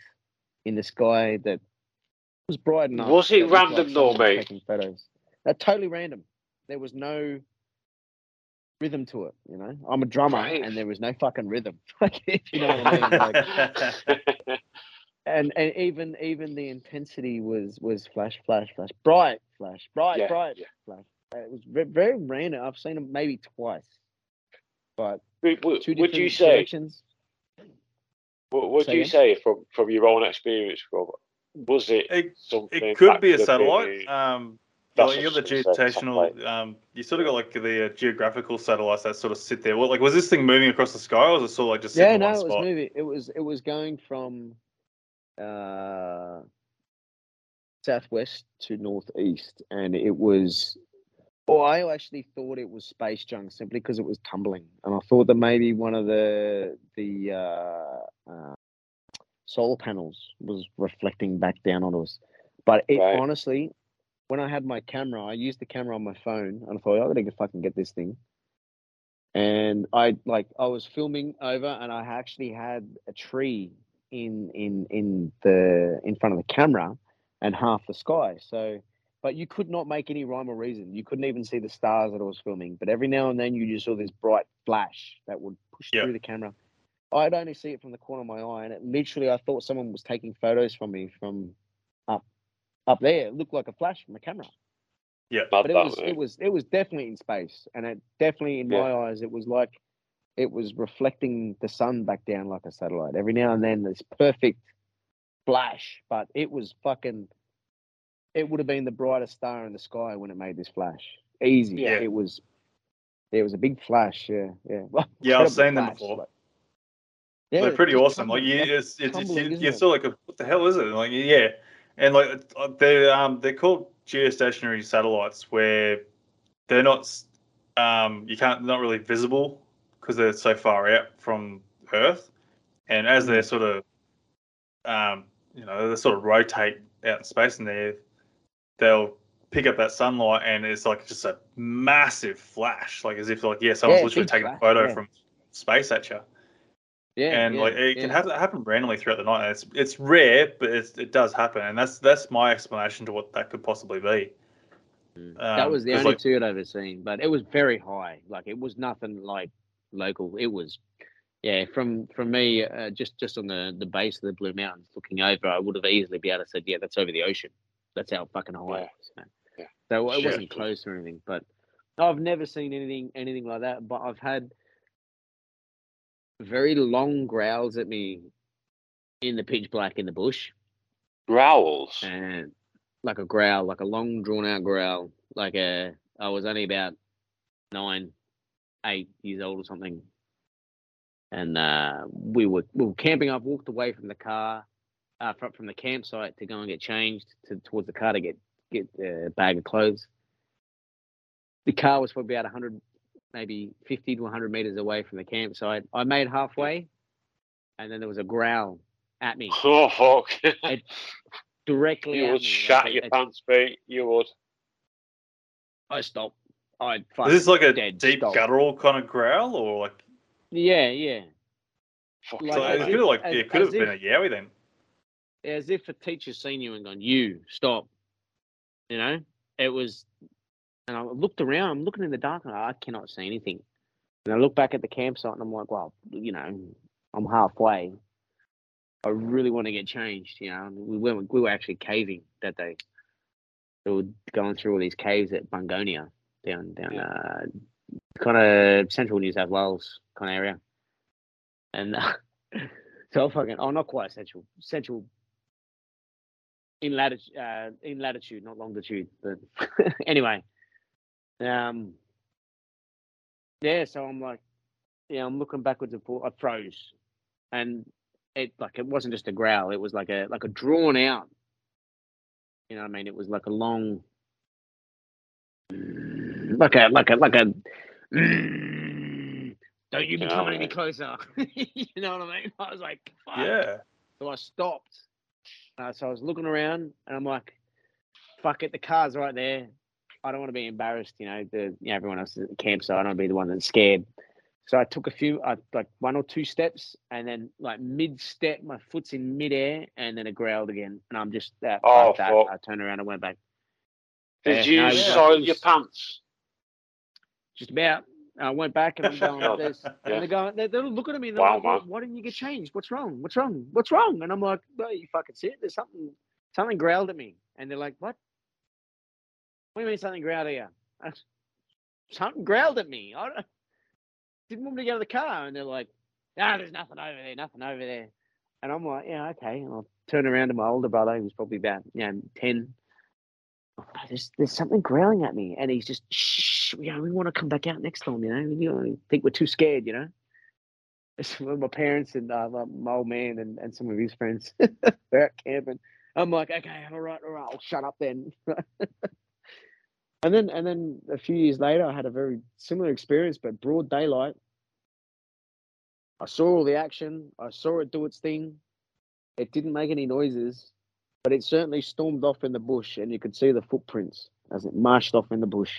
in the sky that was bright enough. Was it that looked like random though, mate? Taking photos. Uh, totally random. There was no rhythm to it. You know, I'm a drummer, Right. and there was no fucking rhythm. *laughs* Like, you know what I mean. Like, *laughs* and and even even the intensity was was flash, flash, flash, bright, flash, bright, Yeah, bright, yeah. flash. It was very random. I've seen them maybe twice, but would, would, two would different you say? directions. Would, would you say from from your own experience, Robert? Was it It, something? it could be a could have been satellite. Um, That's well, you got the what I was gonna say, geostational. Um, you sort of got like the uh, geographical satellites that sort of sit there. Well, like, was this thing moving across the sky, or was it sort of like just Yeah, no, one it was spot? moving. It was it was going from uh, southwest to northeast, and it was. Well, I actually thought it was space junk simply because it was tumbling, and I thought that maybe one of the the uh, uh, solar panels was reflecting back down on us. But it Right. honestly, when I had my camera, I used the camera on my phone, and I thought I gotta get fucking get this thing and I like I was filming over, and I actually had a tree in in in the in front of the camera, and half the sky. So, but you could not make any rhyme or reason. You couldn't even see the stars that I was filming. But every now and then you just saw this bright flash that would push Yeah. through the camera. I'd only see it from the corner of my eye, and it literally I thought someone was taking photos from me from up up there. It looked like a flash from a camera. Yeah. But it was, it was it was definitely in space, and it definitely in my eyes it was like it was reflecting the sun back down like a satellite. Every now and then, this perfect flash, but it was fucking. It would have been the brightest star in the sky when it made this flash. Easy. Yeah. It was. It was a big flash. Yeah, yeah. *laughs* Well, Yeah, I've incredible seen them before. like- They're pretty awesome. Like you, like, it's, it's, tumbling, you, isn't you're still like, what the hell is it? Like, yeah, and like uh, they're um they're called geostationary satellites where they're not um you can't not really visible because they're so far out from Earth, and as they're sort of um you know they sort of rotate out in space and they they'll pick up that sunlight and it's like just a massive flash like as if like yeah someone's Yeah, literally taking a photo yeah. from space at you yeah, and yeah, like it yeah. can happen, happen randomly throughout the night. It's it's rare, but it's, it does happen, and that's that's my explanation to what that could possibly be. Mm. that Um, was the only like- two I'd ever seen, but it was very high. Like it was nothing like local. It was, yeah. From from me, uh, just just on the the base of the Blue Mountains, looking over, I would have easily be able to say, yeah, that's over the ocean. That's how fucking high. Yeah. it was. Yeah. So it Shit. wasn't close or anything, but I've never seen anything anything like that. But I've had very long growls at me in the pitch black in the bush Growls. and like a growl, like a long drawn out growl. Like a, I was only about nine, eight years old or something, and uh, we were we were camping. I've walked away from the car, uh, from from the campsite to go and get changed to towards the car to get get a bag of clothes. The car was probably about hundred, maybe fifty to hundred meters away from the campsite. I made halfway, and then there was a growl at me *laughs* Oh fuck! directly. you at would me. shat Like, your it- pants, Pete. You would. I stopped. I Is fucking this like a dead deep stop. guttural kind of growl, or like? Yeah, yeah. Fuck Like, so that, it as could have like as- it could have as been if- a yowie then. As if a teacher's seen you and gone, "You stop." You know, it was, and I looked around. I'm looking in the dark, and I cannot see anything. And I look back at the campsite, and I'm like, "Well, you know, I'm halfway. I really want to get changed." You know, we went. We were actually caving that day. So we were going through all these caves at Bungonia, down down Yeah. uh, kind of central New South Wales kind of area. And uh, *laughs* so I'm fucking, oh, not quite central, central in latitude, uh, in latitude, not longitude. But *laughs* anyway, um, yeah. So I'm like, yeah, I'm looking backwards and forwards. I froze, and it like it wasn't just a growl. It was like a like a drawn out. You know what I mean? It was like a long, like a like a like a. Don't you be Yeah, coming any closer? *laughs* you know what I mean? I was like, Fuck. Yeah. So I stopped. Uh, so I was looking around, and I'm like, "Fuck it, the car's right there. I don't want to be embarrassed, you know. The you know, everyone else is at the camp, so I don't want to be the one that's scared." So I took a few, I, like one or two steps, and then like mid-step, my foot's in mid-air, and then it growled again, and I'm just uh, Oh, fuck that. fuck. I turned around and went back. Did Yeah, you no, like- soil your pants? Just about. I went back and I'm *laughs* going, there's, Yeah. and they're going, they're, they're looking at me and they're Wow, like, why, man. why didn't you get changed? What's wrong? What's wrong? What's wrong? And I'm like, no, you fucking see it. There's something, something growled at me. And they're like, what? What do you mean something growled at you? Something growled at me. I didn't want me to get out of the car. And they're like, ah, there's nothing over there, nothing over there. And I'm like, yeah, okay. And I'll turn around to my older brother, who's probably about, you know, 10. Oh, There's, there's something growling at me, and he's just shh. You know, we want to come back out next time. You know, you know, think we're too scared. You know, it's my parents and uh, my, my old man and, and some of his friends. *laughs* They're out camping. I'm like, okay, all right, all right, I'll shut up then. *laughs* and then, and then a few years later, I had a very similar experience, but broad daylight. I saw all the action. I saw it do its thing. It didn't make any noises, but it certainly stormed off in the bush, and you could see the footprints as it marched off in the bush.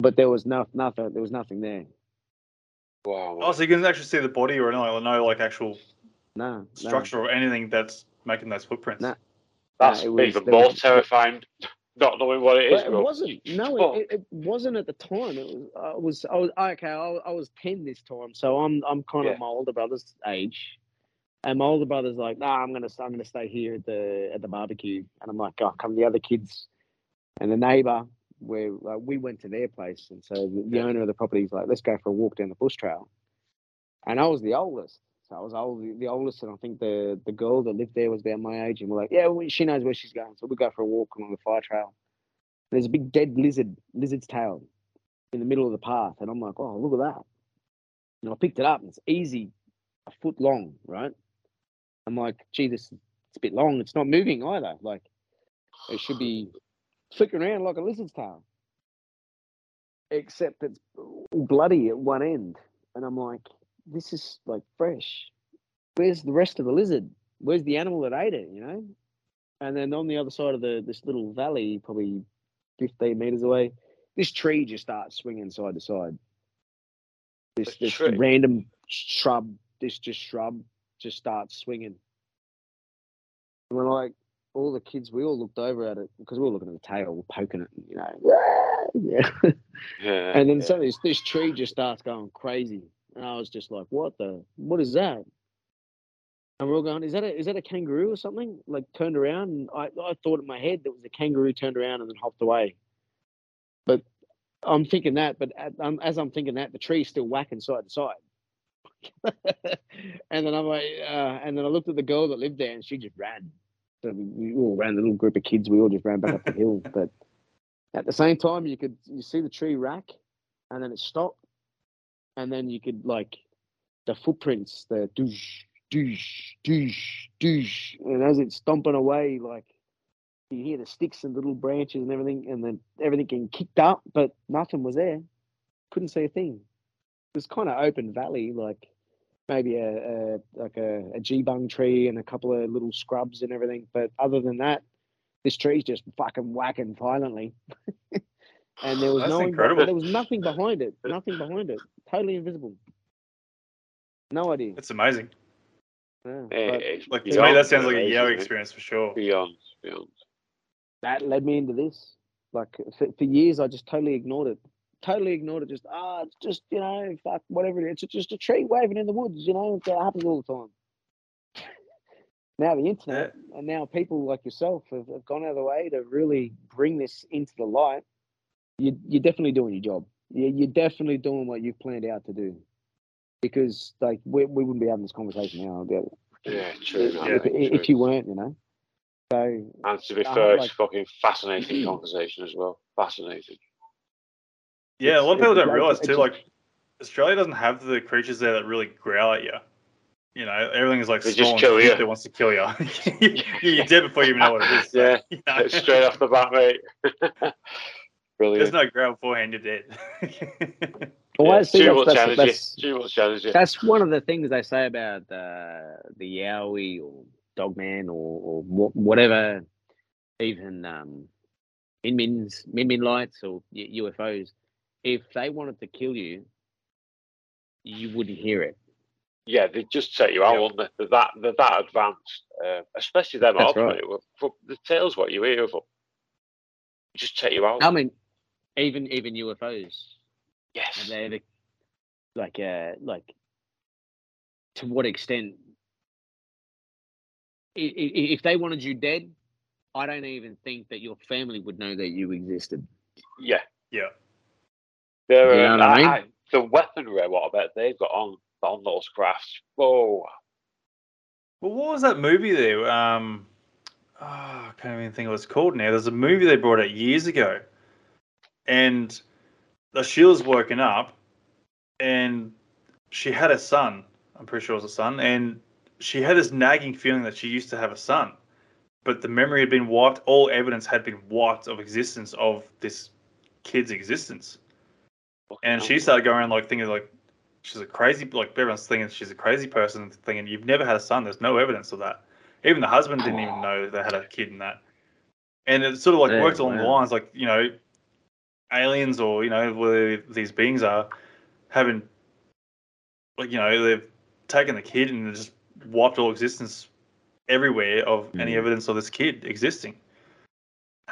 But there was no, nothing. There was nothing there. Wow. Oh, so you can actually see the body or no, no like actual No, no. structure or anything that's making those footprints. No. That's it was- even more was- terrifying. Not knowing what it is. But it bro. wasn't. No, Oh. it, it, wasn't at the time. It was. I was. I was okay. I, was- I was ten this time, so I'm. I'm kind Yeah. of my older brother's age, and my older brother's like, "Nah, I'm gonna. I'm gonna stay here at the at the barbecue," and I'm like, "Oh, come the other kids," and the neighbour where uh, we went to their place, and so the, the Yeah. owner of the property's like, "Let's go for a walk down the bush trail," and I was the oldest. So I was old, the oldest, and I think the the girl that lived there was about my age, and we're like, "Yeah, well, she knows where she's going," so we go for a walk along the fire trail. There's a big dead lizard, lizard's tail, in the middle of the path, and I'm like, "Oh, look at that!" And I picked it up, and it's easy, a foot long, right? I'm like, "Gee, this it's a bit long. It's not moving either. Like, it should be flicking around like a lizard's tail." Except it's bloody at one end, and I'm like, "This is like fresh. Where's the rest of the lizard? Where's the animal that ate it? You know?" And then on the other side of the this little valley, probably 15 meters away, this tree just starts swinging side to side. This, this tree? random shrub, this just shrub just starts swinging. And we're like, all the kids, we all looked over at it because we were looking at the tail, we're poking it, you know. yeah. *laughs* Yeah, And then yeah. suddenly this, this tree just starts going crazy. And I was just like, what the, what is that? And we're all going, is that a, is that a kangaroo or something? Like turned around. And I, I thought in my head that was a kangaroo turned around and then hopped away. But I'm thinking that, but at, um, as I'm thinking that, the tree's still whacking side to side. *laughs* and then I'm like, uh, and then I looked at the girl that lived there and she just ran. So we, we all ran, the little group of kids, we all just ran back up the hill. *laughs* But at the same time, you could you see the tree rack, and then it stopped, and then you could like the footprints, the doosh, doosh, doosh, doosh, and as it's stomping away, like you hear the sticks and little branches and everything, and then everything getting kicked up, but nothing was there. Couldn't see a thing. It was kind of open valley, like maybe a, a like a, a G-bung tree and a couple of little scrubs and everything. But other than that, this tree's just fucking whacking violently. *laughs* and there was That's no incredible. there was nothing behind it. Nothing behind it. Totally invisible. No idea. It's amazing. Yeah, but it's Like to beyond me, that sounds like a amazing, Yao isn't experience for sure. Beyond, beyond. that led me into this. Like for, for years, I just totally ignored it. Totally ignored it. Just ah, it's just you know, fuck whatever it is. It's just a tree waving in the woods. You know, that happens all the time. *laughs* Now the internet and now people like yourself have, have gone out of the way to really bring this into the light. You, you're definitely doing your job. You, you're definitely doing what you've planned out to do. Because like we, we wouldn't be having this conversation now about it. Yeah, true. if, man, if, true. if you weren't, you know. So and to be I fair, like- it's fucking fascinating conversation as well. Fascinating. Yeah, a lot of people don't like- realize too. just- Like Australia doesn't have the creatures there that really growl at you. You know, everything is like They just small kill you. cute that wants to kill *laughs* you. You're dead before you even know what it is. so, Yeah, *laughs* you know. Straight off the bat, mate. *laughs* There's Brilliant. no growl beforehand. You're dead. *laughs* well, yeah, I see that's, that's, that's, Too that's one of the things they say about uh, the Yowie or Dogman or, or whatever, even um, Min Min's, Min Min lights or UFOs. If they wanted to kill you, you wouldn't hear it. Yeah, they just set you out, Yep. wouldn't they? They're that, they're that advanced. Uh, especially them That's right. mate. The tales what you hear of them. Just take you out. I mean, even even UFOs, yes. they're the, like uh like to what extent? i- i- If they wanted you dead, I don't even think that your family would know that you existed. Yeah. yeah. They're, You know um, what I mean? I- I- the weaponry, what I bet they've got on on those crafts. Whoa. Well, what was that movie there? Um, oh, I can't even think what it's called now. There's a movie they brought out years ago, and the she was woken up, and she had a son. I'm pretty sure it was a son, and she had this nagging feeling that she used to have a son, but the memory had been wiped. All evidence had been wiped of existence of this kid's existence, and she started going around like thinking like she's a crazy like everyone's thinking she's a crazy person thinking you've never had a son. There's no evidence of that. Even the husband didn't even know they had a kid in that. And it sort of like Yeah, worked along the lines like you know aliens or you know where these beings are having like you know they've taken the kid and just wiped all existence everywhere of any Mm. evidence of this kid existing.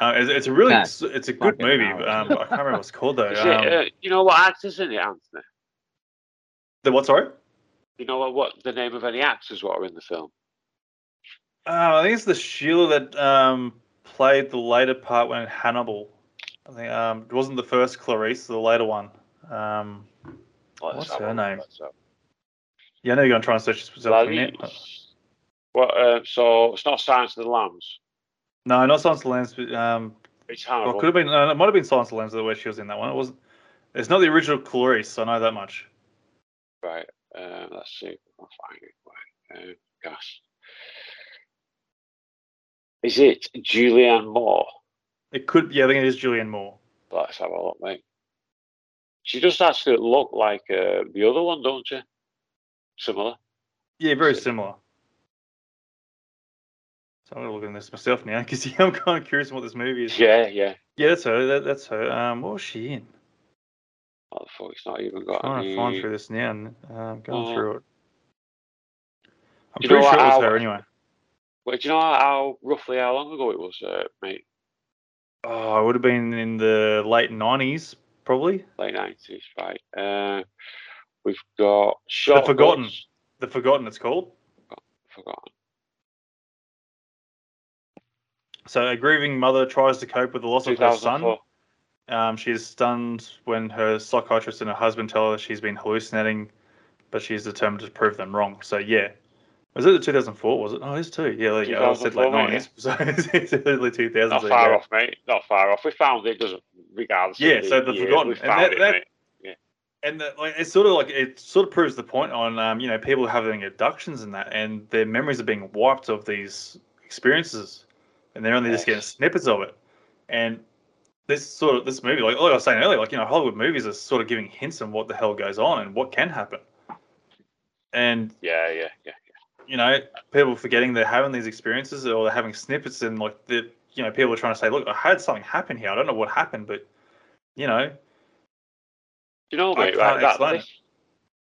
Uh, it's, it's a really it's, it's a good movie. hell. Um, I can't remember what it's called though. *laughs* Is it, Um, uh, you know what actors in it, Anthony? the what? Sorry. You know what, what the name of any actors what are in the film? Uh, I think it's the Sheila that um, played the later part when Hannibal. I think um, it wasn't the first Clarice, the later one. Um, Let's What's her name? yeah, I know you're gonna try and search this on. Well, uh, so it's not Silence of the Lambs. No, not Silence of the Lambs. But, um, It's well, it could have been. Uh, it might have been Silence of the Lambs where she was in that one. It wasn't. It's not the original Clarice. So I know that much. Right. Uh, let's see if I can find it. Right. Uh, gosh. Is it Julianne Moore? It could. Yeah, I think it is Julianne Moore. Let's have a look, mate. She does actually look like uh, the other one, don't you? Similar. Yeah, very similar. So I'm gonna look at this myself now because yeah, *laughs* I'm kind of curious what this movie is. Yeah, yeah. Yeah, that's her. That, that's her. Um, what was she in? Oh, fuck, it's not even got trying any... to find through this now and um, going Oh. through it. I'm Do you know pretty sure it was our- her anyway. Wait, do you know how, how roughly how long ago it was, uh, mate? Oh, it would have been in the late 90s, probably. Late nineties, right? Uh, we've got short Forgotten. Guns. The Forgotten, it's called. Forgotten. So, a grieving mother tries to cope with the loss of her son. 2004. Um, she is stunned when her psychiatrist and her husband tell her she's been hallucinating, but she's determined to prove them wrong. So, yeah. Was it the 2004? Was it? Oh, it's two. Yeah, there you go. I said late 2004, mate, 90s. *laughs* So, it's early 2000s. Not far go. off, mate. Not far off. We found it. Doesn't regardless. Yeah, of so the year, Forgotten. We And that- it, that- mate. and the, like it's sort of like it sort of proves the point on um, you know people having abductions and that, and their memories are being wiped of these experiences, and they're only just getting snippets of it. And this sort of this movie, like, like I was saying earlier, like you know Hollywood movies are sort of giving hints on what the hell goes on and what can happen. And Yeah, yeah, yeah. You know people forgetting they're having these experiences or they're having snippets and like the you know people are trying to say, look, I had something happen here. I don't know what happened, but you know You know, mate, right, that, this,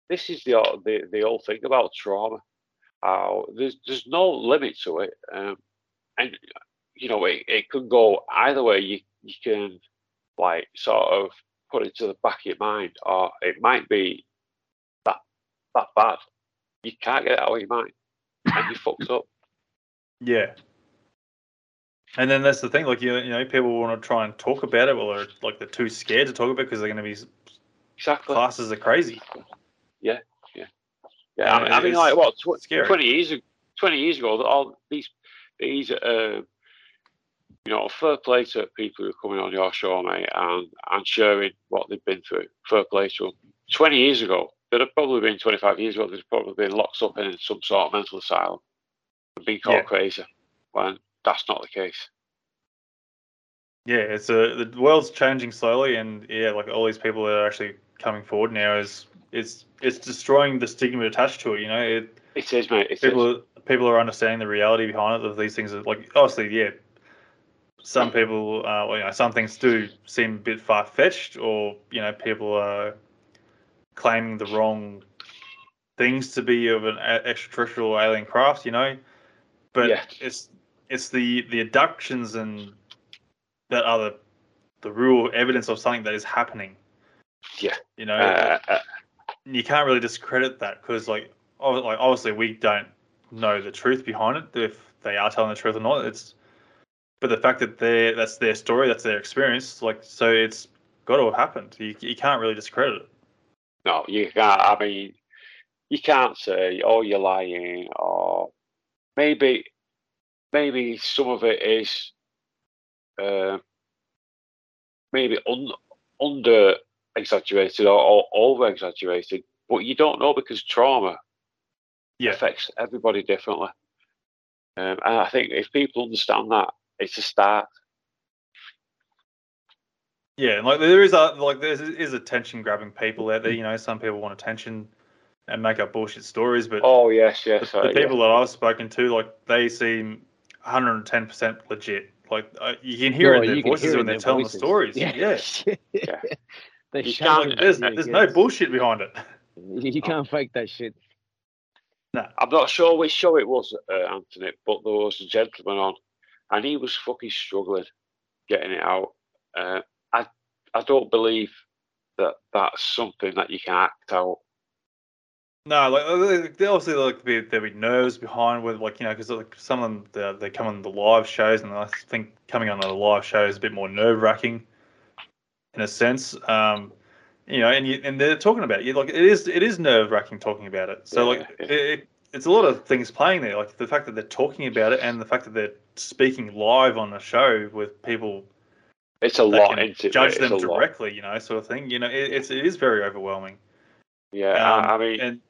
this is the, whole- the the whole thing about trauma. How there's there's no limit to it, um, and you know it, it could go either way. You you can like sort of put it to the back of your mind, or it might be that that bad. You can't get it out of your mind, you fucked up. Yeah. And then that's the thing, like you, you know, people want to try and talk about it, or they're, like they're too scared to talk about it because they're going to be Exactly. classes are crazy. Yeah, Yeah, I mean, I mean like what tw- twenty years ag- twenty years ago, all these these uh, you know, fair play to people who are coming on your show, mate, and and sharing what they've been through. Fair play to them. Twenty years ago, there'd have probably been twenty five years ago. They'd probably been locked up in some sort of mental asylum and been called Yeah. crazy. When that's not the case. Yeah, it's a the world's changing slowly, and yeah, like all these people that are actually coming forward now is it's it's destroying the stigma attached to it. You know, it, It is, mate. It is. people are- people are understanding the reality behind it of these things. Are, like obviously, yeah, some people, uh, well, you know, some things do seem a bit far fetched, or you know, people are claiming the wrong things to be of an extraterrestrial alien craft. You know, but Yeah. it's it's the the abductions and that are the the real evidence of something that is happening. Yeah. You know, Uh, uh, you can't really discredit that because like like obviously we don't know the truth behind it if they are telling the truth or not it's but the fact that they that's their story that's their experience like so it's got to have happened you, you can't really discredit it No, you can't. I mean, you can't say, "Oh, you're lying," or maybe, maybe some of it is, uh, maybe un, under exaggerated or, or over exaggerated. But you don't know because trauma yeah affects everybody differently. Um, and I think if people understand that, it's a start. Yeah like there is a like there is attention grabbing people out there you know some people want attention and make up bullshit stories but Oh yes, yes. the, uh, the yeah. people that I've spoken to, like they seem 110% legit. Like uh, you can hear Well, it in their voices when they're telling voices. the stories. Yeah. Yeah, *laughs* Yeah. *laughs* They You show can't- it. there's Yeah, there's no bullshit behind it. *laughs* You can't fake that shit. No, I'm not sure which show it was, uh, Anthony, but there was a gentleman on, and he was fucking struggling getting it out. Uh, I don't believe that that's something that you can act out. No, like uh, they obviously like be there'll be nerves behind with like you know because like some of them they they come on the live shows and I think coming on the live show is a bit more nerve wracking in a sense. Um, you know, and you and they're talking about it. You like it is it is nerve wracking talking about it. So Yeah, like yeah. it, it's a lot of things playing there. Like the fact that they're talking about it and the fact that they're speaking live on a show with people It's a lot into judge it. them lot. directly. You know, sort of thing. You know, it, it's it is very overwhelming. Yeah, Um, I, I mean, and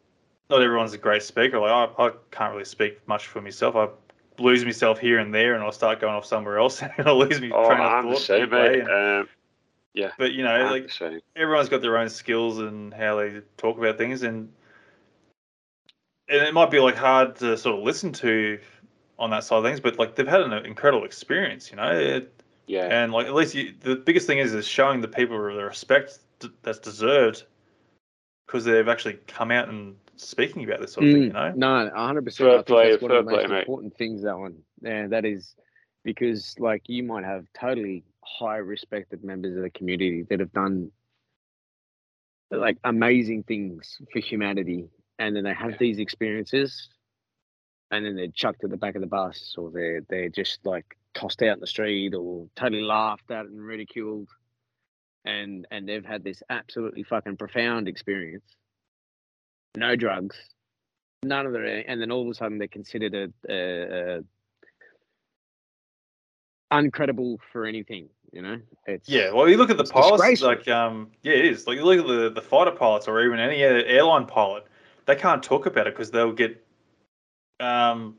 not everyone's a great speaker. Like I, I can't really speak much for myself. I lose myself here and there, and I'll start going off somewhere else, *laughs* and I'll lose me oh, train of I'm the thought. same, mate. and- Um, yeah, but you know, I'm like everyone's got their own skills and how they talk about things, and and it might be like hard to sort of listen to on that side of things, but like they've had an incredible experience, you know. It, Yeah, and like at least you, the biggest thing is is showing the people the respect that's deserved because they've actually come out and speaking about this sort of thing, you know. Mm, No, hundred percent. Fair I think that's one of the fair most play, mate. important things. That one, yeah, that is because like you might have totally high respected members of the community that have done like amazing things for humanity, and then they have these experiences, and then they're chucked at the back of the bus, or they're they're just like tossed out in the street, or totally laughed at and ridiculed, and and they've had this absolutely fucking profound experience. No drugs, none of their, and then all of a sudden they're considered a, a, a uncredible for anything. You know, it's Yeah, well, you look at the pilots, like um, yeah, it is. Like you look at the the fighter pilots or even any airline pilot, they can't talk about it because they'll get um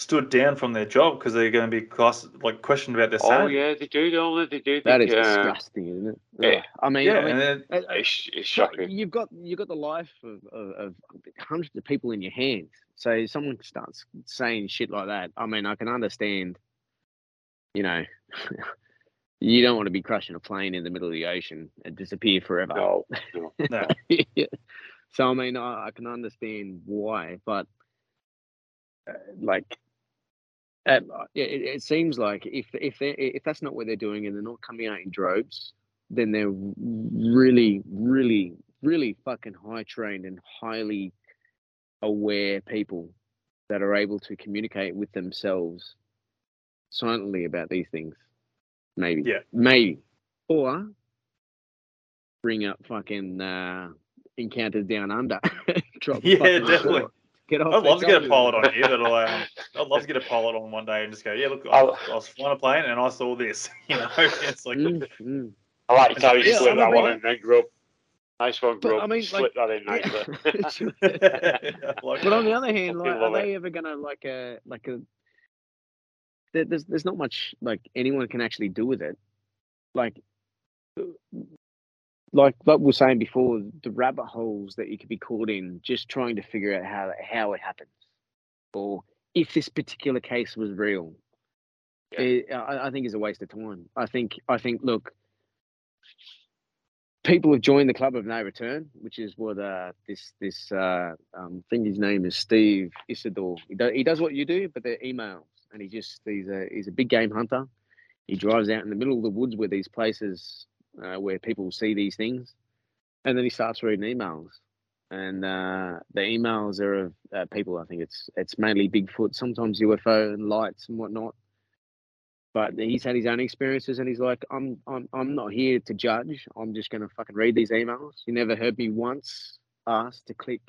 stood down from their job because they're going to be class like questioned about their oh sanity. yeah, they do, don't they? They do. that They, is uh, disgusting, isn't it? yeah. I mean, yeah, I mean, and then, It's, it's shocking. You've got you've got the life of, of, of hundreds of people in your hands. So if someone starts saying shit like that. I mean, I can understand. You know, *laughs* you don't want to be crushing a plane in the middle of the ocean and disappear forever. No, *laughs* no. no. so I mean, I, I can understand why, but uh, like, uh, it, it seems like if if they if that's not what they're doing and they're not coming out in droves, then they're really, really, really fucking high trained and highly aware people that are able to communicate with themselves silently about these things. Maybe. Yeah. Maybe. Or bring up fucking uh, encounters down under. *laughs* Drop Yeah, definitely. Get off I'd love to get a pilot on here. That'll, um, I'd love to get a pilot on one day and just go, yeah, look, I, I'll- I was flying a plane and I saw this. *laughs* You know, it's like, Mm, mm. I like how you Yeah, slip that mean- one in then, Grub. Nice one, But, I mean, slip like- that in nicely. Yeah. like, But on the other hand, Fucking like, love are it. they ever gonna like a like a? There's there's not much like anyone can actually do with it, like, like like we were saying before, the rabbit holes that you could be caught in just trying to figure out how how it happens, or if this particular case was real. Yeah. It, I, I think is a waste of time. I think I think look, people have joined the club of no return, which is what uh, this this uh, um, I think his name is Steve Isdahl. He, do, he does what you do, but they're emails, and he just he's a he's a big game hunter. He drives out in the middle of the woods where these places uh, where people see these things, and then he starts reading emails. And uh, the emails are of uh, people. I think it's it's mainly Bigfoot, sometimes UFO and lights and whatnot. But he's had his own experiences and he's like i'm i'm, I'm not here to judge. I'm just to fucking read these emails. You never heard me once ask to click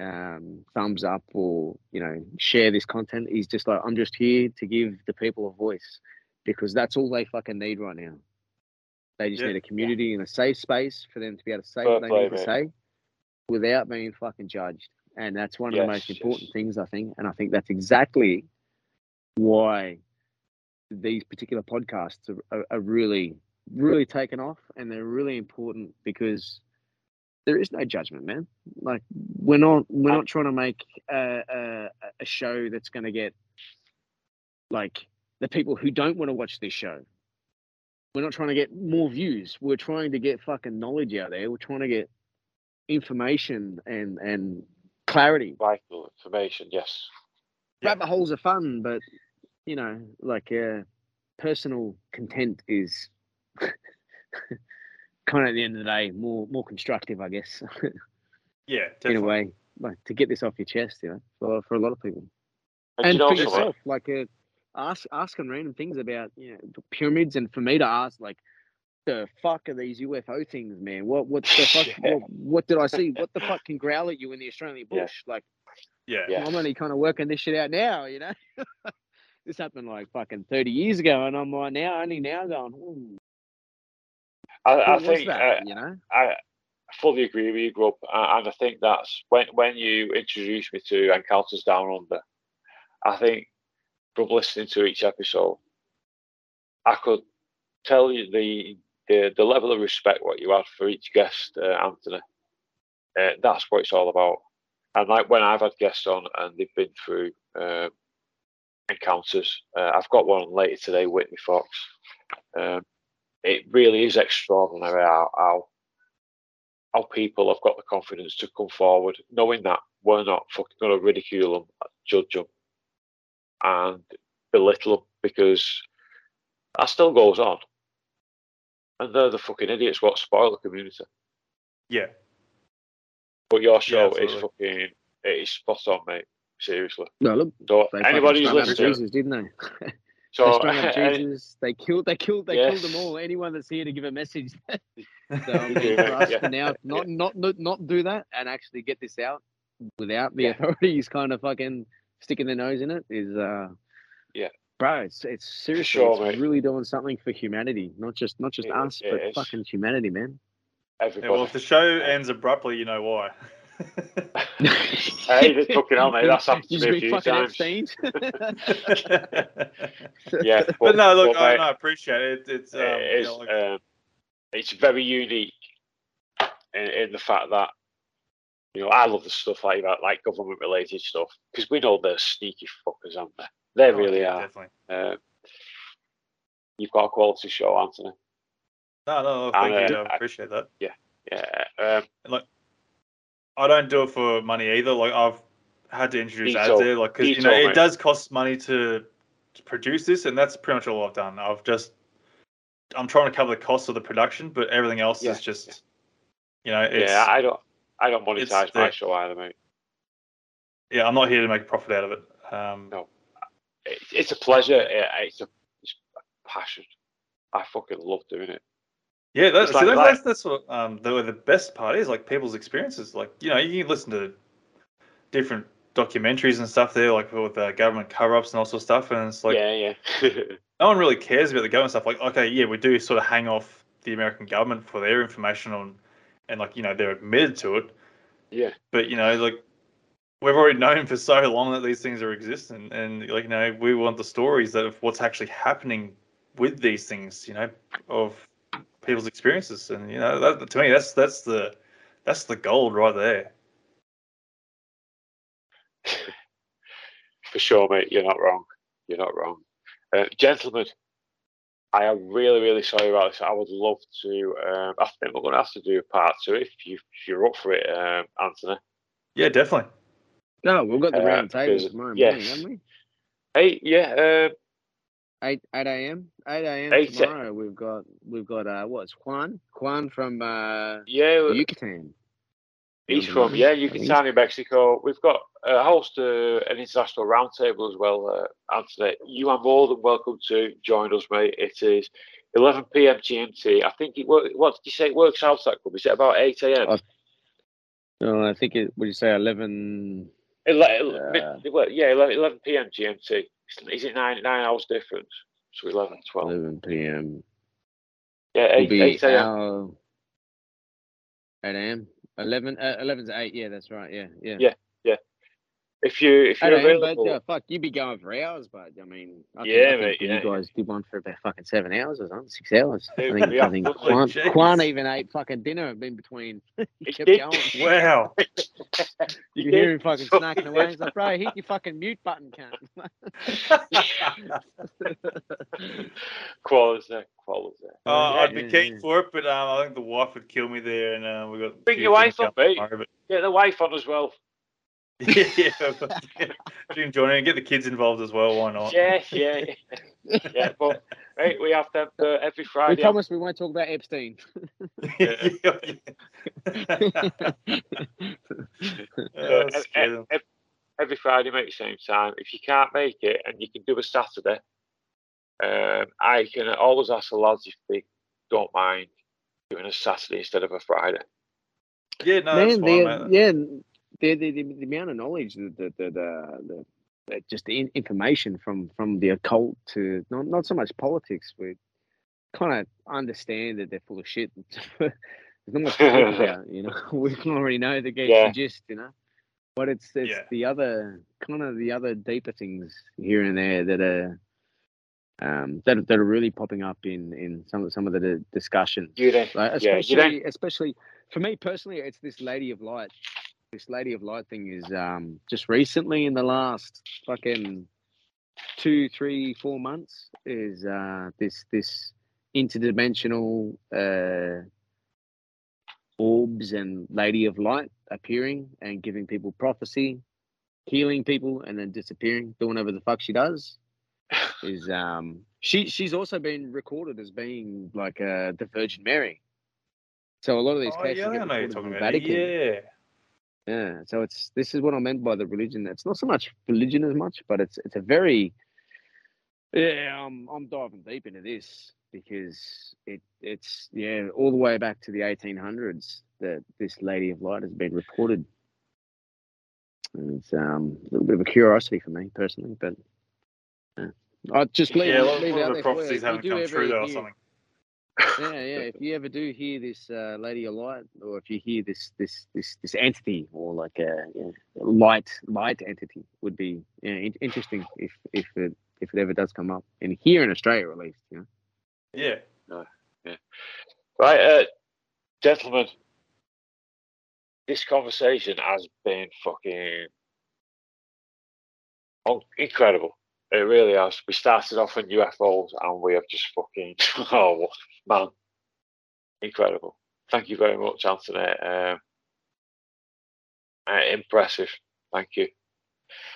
um, thumbs up or you know share this content. He's just like i'm just here to give the people a voice because that's all they fucking need right now they just Yeah. need a community and a safe space for them to be able to say Fair what they play, need to say without being fucking judged and that's one of the most important yes. things i think and i think that's exactly why these particular podcasts are, are, are really really taken off and they're really important because there is no judgment man like we're not we're not trying to make a, a, a show that's going to get like the people who don't want to watch this show we're not trying to get more views we're trying to get fucking knowledge out there we're trying to get information and and clarity. vital information. Yes. Yeah. Rabbit holes are fun, but you know, like uh, personal content is *laughs* kind of at the end of the day more more constructive, I guess, *laughs* Yeah, in a way, like to get this off your chest, you know, for for a lot of people. And, and you know, for also, like, yourself, like uh, ask asking random things about you know the pyramids, and for me to ask like, the fuck are these UFO things, man? What what the fuck? *laughs* Yeah. what, what did I see? What the *laughs* fuck can growl at you in the Australian Yeah. bush? Like, Yeah. Yeah. I'm only kind of working this shit out now, you know. *laughs* this happened like fucking 30 years ago, and I'm like now only now going, Ooh, I, I think that? uh, you know, I fully agree with you, Grub, a- and I think that's when when you introduced me to Encounters Down Under. I think from listening to each episode, I could tell you the the, the level of respect what you had for each guest, uh, Anthony. Uh, that's what it's all about. And like when I've had guests on and they've been through um, encounters, uh, I've got one later today, Whitney Fox. Um, it really is extraordinary how, how how people have got the confidence to come forward, knowing that we're not fucking going to ridicule them, judge them, and belittle them because that still goes on. And they're the fucking idiots what spoil the community. Yeah. But your show is fucking it is spot on, mate. Seriously. no, look, So they anybody who's strung up listening, Jesus, didn't they? they so strung up Jesus. They killed. They killed. They killed them all. Anyone that's here to give a message. *laughs* so I'm for us yeah. to now not, not not not do that and actually get this out without the Yeah. authorities kind of fucking sticking their nose in it is uh Yeah. bro it's it's seriously sure, it's really doing something for humanity not just not just It- us it but is. fucking humanity man Yeah, well, if the show ends abruptly, you know why. Hey, the fucking hell, mate, that's happened to *laughs* You me a just few be fucking times. *laughs* *laughs* Yeah, but, no, look, but, I, mate, no, I appreciate it. It's um, it you know, like- um, it's very unique in, in the fact that you know I love the stuff like that, like government related stuff, because we know they're sneaky fuckers, aren't they? They oh, really yeah, are. Definitely. Um, you've got a quality show, Anthony. No, no, no, thank And, you. uh, I appreciate that. Yeah. Yeah. Um, I don't do it for money either. Like I've had to introduce ads there, like because you know it mate. does cost money to, to produce this, and that's pretty much all I've done. I've just I'm trying to cover the cost of the production, but everything else Yeah, is just you know it's yeah, I don't, I don't monetize my the- show either, mate. yeah I'm not here to make a profit out of it. Um, No. It, it's a pleasure. It, it's a it's a passion. I fucking love doing it. Yeah, that's, like- that's, like- that's, that's what um, the the best part is like people's experiences. Like you know, you listen to different documentaries and stuff there, like with uh, government cover ups and all sorts of stuff, and it's like yeah, yeah. *laughs* no one really cares about the government stuff. Like, okay, yeah, we do sort of hang off the American government for their information on, and like you know they're admitted to it, yeah. but you know like we've already known for so long that these things are existing, and like you know we want the stories that of what's actually happening with these things, you know, of people's experiences, and you know that to me that's that's the that's the gold right there. *laughs* For sure, mate. You're not wrong. You're not wrong. Uh, gentlemen, I am really, really sorry about this. I would love to. Um, I think we're going to have to do a part two if, you, if you're up for it, um, Anthony. Yeah, definitely. no we've got the Uh, round table tomorrow yes. morning haven't we Hey, yeah, um, 8 8 a.m 8 a.m 8 a- tomorrow we've got we've got uh what's Juan Juan from uh yeah. Yucatan He's from yeah, Yucatan in Mexico. We've got uh, host uh, an international roundtable as well, uh, Anthony. You are more than welcome to join us, mate. It is 11 p.m. GMT. I think it works. What did you say? It works out that club. Is it about 8 a.m.? No I think it would you say 11 Ele- ele- Uh, mid- well, yeah, 11, 11 p.m. GMT. Is- it nine nine hours difference? So 11, 12. 11 p.m. Yeah, will 8, be 8 a.m. our 8 a.m. 11 uh, 11 to 8 yeah that's right yeah yeah, Yeah. If you if you're a.m. but available, yeah fuck you'd be going for hours but I mean I think, Yeah, I think mate, you guys did one for about fucking seven hours or something six hours I think we I think done- Quan, Quan even ate fucking dinner in between he *laughs* He kept did. going *laughs* Wow. *laughs* you did. hear him fucking So- snacking away he's like bro hit your fucking mute button cunt quality, quality. Uh, Yeah, I'd be yeah, keen yeah. for it, but um, I think the wife would kill me there, and uh, we got. a Bring your wife things up, mate. Get the wife on as well. Yeah, yeah. *laughs* Jim join in, get the kids involved as well. Why not? Yeah, yeah, yeah. yeah but right, we have to have uh, every We Friday. promise we won't talk about Epstein. *laughs* Yeah. uh, *laughs* Oh, ev- scare every Friday, mate, same time. If you can't make it and you can do a Saturday, um, I can always ask the lads if they don't mind doing a Saturday instead of a Friday. yeah, no, that's Man, fine, the, mate. yeah, the, the, the, amount of knowledge, the, the, the, the, just the information from, from the occult to not, not so much politics, we kind of understand that they're full of shit. *laughs* There's not much to talk *laughs* about, you know. *laughs* We can already know the, gist, Yeah. gist, you know. But it's it's Yeah. the other kind of the other deeper things here and there that are um, that that are really popping up in in some of some of the di- discussions. You then, Like yeah, you especially, don't. especially for me personally, it's this Lady of Light. This Lady of Light thing is um, just recently in the last fucking two, three, four months is uh, this this interdimensional uh, orbs and Lady of Light appearing and giving people prophecy, healing people, and then disappearing, doing whatever the fuck she does. *laughs* Is um she she's also been recorded as being like uh, the Virgin Mary. So a lot of these Oh, cases yeah, I get know you're recorded the about. it. Vatican. Yeah. Yeah, so it's this is what I meant by the religion. It's not so much religion as much, but it's it's a very yeah. I'm I'm diving deep into this because it it's yeah all the way back to the 1800s that this Lady of Light has been reported. And it's um, a little bit of a curiosity for me personally, but yeah. I just leave, yeah, leave a it lot out of the prophecies haven't come true, though, or something. Yeah, yeah. If you ever do hear this uh, lady of light, or if you hear this this this this entity, or like a yeah, light light entity, would be yeah, in- interesting if if it if it ever does come up, and here in Australia at least, you know. Yeah. Right, uh, gentlemen, this conversation has been fucking oh, incredible. It really has. We started off on UFOs and we have just fucking, *laughs* oh, man, incredible. Thank you very much, Anthony. Um, uh, impressive. Thank you.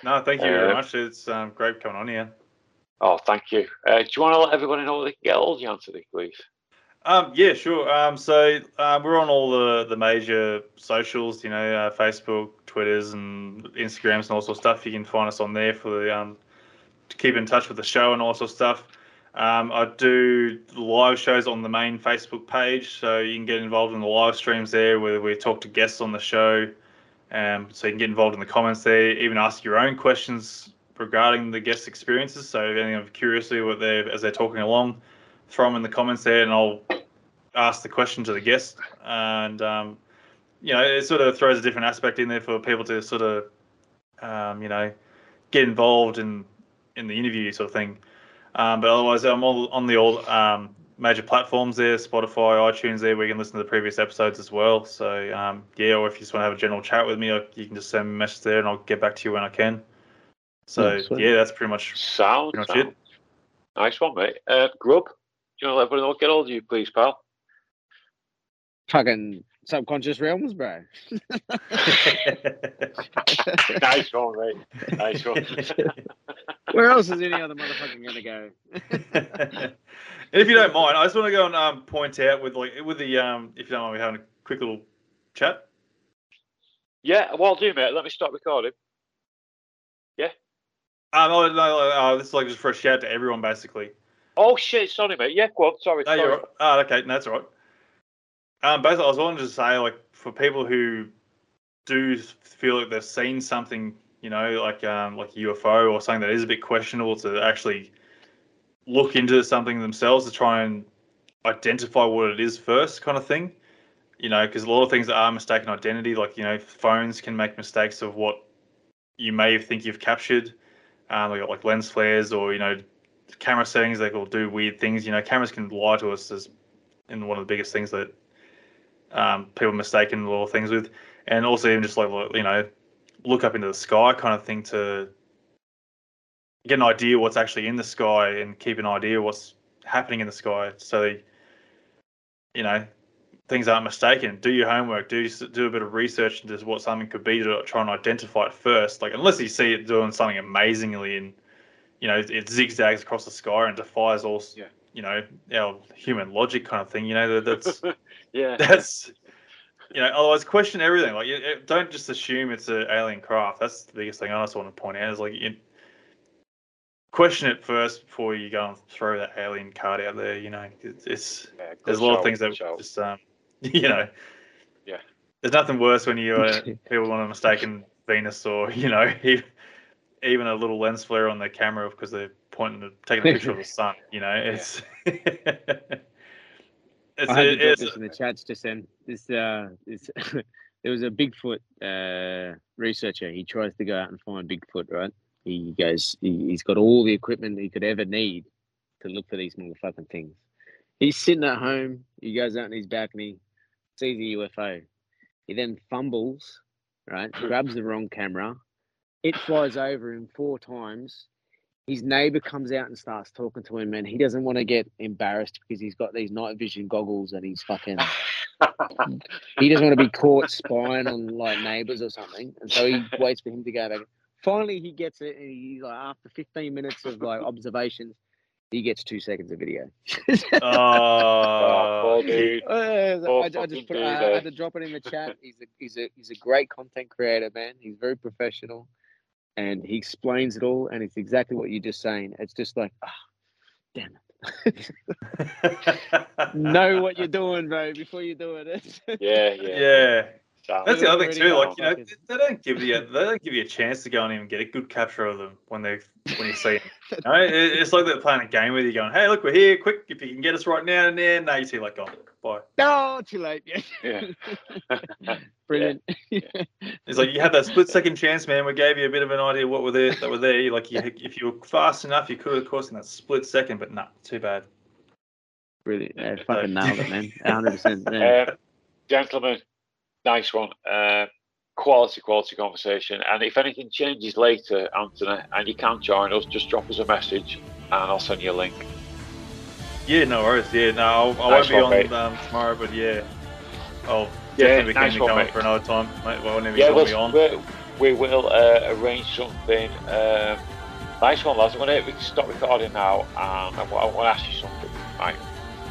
No, thank you very Uh, much. It's um, great coming on here. Oh, thank you. Uh, do you want to let everybody know where they can get hold of you, Anthony, please? Um, yeah, sure. Um, so um, we're on all the, the major socials, you know, uh, Facebook, Twitters, and Instagrams, and all sorts of stuff. You can find us on there for the um, to keep in touch with the show and all sorts of stuff. Um, I do live shows on the main Facebook page, so you can get involved in the live streams there, where we talk to guests on the show. Um, so you can get involved in the comments there, even ask your own questions regarding the guest experiences. So if anything of curiosity what they as they're talking along, throw them in the comments there, and I'll ask the question to the guest. And um, you know, it sort of throws a different aspect in there for people to sort of, um, you know, get involved in in the interview sort of thing. Um, but otherwise, I'm all on the all um, major platforms there, Spotify, iTunes. There, where you can listen to the previous episodes as well. So um, yeah, or if you just want to have a general chat with me, you can just send me a message there, and I'll get back to you when I can. So Yeah, yeah, that's pretty much Sound. Pretty much it. sound. Nice one, mate. Uh, Grub, do you want to let everybody know get hold of you, please, pal? Fucking subconscious realms, bro. *laughs* nice one, mate. Nice one. *laughs* Where else is any other motherfucker gonna go? *laughs* and if you don't mind, I just want to go and um, point out with like with the um, if you don't mind me having a quick little chat. yeah, well, I'll do, mate. Let me stop recording. Um, oh, no, no, uh, this is like just for a shout to everyone, basically. Oh, shit. Sorry, mate. Yeah, go on. Sorry. No, sorry. you're right. Oh, okay, no, that's all right. Um, basically, I was wanting to say, like, for people who do feel like they've seen something, you know, like um, like a UFO or something that is a bit questionable, to actually look into something themselves to try and identify what it is first, kind of thing. You know, because a lot of things are mistaken identity. Like, you know, phones can make mistakes of what you may think you've captured. Um, like, like lens flares or you know camera settings they will do weird things. You know, cameras can lie to us as in one of the biggest things that um, people mistaken little things with, and also even just like you know, look up into the sky kind of thing to get an idea what's actually in the sky and keep an idea what's happening in the sky. So, you know, things aren't mistaken. Do your homework. Do do a bit of research into what something could be to try and identify it first. Like unless you see it doing something amazingly and you know it, zigzags across the sky and defies all Yeah. you know our human logic kind of thing. You know that, that's *laughs* yeah. *laughs* that's you know otherwise question everything. Like you, you- don't just assume it's an alien craft. That's the biggest thing I just want to point out is like you, question it first before you go and throw that alien card out there. You know it's, it's yeah, there's a lot of things that good shout. just um *laughs* you know Yeah. there's nothing worse when you uh, *laughs* people want to mistaken venus or *laughs* you know even a little lens flare on their camera because they're pointing to taking a picture of the sun you know it's it's, I had to drop it's this in the chats just then. This uh, this *laughs* there was a Bigfoot uh researcher. He tries to go out and find Bigfoot. Right? He goes. He, he's got all the equipment he could ever need to look for these motherfucking things. He's sitting at home. He goes out in his balcony, sees a UFO. He then fumbles, right? Grabs the wrong camera. It flies over him four times. His neighbor comes out and starts talking to him, and he doesn't want to get embarrassed because he's got these night vision goggles and he's fucking. *laughs* he doesn't want to be caught spying on like neighbors or something, and so he *laughs* waits for him to go back. Finally, he gets it, and he's like, after 15 minutes of like observations, he gets two seconds of video. *laughs* Oh, oh dude. I, Poor I just put, dude, I, I eh? had to drop it in the chat. He's a he's a he's a great content creator, man. He's very professional, and he explains it all, and it's exactly what you're just saying. It's just like, ah, damn it, *laughs* know what you're doing, bro, before you do it. *laughs* Yeah, yeah. yeah Sound. That's the other thing too. Like are you know, fucking- they don't give you they don't give you a chance to go and even get a good capture of them when they when you see them. You *laughs* know, it- it's like they're playing a game with you, going, "Hey, look, we're here! Quick, if you can get us right now and there." No, you see, like, gone. Bye. no, too late. Yeah. Yeah. *laughs* Brilliant. *laughs* It's like you had that split second chance, man. We gave you a bit of an idea what were there that were there. You like, you, if you were fast enough, you could have course in that split second, but nah, too bad. Brilliant. Yeah, fucking nailed it, man. 100%. Yeah. Um, gentlemen, nice one. Uh, quality, quality conversation. And if anything changes later, Anthony, and you can't join us, just drop us a message and I'll send you a link. Yeah, no worries. Yeah, no, I'll, I Nice won't be mate. on um, tomorrow, but yeah, I'll Yeah, definitely be nice keen to one, for another time, mate. Well, whenever Yeah, you want me we'll, on. we'll, uh, arrange something. Um, nice one, lads. I'm gonna, we can stop recording now and I, want to ask you something. Right.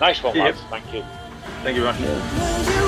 Nice one, Yep. lads. Thank you. Thank you very much. When you